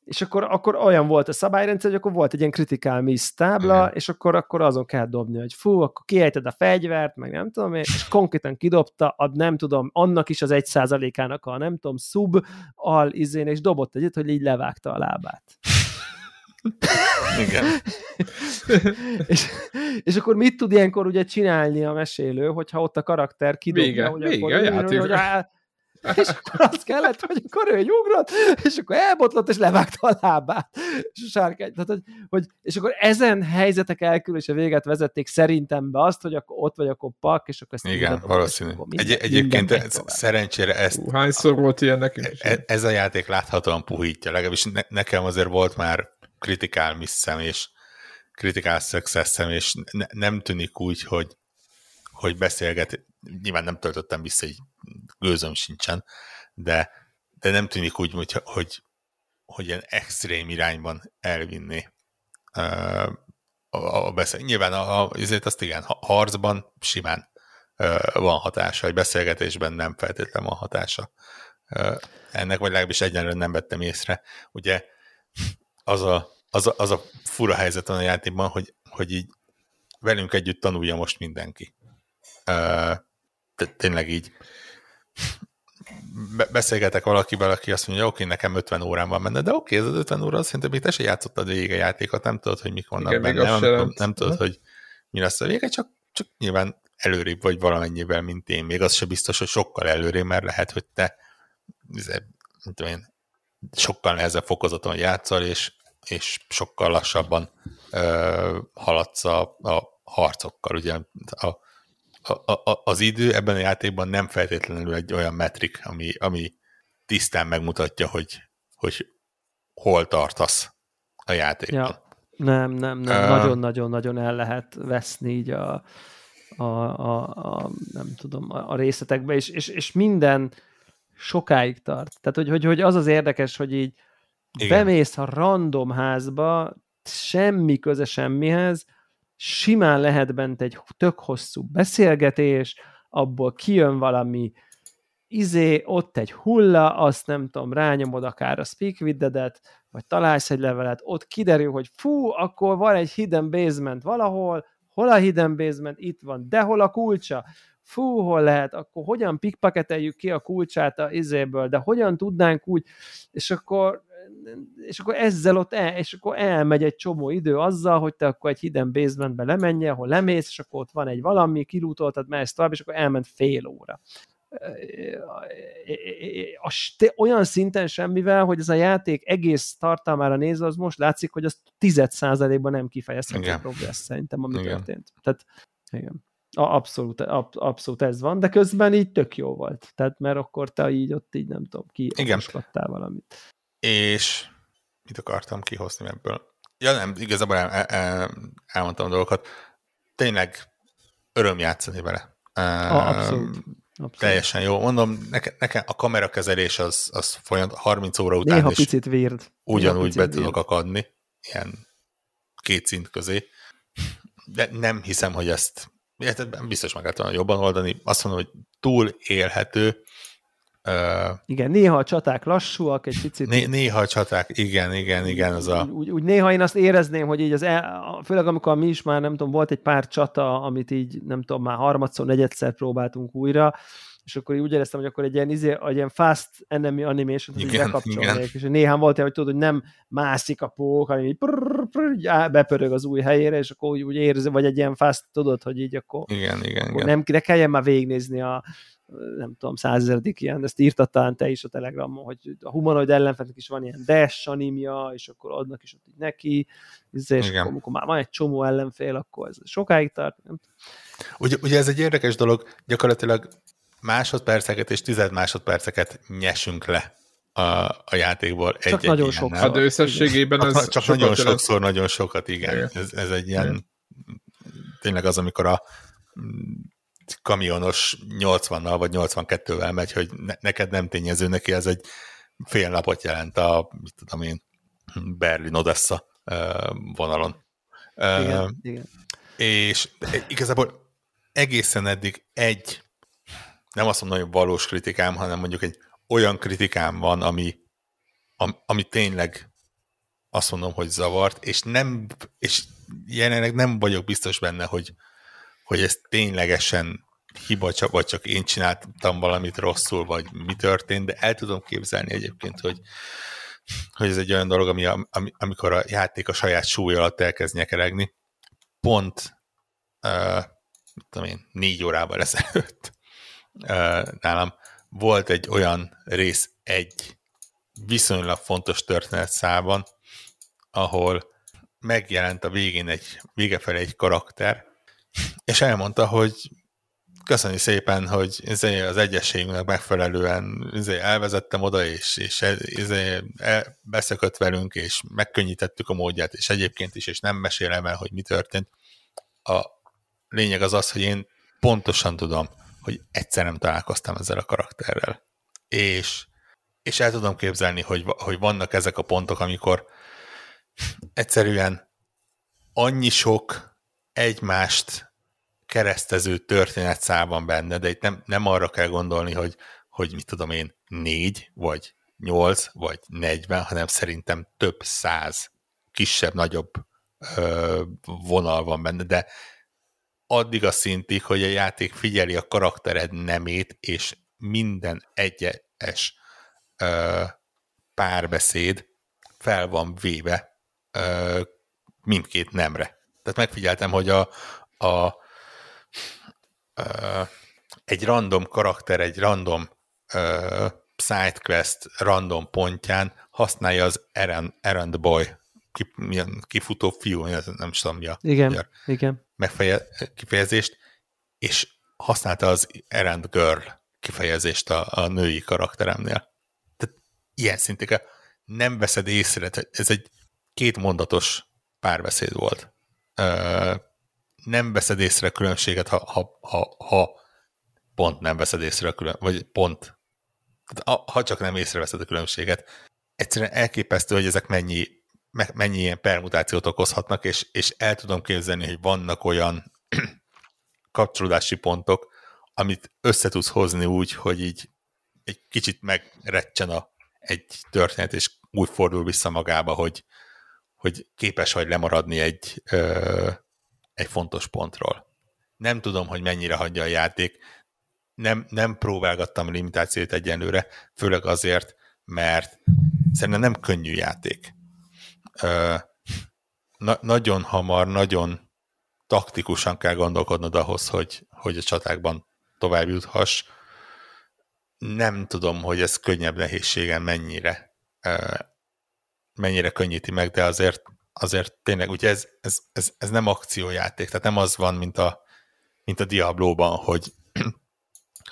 és akkor, akkor olyan volt a szabályrendszer, hogy akkor volt egy ilyen critical miss tábla, Igen. és akkor, akkor azon kell dobni, hogy fú, akkor kiejted a fegyvert, meg nem tudom én, és konkrétan kidobta, ad nem tudom, annak is az egy százalékának a nem tudom, sub al izén, és dobott egyet, hogy így levágta a lábát. [LAUGHS] Igen. [LAUGHS] és, és akkor mit tud ilyenkor ugye csinálni a mesélő, hogyha ott a karakter kidobja, vége, hogy vége, akkor, hogy, á, és akkor az kellett, hogy akkor ő ugrott, és akkor elbotlott, és levágta a lábát. És a sárkány, tehát, hogy, hogy, és akkor ezen helyzetek elkülönése véget vezették szerintem be azt, hogy akkor ott vagy, akkor pak, és akkor ezt Igen, minden, valószínű. Egy, egyébként ez, szerencsére ezt... Hányszor volt ilyen nekünk? E, ez a játék láthatóan puhítja, legalábbis ne, nekem azért volt már kritikál misszem, és kritikál success és ne, nem tűnik úgy, hogy, hogy beszélget, nyilván nem töltöttem vissza így gőzöm sincsen, de, de nem tűnik úgy, hogy, hogy, hogy ilyen extrém irányban elvinni a, a beszél. Nyilván a, a, azért azt igen, harcban simán van hatása, egy beszélgetésben nem feltétlenül van hatása ennek, vagy legalábbis egyenlően nem vettem észre. Ugye az a, az a, az a fura helyzet van a játékban, hogy, hogy így velünk együtt tanulja most mindenki. Uh, tényleg így beszélgetek valakivel, aki azt mondja, oké, nekem 50 órán van benne, de oké, ez az 50 óra, szerintem még te se játszottad végig a játékot, nem tudod, hogy mik vannak Igen, benne, nem, nem, nem tudod, hogy mi lesz a vége, csak, csak nyilván előrébb vagy valamennyivel, mint én. Még az se biztos, hogy sokkal előrébb, mert lehet, hogy te nem tudom én, sokkal nehezebb fokozaton játszol, és, és sokkal lassabban ö, haladsz a, a harcokkal. Ugye a, a, a, az idő ebben a játékban nem feltétlenül egy olyan metrik, ami, ami tisztán megmutatja, hogy, hogy hol tartasz a játékban. Ja, nem, nem, nem. Nagyon-nagyon-nagyon uh, el lehet veszni így a, a, a, a nem tudom, a, a részletekbe, és, és, és minden sokáig tart. Tehát, hogy, hogy, hogy az az érdekes, hogy így Igen. bemész a random házba, semmi köze semmihez, simán lehet bent egy tök hosszú beszélgetés, abból kijön valami izé, ott egy hulla, azt nem tudom, rányomod akár a Speak the vagy találsz egy levelet, ott kiderül, hogy fú, akkor van egy hidden basement valahol, hol a hidden basement, itt van, de hol a kulcsa? Fú, hol lehet, akkor hogyan pickpocketeljük ki a kulcsát a izéből, de hogyan tudnánk úgy, és akkor és akkor ezzel ott el, és akkor elmegy egy csomó idő azzal, hogy te akkor egy hidden basementbe lemenj, ahol lemész, és akkor ott van egy valami, kilútoltad, mehetsz tovább, és akkor elment fél óra. A, olyan szinten semmivel, hogy ez a játék egész tartalmára nézve, az most látszik, hogy az tized százalékban nem kifejezhető progressz szerintem, ami igen. történt. Tehát, igen. Abszolút, ab, abszolút ez van, de közben így tök jó volt. Tehát, mert akkor te így ott így nem tudom, ki valamit. És mit akartam kihozni ebből? Ja nem, igazából el, el, elmondtam a dolgokat. Tényleg öröm játszani vele. A, abszolút. Abszolút. Teljesen jó. Mondom, nekem, nekem a kamerakezelés az, az folyamat 30 óra után Néha is picit weird. ugyanúgy picit be tudok akadni, ilyen két szint közé. De nem hiszem, hogy ezt biztos meg lehet jobban oldani. Azt mondom, hogy túl élhető, Uh, igen, néha a csaták lassúak, egy picit. Né- néha a csaták, igen, igen, igen. Az a... úgy, úgy, néha én azt érezném, hogy így az el, főleg amikor mi is már, nem tudom, volt egy pár csata, amit így, nem tudom, már harmadszor, negyedszer próbáltunk újra, és akkor úgy éreztem, hogy akkor egy ilyen, izé, egy ilyen fast enemy animation Igen, így bekapcsolnék, és néhány volt hogy tudod, hogy nem mászik a pók, hanem így, prrr, prrr, így á- bepörög az új helyére, és akkor úgy, úgy érzi, vagy egy ilyen fast, tudod, hogy így akkor, Igen, igen, akkor igen. nem, ne kelljen már végignézni a nem tudom, százezedik ilyen, ezt írtad talán te is a Telegramon, hogy a humanoid ellenfelnek is van ilyen dash animja, és akkor adnak is ott így neki, és Igen. akkor, amikor már van egy csomó ellenfél, akkor ez sokáig tart, nem. Ugye, ugye ez egy érdekes dolog, gyakorlatilag másodperceket és tized másodperceket nyesünk le a, a játékból. Csak egy-egy nagyon ilyennel. sokszor. Hát összességében Csak, ez csak sokat nagyon sokszor, nagyon sokat, igen. Igen. Ez, ez egy ilyen, Igen. tényleg az, amikor a kamionos 80-nal vagy 82-vel megy, hogy ne, neked nem tényező, neki ez egy fél napot jelent a, mit tudom én, Berlin-Odessa vonalon. Igen, igen. és igazából egészen eddig egy, nem azt mondom, hogy valós kritikám, hanem mondjuk egy olyan kritikám van, ami, am, ami tényleg azt mondom, hogy zavart, és nem, és jelenleg nem vagyok biztos benne, hogy, hogy ez ténylegesen hiba, csak, vagy csak én csináltam valamit rosszul, vagy mi történt, de el tudom képzelni egyébként, hogy, hogy ez egy olyan dolog, ami, ami, amikor a játék a saját súly alatt elkezd nyekeregni. Pont uh, tudom én, négy órával ezelőtt uh, nálam volt egy olyan rész egy viszonylag fontos történet szában, ahol megjelent a végén egy, vége felé egy karakter, és elmondta, hogy köszönjük szépen, hogy izé az egyességünknek megfelelően izé elvezettem oda, és, és izé el, beszökött velünk, és megkönnyítettük a módját, és egyébként is, és nem mesélem el, hogy mi történt. A lényeg az az, hogy én pontosan tudom, hogy egyszer nem találkoztam ezzel a karakterrel. És, és el tudom képzelni, hogy, hogy vannak ezek a pontok, amikor egyszerűen annyi sok egymást keresztező történetszál van benne, de itt nem, nem arra kell gondolni, hogy, hogy mit tudom én, négy, vagy nyolc, vagy negyven, hanem szerintem több száz kisebb-nagyobb vonal van benne, de addig a szintig, hogy a játék figyeli a karaktered nemét, és minden egyes ö, párbeszéd fel van véve ö, mindkét nemre. Tehát megfigyeltem, hogy a, a egy random karakter, egy random sidequest random pontján használja az errand, errand boy ki, milyen kifutó fiú, nem is tudom mi a Igen, magyar igen. megfeje, kifejezést, és használta az errand girl kifejezést a, a női karakteremnél. Tehát ilyen szintig nem veszed észre, ez egy két mondatos párbeszéd volt. Ö, nem veszed észre a különbséget, ha, ha, ha, ha pont nem veszed észre a külön, vagy pont, ha csak nem észreveszed a különbséget. Egyszerűen elképesztő, hogy ezek mennyi, mennyi ilyen permutációt okozhatnak, és, és el tudom képzelni, hogy vannak olyan [CLEARS THROAT] kapcsolódási pontok, amit össze tudsz hozni úgy, hogy így egy kicsit megrecsen a, egy történet, és úgy fordul vissza magába, hogy, hogy képes vagy lemaradni egy, ö, egy fontos pontról. Nem tudom, hogy mennyire hagyja a játék, nem, nem próbálgattam limitációt egyenlőre, főleg azért, mert szerintem nem könnyű játék. Ö, na, nagyon hamar, nagyon taktikusan kell gondolkodnod ahhoz, hogy, hogy a csatákban tovább juthass. Nem tudom, hogy ez könnyebb nehézségen mennyire mennyire könnyíti meg, de azért, azért tényleg, ugye ez, ez, ez, ez nem akciójáték, tehát nem az van, mint a, mint a Diablo-ban, hogy [CLEARS THROAT]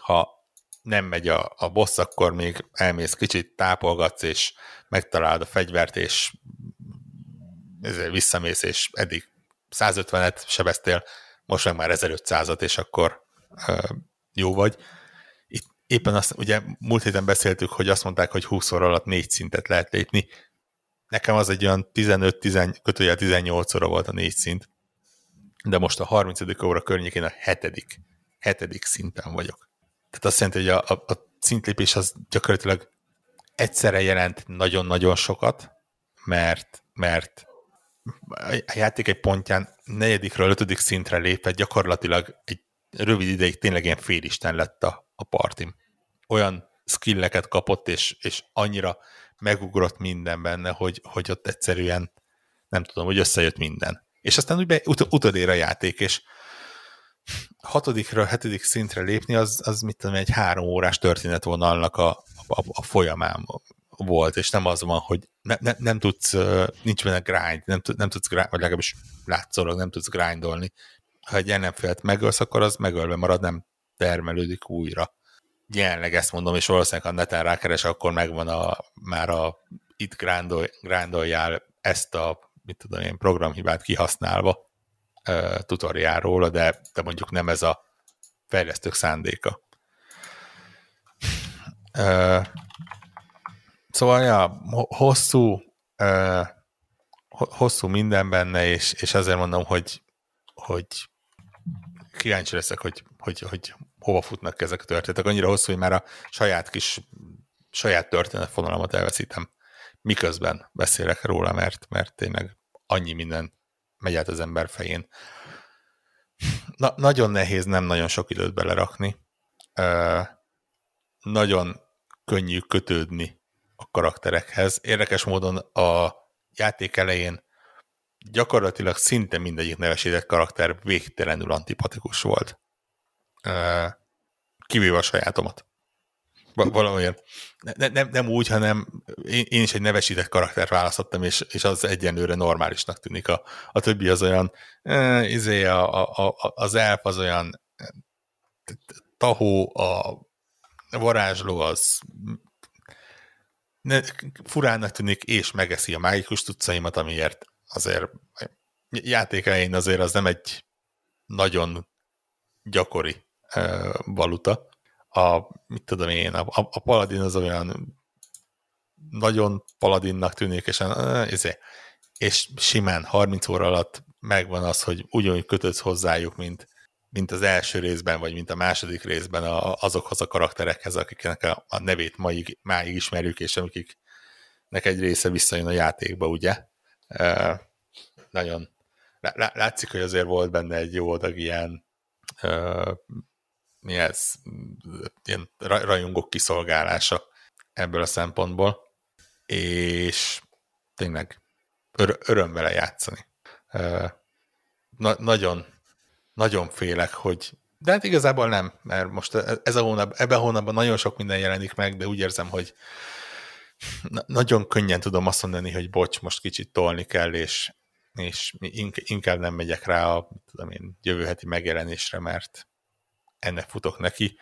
ha nem megy a, a boss, akkor még elmész kicsit, tápolgatsz, és megtalálod a fegyvert, és ezért visszamész, és eddig 150-et sebeztél, most meg már 1500-at, és akkor ö, jó vagy. Itt éppen azt, ugye múlt héten beszéltük, hogy azt mondták, hogy 20 óra alatt négy szintet lehet lépni. Nekem az egy olyan 15 kötőjel 18 óra volt a négy szint, de most a 30. óra környékén a hetedik, hetedik szinten vagyok. Tehát azt jelenti, hogy a, a, a szintlépés az gyakorlatilag egyszerre jelent nagyon-nagyon sokat, mert, mert a játék egy pontján negyedikről ötödik szintre lépett, gyakorlatilag egy rövid ideig tényleg ilyen félisten lett a, a partim. Olyan skilleket kapott, és, és annyira megugrott minden benne, hogy, hogy ott egyszerűen nem tudom, hogy összejött minden. És aztán úgy be, ut- utadér a játék, és hatodikra, hetedik szintre lépni, az, az mit tudom, egy három órás történetvonalnak a, a, a folyamán volt, és nem az van, hogy ne, ne, nem tudsz, nincs benne grind, nem, nem tudsz, grind, vagy legalábbis látszólag nem tudsz grindolni. Ha egy ellenfélt megölsz, akkor az megölve marad, nem termelődik újra. Jelenleg ezt mondom, és valószínűleg ha neten rákeres, akkor megvan a, már a itt grindol, grindoljál ezt a mit tudom én, programhibát kihasználva uh, de, de mondjuk nem ez a fejlesztők szándéka. Uh, szóval, ja, hosszú, uh, hosszú minden benne, és, és azért mondom, hogy, hogy kíváncsi leszek, hogy, hogy, hogy hova futnak ezek a történetek. Annyira hosszú, hogy már a saját kis saját történetfonalamat elveszítem, miközben beszélek róla, mert, mert tényleg annyi minden megy át az ember fején. Na, nagyon nehéz nem nagyon sok időt belerakni. Ö, nagyon könnyű kötődni a karakterekhez. Érdekes módon a játék elején gyakorlatilag szinte mindegyik nevesített karakter végtelenül antipatikus volt. Kivéve a sajátomat. Valamilyen. Ne, nem, nem úgy, hanem én, én is egy nevesített karaktert választottam, és, és az egyenlőre normálisnak tűnik. A, a többi az olyan, e, izé a, a, a, az elf az olyan tahó, a varázsló az ne, furának tűnik, és megeszi a mágikus tudszaimat, amiért azért játék azért az nem egy nagyon gyakori valuta a, mit tudom én, a, a paladin az olyan nagyon paladinnak tűnik, és, ezért, és simán 30 óra alatt megvan az, hogy ugyanúgy kötődsz hozzájuk, mint, mint az első részben, vagy mint a második részben a, azokhoz a karakterekhez, akiknek a, a nevét máig, máig ismerjük, és akiknek egy része visszajön a játékba, ugye? E, nagyon látszik, hogy azért volt benne egy jó adag ilyen mi ez, ilyen rajongók kiszolgálása ebből a szempontból, és tényleg ör- öröm vele játszani. Na- nagyon, nagyon félek, hogy de hát igazából nem, mert most e-, ez a hónap, ebben a hónapban nagyon sok minden jelenik meg, de úgy érzem, hogy na- nagyon könnyen tudom azt mondani, hogy bocs, most kicsit tolni kell, és, és inkább nem megyek rá a tudom én, jövő heti megjelenésre, mert ennek futok neki,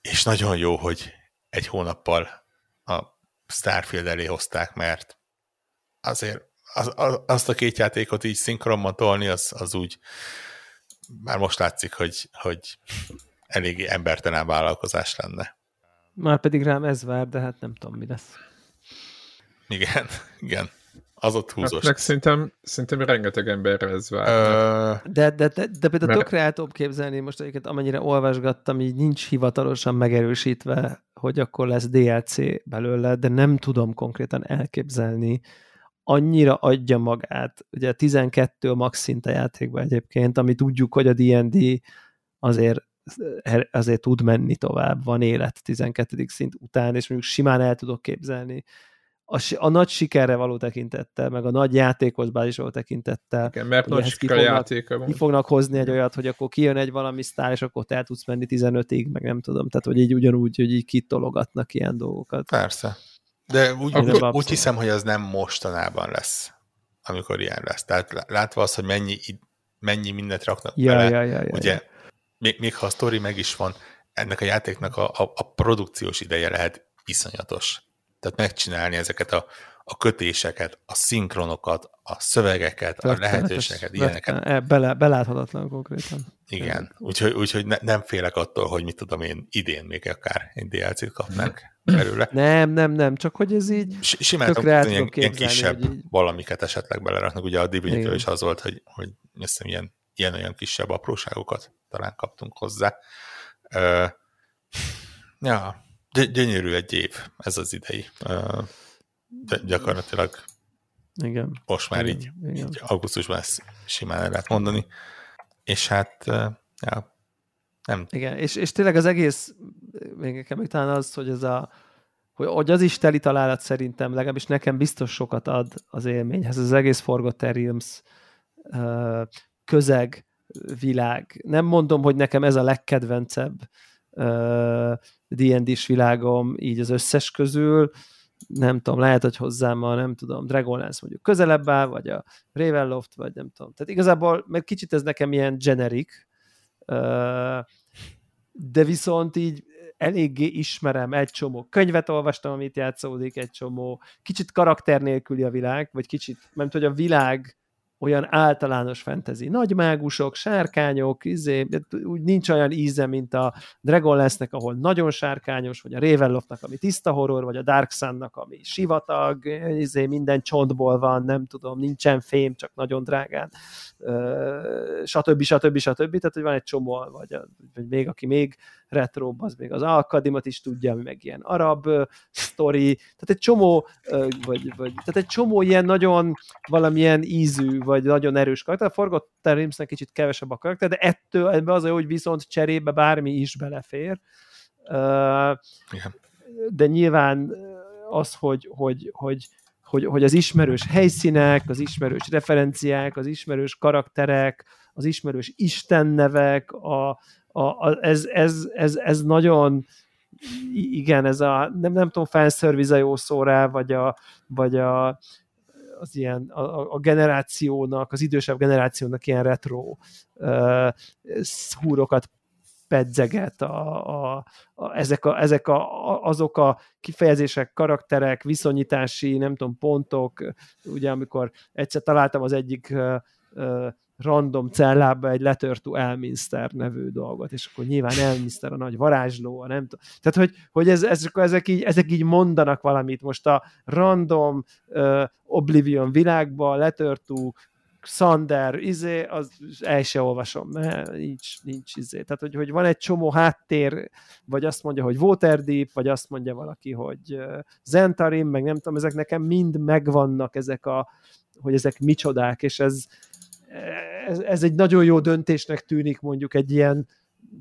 és nagyon jó, hogy egy hónappal a Starfield elé hozták, mert azért az, az, azt a két játékot így szinkronban tolni, az, az úgy már most látszik, hogy, hogy eléggé embertelen vállalkozás lenne. Már pedig rám ez vár, de hát nem tudom, mi lesz. Igen, igen az ott húzós. Hát meg szerintem, szerintem rengeteg emberre ez vár. De, de, de, de például mert... tökre el tudom képzelni, most egyiket amennyire olvasgattam, így nincs hivatalosan megerősítve, hogy akkor lesz DLC belőle, de nem tudom konkrétan elképzelni, annyira adja magát, ugye 12 a max szint a játékban egyébként, ami tudjuk, hogy a D&D azért azért tud menni tovább, van élet 12. szint után, és mondjuk simán el tudok képzelni, a, a nagy sikerre való tekintettel, meg a nagy játékhoz bázisról tekintettel. Igen, mert nagy siker játéka van. Ki fognak hozni egy olyat, hogy akkor kijön egy valami sztár, és akkor el tudsz menni 15-ig, meg nem tudom. Tehát, hogy így ugyanúgy, hogy így kitologatnak ilyen dolgokat. Persze. De úgy, akkor, úgy hiszem, hogy az nem mostanában lesz, amikor ilyen lesz. Tehát látva az, hogy mennyi, mennyi mindent raknak ja, bele, ja, ja, ja, ugye, ja. Még, még ha a sztori meg is van, ennek a játéknak a, a, a produkciós ideje lehet iszonyatos tehát megcsinálni ezeket a, a kötéseket, a szinkronokat, a szövegeket, a lehetőségeket, ilyeneket. E, bele, beláthatatlan konkrétan. Igen, úgyhogy, úgyhogy ne, nem félek attól, hogy mit tudom én, idén még akár egy DLC-t kapnánk belőle. [CLEARS THROAT] Nem, nem, nem, csak hogy ez így Simán tökre ilyen, ilyen kisebb így... valamiket esetleg beleraknak. Ugye a divinity is az volt, hogy, hogy hiszem, ilyen, ilyen olyan kisebb apróságokat talán kaptunk hozzá. Uh, ja, Gyönyörű egy év ez az idei. De gyakorlatilag igen. most már igen, így, igen. így augusztusban ezt simán el lehet mondani. És hát ja, Nem. Igen, és, és tényleg az egész, még nekem még talán az, hogy ez a, hogy, hogy az is teli találat szerintem, legalábbis nekem biztos sokat ad az élményhez, az egész Forgotten Realms közeg, világ. Nem mondom, hogy nekem ez a legkedvencebb D&D-s világom így az összes közül, nem tudom, lehet, hogy hozzám a, nem tudom, Dragonlance mondjuk közelebb áll, vagy a Ravenloft, vagy nem tudom. Tehát igazából, mert kicsit ez nekem ilyen generic, de viszont így eléggé ismerem egy csomó. Könyvet olvastam, amit játszódik, egy csomó, kicsit karakter nélküli a világ, vagy kicsit, mert hogy a világ olyan általános fantasy. Nagy mágusok, sárkányok, izé, úgy nincs olyan íze, mint a Dragon lesznek, ahol nagyon sárkányos, vagy a Ravenloftnak, ami tiszta horror, vagy a Dark Sun-nak, ami sivatag, izé, minden csontból van, nem tudom, nincsen fém, csak nagyon drágán, stb. stb. stb. Tehát, hogy van egy csomó, vagy, vagy még, aki még retro, az még az Alkadimat is tudja, ami meg ilyen arab uh, sztori, tehát egy csomó, uh, vagy, vagy, tehát egy csomó ilyen nagyon valamilyen ízű, vagy nagyon erős karakter. A Forgotten Rimsnek kicsit kevesebb a karakter, de ettől ebbe az, hogy viszont cserébe bármi is belefér. Uh, Igen. De nyilván az, hogy, hogy, hogy, hogy, hogy az ismerős helyszínek, az ismerős referenciák, az ismerős karakterek, az ismerős istennevek, a, a, a, ez, ez, ez, ez nagyon igen, ez a, nem, nem tudom, fanservice a jó szó rá, vagy a, vagy a, az ilyen, a, a generációnak, az idősebb generációnak ilyen retro húrokat pedzeget, a, a, a, ezek, a, ezek a, azok a kifejezések, karakterek, viszonyítási, nem tudom, pontok, ugye amikor egyszer találtam az egyik uh, uh, random cellába egy Letter to Elminster nevű dolgot, és akkor nyilván Elminster a nagy varázsló, a nem tudom. Tehát, hogy, hogy ez, ezek, ezek, így, ezek így mondanak valamit. Most a random uh, Oblivion világban Letter to Sander, izé, az el se olvasom, mert nincs, nincs izé. Tehát, hogy, hogy van egy csomó háttér, vagy azt mondja, hogy Waterdeep, vagy azt mondja valaki, hogy Zentarim, meg nem tudom, ezek nekem mind megvannak ezek a, hogy ezek micsodák, és ez, ez, ez egy nagyon jó döntésnek tűnik mondjuk egy ilyen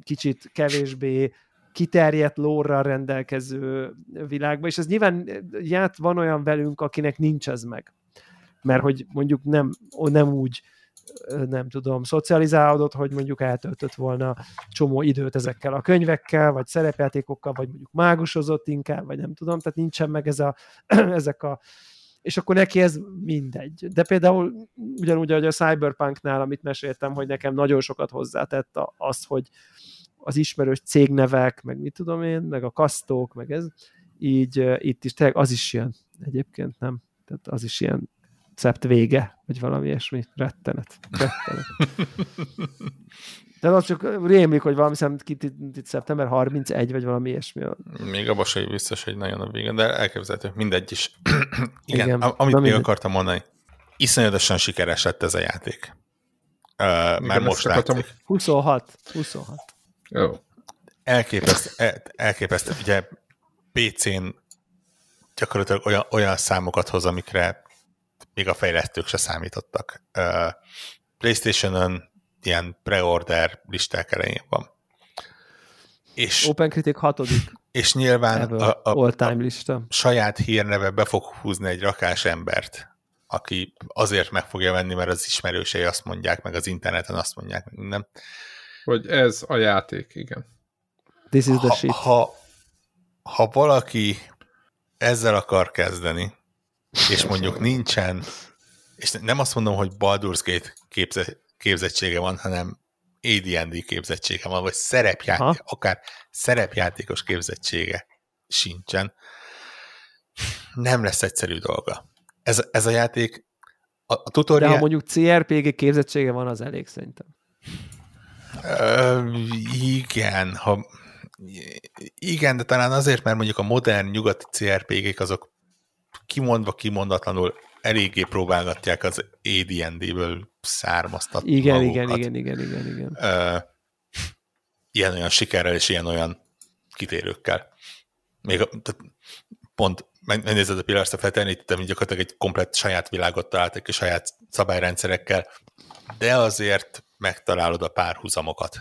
kicsit kevésbé kiterjedt lórral rendelkező világban, és ez nyilván ját van olyan velünk, akinek nincs ez meg. Mert hogy mondjuk nem, nem úgy nem tudom, szocializálódott, hogy mondjuk eltöltött volna csomó időt ezekkel a könyvekkel, vagy szerepjátékokkal, vagy mondjuk mágusozott inkább, vagy nem tudom, tehát nincsen meg ez a, [CLEARS THROAT] ezek a és akkor neki ez mindegy. De például ugyanúgy, ahogy a Cyberpunknál, amit meséltem, hogy nekem nagyon sokat hozzátett az, hogy az ismerős cégnevek, meg mit tudom én, meg a kasztók, meg ez, így itt is tényleg az is ilyen egyébként, nem? Tehát az is ilyen szept vége, vagy valami ilyesmi, rettenet. rettenet. De az csak rémlik, hogy valami szemben itt szeptember 31, vagy valami ilyesmi. Még abban sem biztos, hogy nagyon a vége, de elképzelhető, mindegy is. [CLEARS THROAT] Igen, Igen amit még mindegy. akartam mondani, iszonyatosan sikeres lett ez a játék. Uh, már most látjuk. 26. 26. Jó. Elképesztő, elképesztő. Ugye PC-n gyakorlatilag olyan, olyan számokat hoz, amikre még a fejlesztők se számítottak. PlayStation-ön ilyen pre-order listák elején van. És, Open Critic hatodik. És nyilván a, a, all-time lista. a saját hírneve be fog húzni egy rakás embert, aki azért meg fogja venni, mert az ismerősei azt mondják, meg az interneten azt mondják, meg minden. Hogy ez a játék, igen. This is the ha, shit. Ha, ha valaki ezzel akar kezdeni, és mondjuk nincsen, és nem azt mondom, hogy Baldur's Gate képze, képzettsége van, hanem AD&D képzettsége van, vagy szerepjáték, ha? akár szerepjátékos képzettsége sincsen. Nem lesz egyszerű dolga. Ez, ez a játék a, a tutorial... De ha mondjuk CRPG képzettsége van, az elég szerintem. Ö, igen, ha igen, de talán azért, mert mondjuk a modern nyugati CRPG-k azok kimondva kimondatlanul eléggé próbálgatják az AD&D-ből származtatni igen, igen, igen, igen, igen, igen. Ilyen-olyan sikerrel és ilyen-olyan kitérőkkel. Még tehát pont megnézed a Pillars of Eternity, amit gyakorlatilag egy komplett saját világot találtak és saját szabályrendszerekkel, de azért megtalálod a párhuzamokat,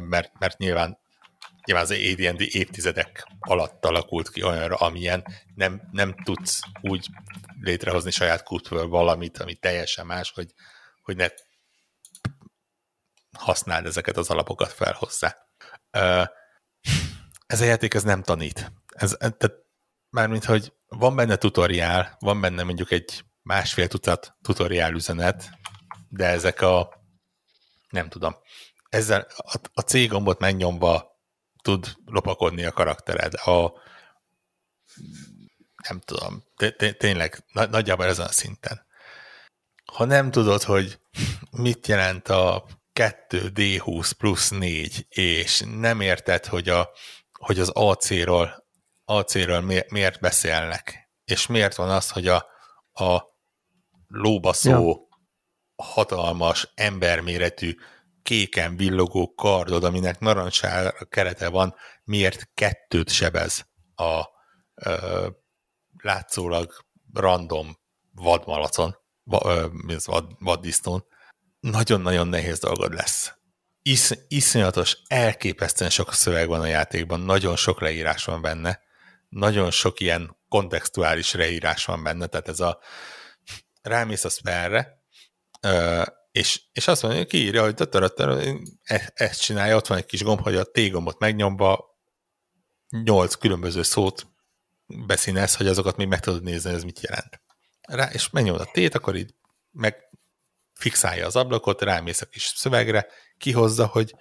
mert, mert nyilván, nyilván az AD&D évtizedek alatt alakult ki olyanra, amilyen nem, nem tudsz úgy létrehozni saját kútből valamit, ami teljesen más, hogy, hogy ne használd ezeket az alapokat fel hozzá. Ez a játék ez nem tanít. Ez, tehát mármint, hogy van benne tutoriál, van benne mondjuk egy másfél tucat tutoriál üzenet, de ezek a nem tudom, ezzel a, a C gombot megnyomva tud lopakodni a karaktered. A, nem tudom, tényleg nagyjából ezen a szinten. Ha nem tudod, hogy mit jelent a 2D20 plusz 4, és nem érted, hogy, a, hogy az AC-ról, AC-ről miért beszélnek, és miért van az, hogy a, a lóbaszó ja. hatalmas, emberméretű, kéken villogó kardod, aminek narancsár kerete van, miért kettőt sebez a ö, látszólag random vadmalacon, vad, vaddisznón, nagyon-nagyon nehéz dolgod lesz. Isz, iszonyatos, elképesztően sok szöveg van a játékban, nagyon sok leírás van benne, nagyon sok ilyen kontextuális leírás van benne, tehát ez a rámész a spellre, és, és azt mondja, hogy kiírja, hogy e, ezt csinálja, ott van egy kis gomb, hogy a T gombot megnyomva nyolc különböző szót beszínez, hogy azokat még meg tudod nézni, ez mit jelent. Rá, és megnyomod a T-t, akkor így meg fixálja az ablakot, rámész a kis szövegre, kihozza, hogy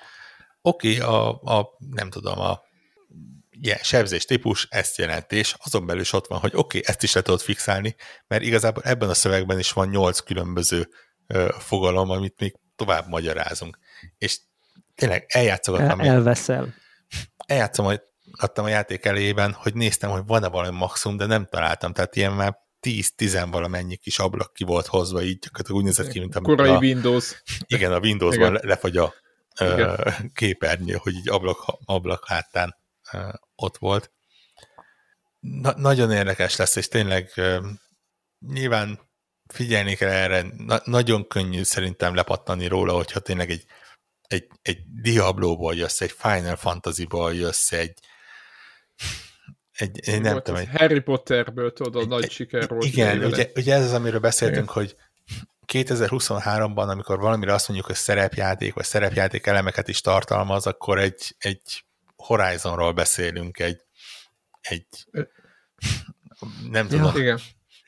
oké, okay, a, a, nem tudom, a ilyen sebzés típus ezt jelenti, és azon belül is ott van, hogy oké, okay, ezt is le tudod fixálni, mert igazából ebben a szövegben is van nyolc különböző fogalom, amit még tovább magyarázunk. És tényleg eljátszogattam. El, elveszel. Eljátszom, hogy adtam a játék elejében, hogy néztem, hogy van-e valami maximum, de nem találtam, tehát ilyen már 10-10 valamennyi kis ablak ki volt hozva, így gyakorlatilag úgy nézett ki, mint a... Korai a, Windows. Igen, a Windowsban igen. lefagy a igen. képernyő, hogy így ablak, ablak háttán ott volt. Na, nagyon érdekes lesz, és tényleg nyilván figyelni kell erre, na, nagyon könnyű szerintem lepattani róla, hogyha tényleg egy, egy, egy Diablo-ból jössz, egy Final Fantasy-ból jössz, egy egy, én nem tudom, egy, Harry Potterből tudod, a nagy siker volt. Igen, ugye, ugye ez az, amiről beszéltünk, igen. hogy 2023-ban, amikor valamire azt mondjuk, hogy szerepjáték, vagy szerepjáték elemeket is tartalmaz, akkor egy, egy Horizonról beszélünk, egy, egy nem tudom. Ja, igen.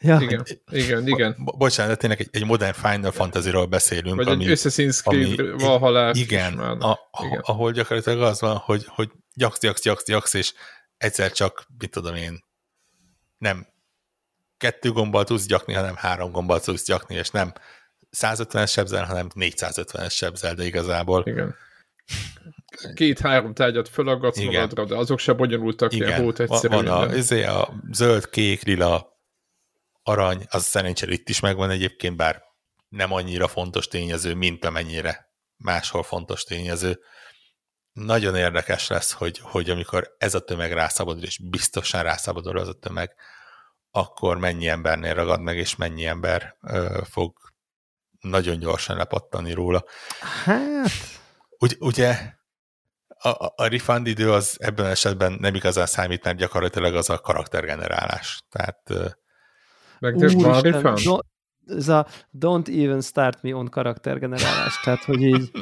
Ja. Igen, igen, igen. Bo- bocsánat, tényleg egy, egy modern Final Fantasy-ról beszélünk. Vagy ami, egy Assassin's Creed Valhalla. Igen, a, igen, ahol gyakorlatilag az van, hogy, hogy gyaksz, gyaksz, gyaksz, gyaksz, és egyszer csak, mit tudom én, nem kettő gombbal tudsz gyakni, hanem három gombbal tudsz gyakni, és nem 150-es sebzel, hanem 450-es sebzel, de igazából Igen. Két-három tárgyat fölaggatsz Igen. magadra, de azok se bonyolultak Igen. ilyen volt egyszerűen. Van a, izé a zöld, kék, lila, arany, az szerencsére itt is megvan egyébként, bár nem annyira fontos tényező, mint amennyire máshol fontos tényező nagyon érdekes lesz, hogy, hogy amikor ez a tömeg rászabadul, és biztosan rászabadul az a tömeg, akkor mennyi embernél ragad meg, és mennyi ember ö, fog nagyon gyorsan lepattani róla. Hát... Ugy, ugye a, a, refund idő az ebben esetben nem igazán számít, mert gyakorlatilag az a karaktergenerálás. Tehát... Meg Úr, refund? No, ez a don't even start me on karaktergenerálás, tehát hogy így [LAUGHS]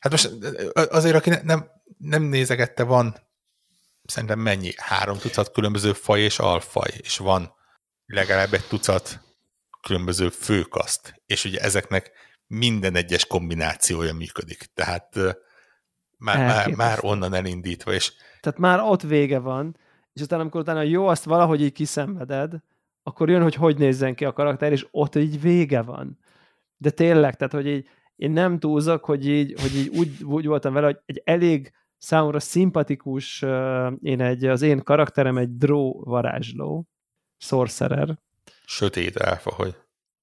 Hát most azért, aki nem, nem nézegette, van szerintem mennyi? Három tucat különböző faj és alfaj, és van legalább egy tucat különböző főkaszt, és ugye ezeknek minden egyes kombinációja működik. Tehát már, már, már onnan elindítva, és... Tehát már ott vége van, és aztán amikor utána jó, azt valahogy így kiszenveded, akkor jön, hogy hogy nézzen ki a karakter, és ott így vége van. De tényleg, tehát hogy így én nem túlzok, hogy így, hogy így úgy, úgy voltam vele, hogy egy elég számomra szimpatikus, én egy, az én karakterem egy dró varázsló, sorcerer. Sötét elfa, hogy.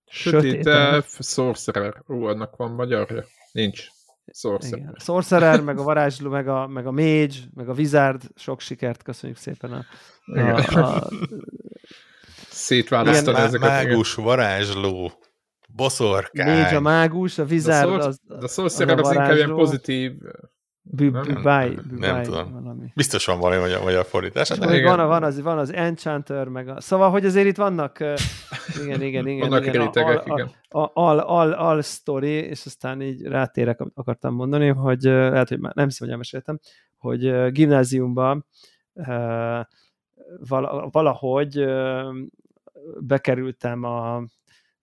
Sötét elf, sorcerer. Ú, annak van magyarja? Nincs. Sorcerer. Igen. Sorcerer, meg a varázsló, meg a, meg a mage, meg a wizard, sok sikert, köszönjük szépen a, a, a szétválasztani ezeket. Mágus, varázsló, boszorkány. Négy a mágus, a vizár De az, De sorcerer az, az inkább ilyen pozitív... Bűbáj, nem, nem tudom. Valami. Biztos van valami magyar, magyar fordítás. De van, van, az, van az Enchanter, meg a... Szóval, hogy azért itt vannak igen, igen, igen. vannak igen, rétegek, al, igen. Al, al, al, al story, és aztán így rátérek, akartam mondani, hogy lehet, hogy már nem hiszem, hogy elmeséltem, hogy gimnáziumban valahogy bekerültem a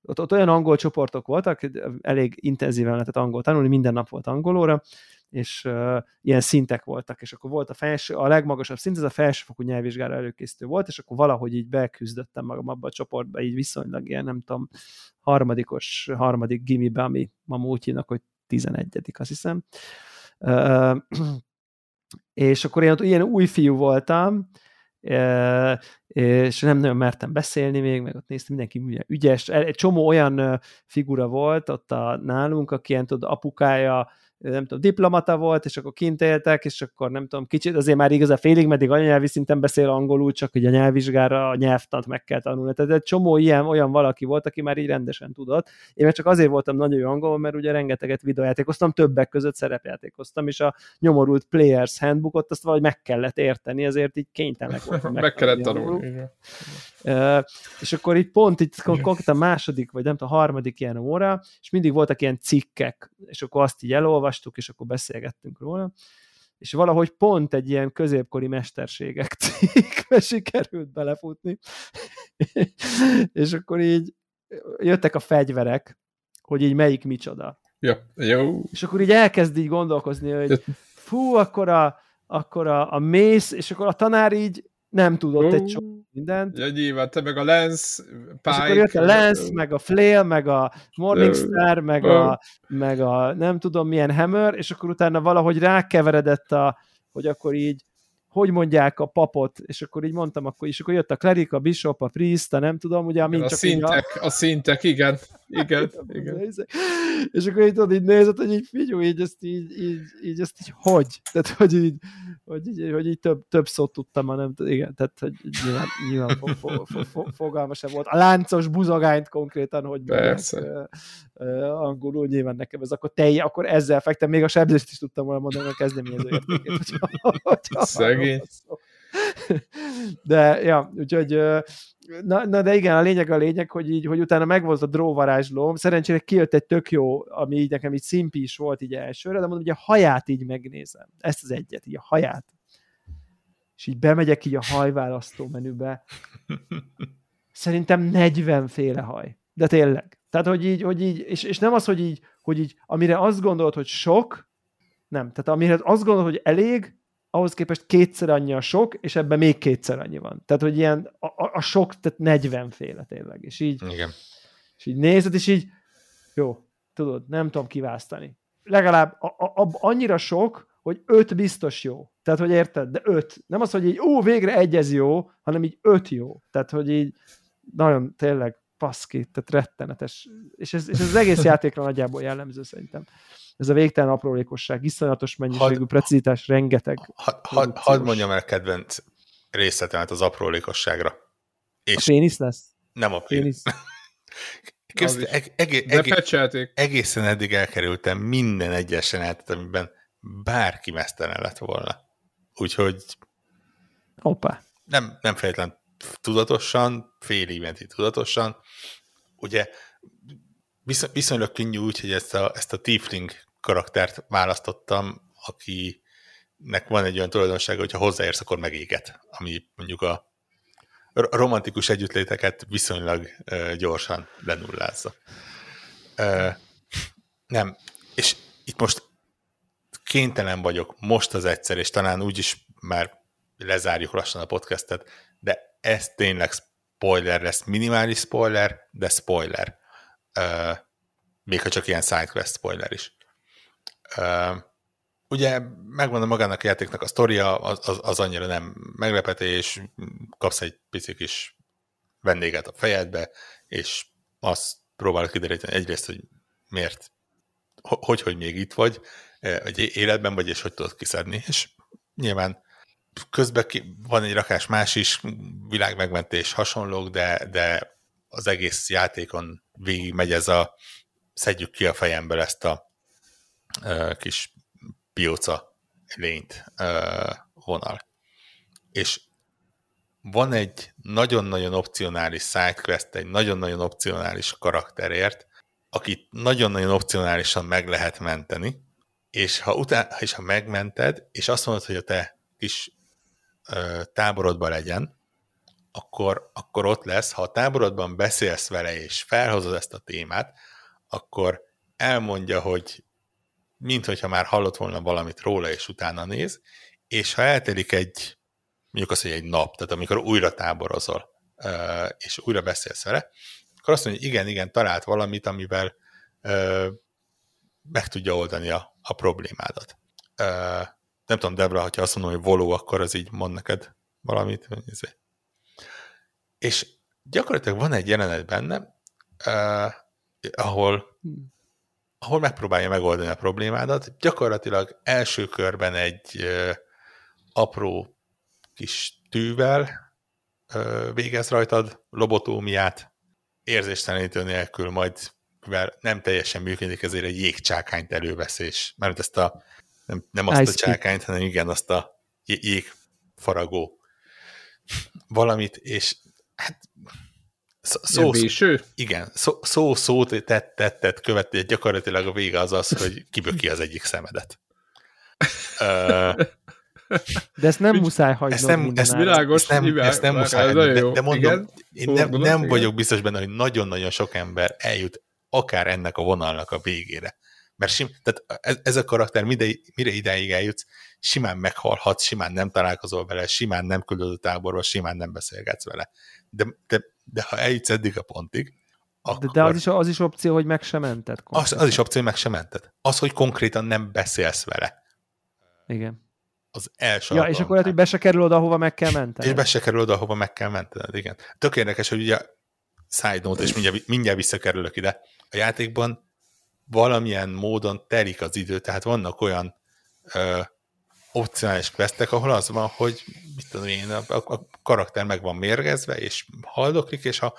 ott, ott olyan angol csoportok voltak, elég intenzíven lehetett angol tanulni, minden nap volt angolóra, és uh, ilyen szintek voltak, és akkor volt a felső, a legmagasabb szint, ez a felsőfokú nyelvvizsgára előkészítő volt, és akkor valahogy így beküzdöttem magam abba a csoportba, így viszonylag ilyen, nem tudom, harmadikos, harmadik gimibe, ami ma hívnak, hogy tizenegyedik, azt hiszem. Uh, [CLEARS THROAT] és akkor én ilyen új fiú voltam, és nem nagyon mertem beszélni még, meg ott néztem, mindenki ügyes. Egy csomó olyan figura volt ott a nálunk, aki ilyen tudod, apukája nem tudom, diplomata volt, és akkor kint éltek, és akkor nem tudom, kicsit azért már igazán félig meddig anyanyelvi szinten beszél angolul, csak hogy a nyelvvizsgára a nyelvtant meg kell tanulni. Tehát egy csomó ilyen, olyan valaki volt, aki már így rendesen tudott. Én meg csak azért voltam nagyon jó angol, mert ugye rengeteget videójátékoztam, többek között szerepjátékoztam, és a nyomorult Players Handbookot azt valahogy meg kellett érteni, ezért így kénytelenek voltam. [LAUGHS] meg kellett tanulni. Uh, és akkor itt pont itt konkrétan második, vagy nem tudom, harmadik ilyen óra, és mindig voltak ilyen cikkek, és akkor azt így elolvastam, olvastuk, és akkor beszélgettünk róla, és valahogy pont egy ilyen középkori mesterségek cikkbe [LAUGHS] sikerült belefutni, [LAUGHS] és akkor így jöttek a fegyverek, hogy így melyik micsoda. Ja, jó. És akkor így elkezd így gondolkozni, hogy fú, akkor a, akkor a, a mész, és akkor a tanár így nem tudott egy csomó mindent. Ja, nyilván, te meg a Lens, Pike. És akkor jött a Lens, meg a Flail, meg a Morningstar, meg a, meg a nem tudom milyen Hammer, és akkor utána valahogy rákeveredett a, hogy akkor így hogy mondják a papot, és akkor így mondtam, akkor, és akkor jött a klerik, a bishop, a priest, a nem tudom, ugye, mint a csak szintek, a... a szintek, igen, igen, [LAUGHS] igen. és akkor így tudod, így nézett, hogy így figyú, így ezt így, így, így, ezt így hogy? Tehát, hogy így, hogy így, hogy így több, több szót tudtam, ha nem igen, tehát, hogy nyilván, nyilván fo, fo, fo, fo, fogalma sem volt. A láncos buzogányt konkrétan, hogy Persze. uh, angolul nyilván nekem ez akkor telje, akkor ezzel fektem, még a sebzést is tudtam volna mondani a kezdeményező értékét. Hogyha, [LAUGHS] hogyha Szegény. De, ja, úgyhogy na, na, de igen, a lényeg a lényeg, hogy így, hogy utána megvolt a dróvarázslóm, szerencsére kijött egy tök jó, ami így nekem így szimpi is volt így elsőre, de mondom, hogy a haját így megnézem. Ezt az egyet, így a haját. És így bemegyek így a hajválasztó menübe. Szerintem 40 féle haj. De tényleg. Tehát, hogy így, hogy így és, és nem az, hogy így, hogy így, amire azt gondolod, hogy sok, nem. Tehát amire azt gondolod, hogy elég, ahhoz képest kétszer annyi a sok, és ebben még kétszer annyi van. Tehát, hogy ilyen a, a, sok, tehát 40 féle tényleg. És így, Igen. és így nézed, és így jó, tudod, nem tudom kiválasztani. Legalább a, a, a, annyira sok, hogy öt biztos jó. Tehát, hogy érted? De öt. Nem az, hogy így, ó, végre egy ez jó, hanem így öt jó. Tehát, hogy így nagyon tényleg paszki, tehát rettenetes. És ez, és ez az egész [LAUGHS] játékra nagyjából jellemző szerintem ez a végtelen aprólékosság, iszonyatos mennyiségű had, precizitás, rengeteg. Hadd had, had mondjam el kedvenc részletemet az aprólékosságra. És a pénisz lesz? Nem a pénisz. [LAUGHS] Közt, eg, eg, eg, egészen eddig elkerültem minden egyes jelenetet, amiben bárki mesztelen lett volna. Úgyhogy Hoppá. Nem, nem feltétlen tudatosan, fél éventi tudatosan. Ugye viszonylag könnyű úgy, hogy ezt a, ezt a Tiefling karaktert választottam, akinek van egy olyan tulajdonsága, hogyha hozzáérsz, akkor megéget, ami mondjuk a romantikus együttléteket viszonylag gyorsan lenullázza. Nem, és itt most kénytelen vagyok most az egyszer, és talán úgyis már lezárjuk lassan a podcastet, de ez tényleg spoiler lesz, minimális spoiler, de spoiler. Uh, még ha csak ilyen sidequest spoiler is. Ugye megvan magának a játéknak a sztoria, az, az, az annyira nem meglepetés, kapsz egy pici kis vendéget a fejedbe, és azt próbálod kideríteni egyrészt, hogy miért, hogy, hogy még itt vagy, hogy életben vagy, és hogy tudod kiszedni, és nyilván közben van egy rakás más is, világmegmentés, hasonlók, de, de az egész játékon végig megy ez a szedjük ki a fejemből ezt a kis pióca lényt vonal. És van egy nagyon-nagyon opcionális sidequest, egy nagyon-nagyon opcionális karakterért, akit nagyon-nagyon opcionálisan meg lehet menteni, és ha, után, és ha megmented, és azt mondod, hogy a te kis táborodban legyen, akkor, akkor ott lesz, ha a táborodban beszélsz vele, és felhozod ezt a témát, akkor elmondja, hogy minthogyha már hallott volna valamit róla, és utána néz, és ha eltelik egy, mondjuk azt, hogy egy nap, tehát amikor újra táborozol, és újra beszélsz vele, akkor azt mondja, hogy igen, igen, talált valamit, amivel meg tudja oldani a, a problémádat. Nem tudom, Debra, ha azt mondom, hogy voló, akkor az így mond neked valamit. És gyakorlatilag van egy jelenet benne, ahol ahol megpróbálja megoldani a problémádat. Gyakorlatilag első körben egy apró kis tűvel végez rajtad lobotómiát, érzéstelenítő nélkül, majd mivel nem teljesen működik, ezért egy jégcsákányt előveszés. Mert ezt a, nem, nem azt Ice a csákányt, hanem igen, azt a jégfaragó valamit, és hát szó, szó, igen, szó, szó szót tett, tett, tett követi, gyakorlatilag a vége az az, hogy kiböki az egyik szemedet. De ezt nem muszáj hagynom ezt nem, ezt, világos, ezt nem, ezt nem muszáj, de, de mondom, igen, én nem, nem vagyok biztos benne, hogy nagyon-nagyon sok ember eljut akár ennek a vonalnak a végére. Mert sim, tehát ez, ez a karakter mire, mire ideig eljutsz, simán meghalhat, simán nem találkozol vele, simán nem küldöd a táborba, simán nem beszélgetsz vele. De, de, de ha eljutsz eddig a pontig, akkor... De, de az, is, az is opció, hogy meg sem mented. Az, az is opció, hogy meg sem mented. Az, hogy konkrétan nem beszélsz vele. Igen. Az első Ja, és akkor lehet, hogy be se kerül oda, ahova meg kell mentened. És be se kerül oda, ahova meg kell mentened, igen. Tök érdekes, hogy ugye side note, és mindjárt, mindjárt visszakerülök ide. A játékban valamilyen módon telik az idő, tehát vannak olyan ö, opcionális questek, ahol az van, hogy mit tudom én, a, a karakter meg van mérgezve, és haldoklik, és ha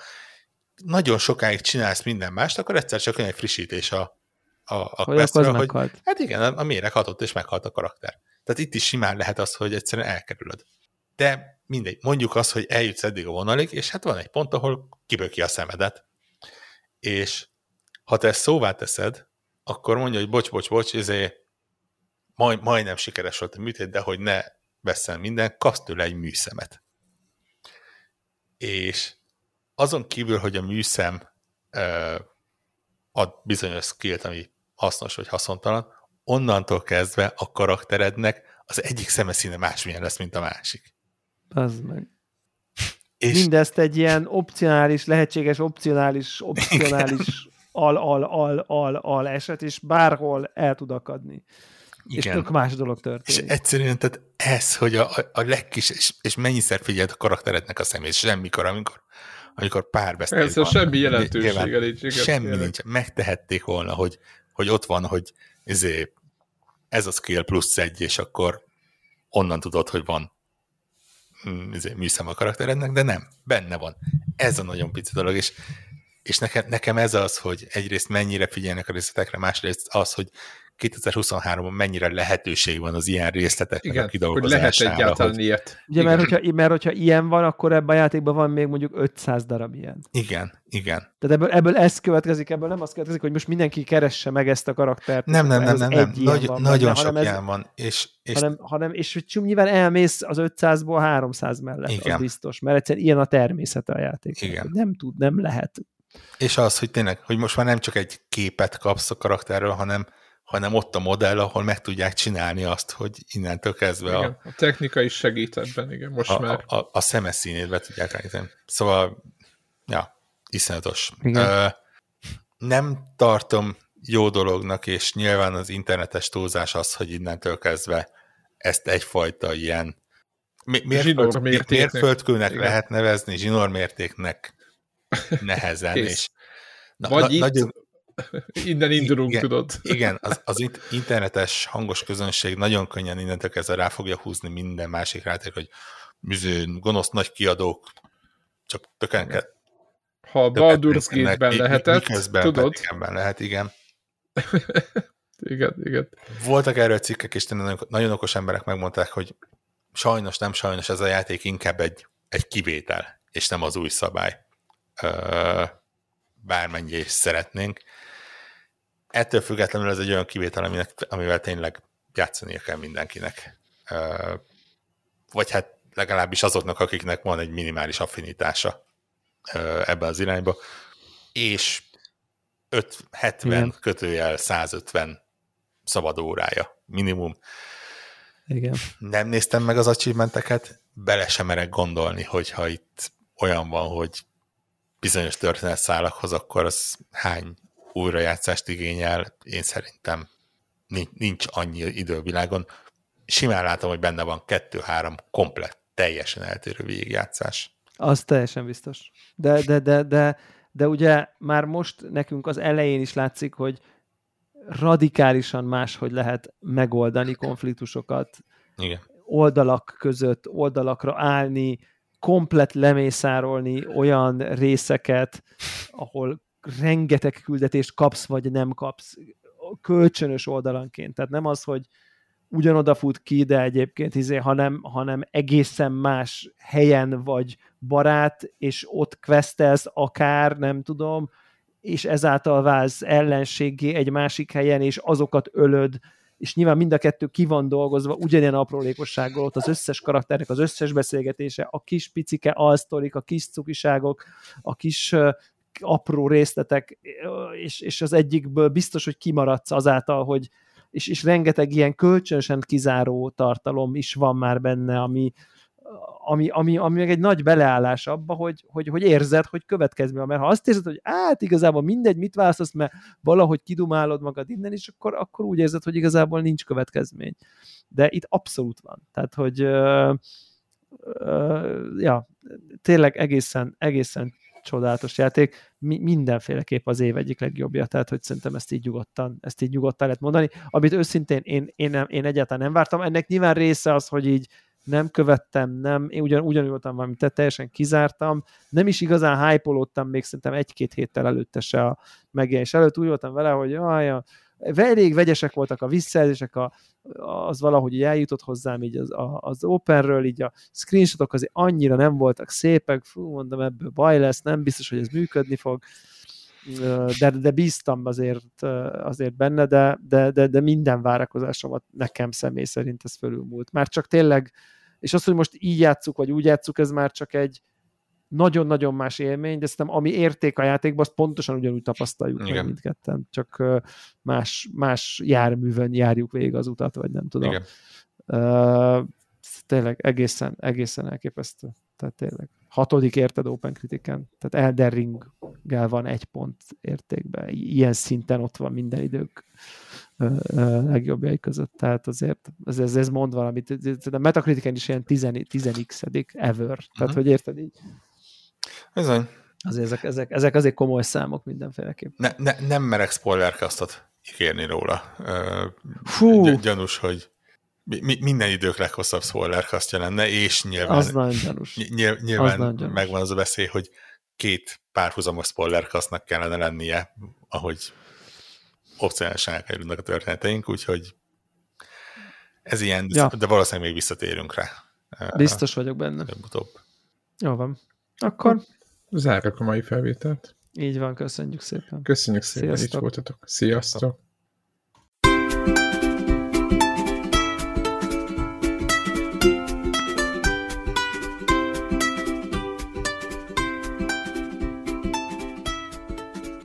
nagyon sokáig csinálsz minden mást, akkor egyszer csak egy frissítés a, a, a hogy questre, hogy meghalt. hát igen, a méreg hatott, és meghalt a karakter. Tehát itt is simán lehet az, hogy egyszerűen elkerülöd. De mindegy, mondjuk az, hogy eljutsz eddig a vonalig, és hát van egy pont, ahol kiböki a szemedet. És ha te ezt szóvá teszed, akkor mondja, hogy bocs, bocs, bocs, ezért majd, majdnem sikeres volt a műtét, de hogy ne vesszen minden, kapsz tőle egy műszemet. És azon kívül, hogy a műszem ö, ad bizonyos skillt, ami hasznos vagy haszontalan, onnantól kezdve a karakterednek az egyik szeme színe másmilyen lesz, mint a másik. Az meg. És Mindezt egy ilyen opcionális, lehetséges opcionális, opcionális al-al-al-al-al eset, és bárhol el tud akadni. Igen. És tök más dolog történik. És egyszerűen, tehát ez, hogy a, a legkis, és, és mennyiszer figyeld a karakterednek a szemét, semmikor, amikor, amikor párbeszéd Ez van. semmi jelentősége nincs. Semmi jelent. nincs. Megtehették volna, hogy, hogy ott van, hogy ezé, ez a skill plusz egy, és akkor onnan tudod, hogy van ezé, műszem a karakterednek, de nem, benne van. Ez a nagyon pici dolog, és és nekem, nekem ez az, hogy egyrészt mennyire figyelnek a részletekre, másrészt az, hogy 2023-ban mennyire lehetőség van az ilyen részleteknek Igen, a kidolgozására. hogy lehet egyáltalán hogy... ilyet. Ugye, mert hogyha, mert hogyha ilyen van, akkor ebben a játékban van még mondjuk 500 darab ilyen. Igen, igen. Tehát ebből, ebből ez következik, ebből nem az következik, hogy most mindenki keresse meg ezt a karaktert. Nem, nem, nem, nem, nem. Nagy, van, nagyon sok ez, ilyen van. És, és... Hanem, hanem, és nyilván elmész az 500-ból 300 mellett, igen. az biztos, mert egyszerűen ilyen a természete a játék. Igen. Nem tud, nem lehet. És az, hogy tényleg, hogy most már nem csak egy képet kapsz a karakterről, hanem, hanem ott a modell, ahol meg tudják csinálni azt, hogy innentől kezdve igen, a, a technika is segít ebben, igen, most a, már. A, a, a szemes színét be tudják állítani. Szóval, ja, iszonyatos. Igen. Uh, nem tartom jó dolognak, és nyilván az internetes túlzás az, hogy innentől kezdve ezt egyfajta ilyen mérföldkőnek lehet nevezni, zsinórmértéknek [LAUGHS] nehezen. és na, Vagy na, itt, nagyon, innen indulunk, igen, tudod. Igen, az, az internetes hangos közönség nagyon könnyen innentől kezdve rá fogja húzni minden másik ráték, hogy műző, gonosz nagy kiadók, csak tökön kell. Ha Baldur's Gate-ben lehetett, tudod? lehet, igen. igen, igen. Voltak erről cikkek, és nagyon okos emberek megmondták, hogy sajnos, nem sajnos ez a játék inkább egy, egy kivétel, és nem az új szabály. Bármennyire is szeretnénk. Ettől függetlenül ez egy olyan kivétel, aminek, amivel tényleg játszania kell mindenkinek. Vagy hát legalábbis azoknak, akiknek van egy minimális affinitása ebben az irányba. És 5, 70 Igen. kötőjel 150 szabad órája minimum. Igen. Nem néztem meg az achievementeket, bele sem merek gondolni, hogyha itt olyan van, hogy bizonyos történetszálakhoz, akkor az hány újrajátszást igényel, én szerintem nincs annyi idő a világon. Simán látom, hogy benne van kettő-három komplet, teljesen eltérő végigjátszás. Az teljesen biztos. De, de, de, de, de ugye már most nekünk az elején is látszik, hogy radikálisan máshogy lehet megoldani konfliktusokat. Igen. Oldalak között, oldalakra állni, komplet lemészárolni olyan részeket, ahol rengeteg küldetést kapsz, vagy nem kapsz, kölcsönös oldalanként. Tehát nem az, hogy ugyanoda fut ki, de egyébként izé, hanem, hanem egészen más helyen vagy barát, és ott questelsz akár, nem tudom, és ezáltal válsz ellenségé egy másik helyen, és azokat ölöd, és nyilván mind a kettő ki van dolgozva ugyanilyen aprólékossággal, ott az összes karakternek az összes beszélgetése, a kis picike alsztorik, a kis cukiságok, a kis apró részletek, és, és az egyikből biztos, hogy kimaradsz azáltal, hogy és, és rengeteg ilyen kölcsönösen kizáró tartalom is van már benne, ami, ami, ami, ami meg egy nagy beleállás abba, hogy, hogy, hogy érzed, hogy következmény van. Mert ha azt érzed, hogy hát igazából mindegy, mit választasz, mert valahogy kidumálod magad innen, és akkor, akkor úgy érzed, hogy igazából nincs következmény. De itt abszolút van. Tehát, hogy uh, uh, ja, tényleg egészen, egészen csodálatos játék, mi, mindenféleképp az év egyik legjobbja, tehát hogy szerintem ezt így nyugodtan, ezt így nyugodtan lehet mondani, amit őszintén én, én, nem, én egyáltalán nem vártam, ennek nyilván része az, hogy így nem követtem, nem, én ugyan, ugyanúgy voltam valami, te teljesen kizártam, nem is igazán hype még szerintem egy-két héttel előtte se a megjelenés előtt, úgy voltam vele, hogy jaj, elég vegyesek voltak a visszajelzések, a, az valahogy így eljutott hozzám így az, a, az Openről, így a screenshotok azért annyira nem voltak szépek, fú, mondom, ebből baj lesz, nem biztos, hogy ez működni fog, de, de bíztam azért, azért benne, de, de, de, de minden várakozásomat nekem személy szerint ez fölülmúlt. Már csak tényleg, és az, hogy most így játszuk, vagy úgy játszuk, ez már csak egy, nagyon-nagyon más élmény, de szerintem ami érték a játékban, azt pontosan ugyanúgy tapasztaljuk Igen. meg mindketten, csak más, más járművön járjuk végig az utat, vagy nem tudom. Igen. Uh, tényleg egészen, egészen elképesztő. Tehát tényleg. Hatodik érted Open Critiken. Tehát Elden ring van egy pont értékben. Ilyen szinten ott van minden idők legjobbjai között. Tehát azért ez, ez, ez mond valamit. A Metacritiken is ilyen 10x-edik ever. Tehát, uh-huh. hogy érted így Bizony. Azért ezek, ezek, ezek azért komoly számok mindenféleképp. Ne, ne, nem merek spoilerkasztot ígérni róla. Fú. Gyanús, hogy mi, minden idők leghosszabb spoilerkasztja lenne, és nyilván, az nagyon gyanús. Nyilván, nyilván az gyanús. megvan az a veszély, hogy két párhuzamos spoilerkasznak kellene lennie, ahogy opcionálisan elkerülnek a történeteink, úgyhogy ez ilyen, ja. de valószínűleg még visszatérünk rá. Biztos vagyok benne. Előbb-utóbb. Jó van. Akkor zárjuk a mai felvételt. Így van, köszönjük szépen. Köszönjük szépen, hogy itt voltatok. Sziasztok!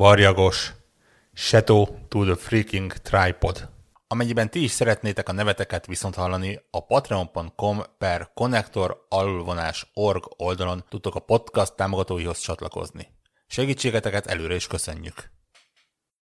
Varjagos, Shadow to the Freaking Tripod. Amennyiben ti is szeretnétek a neveteket viszont hallani, a patreon.com per connector org oldalon tudtok a podcast támogatóihoz csatlakozni. Segítségeteket előre is köszönjük.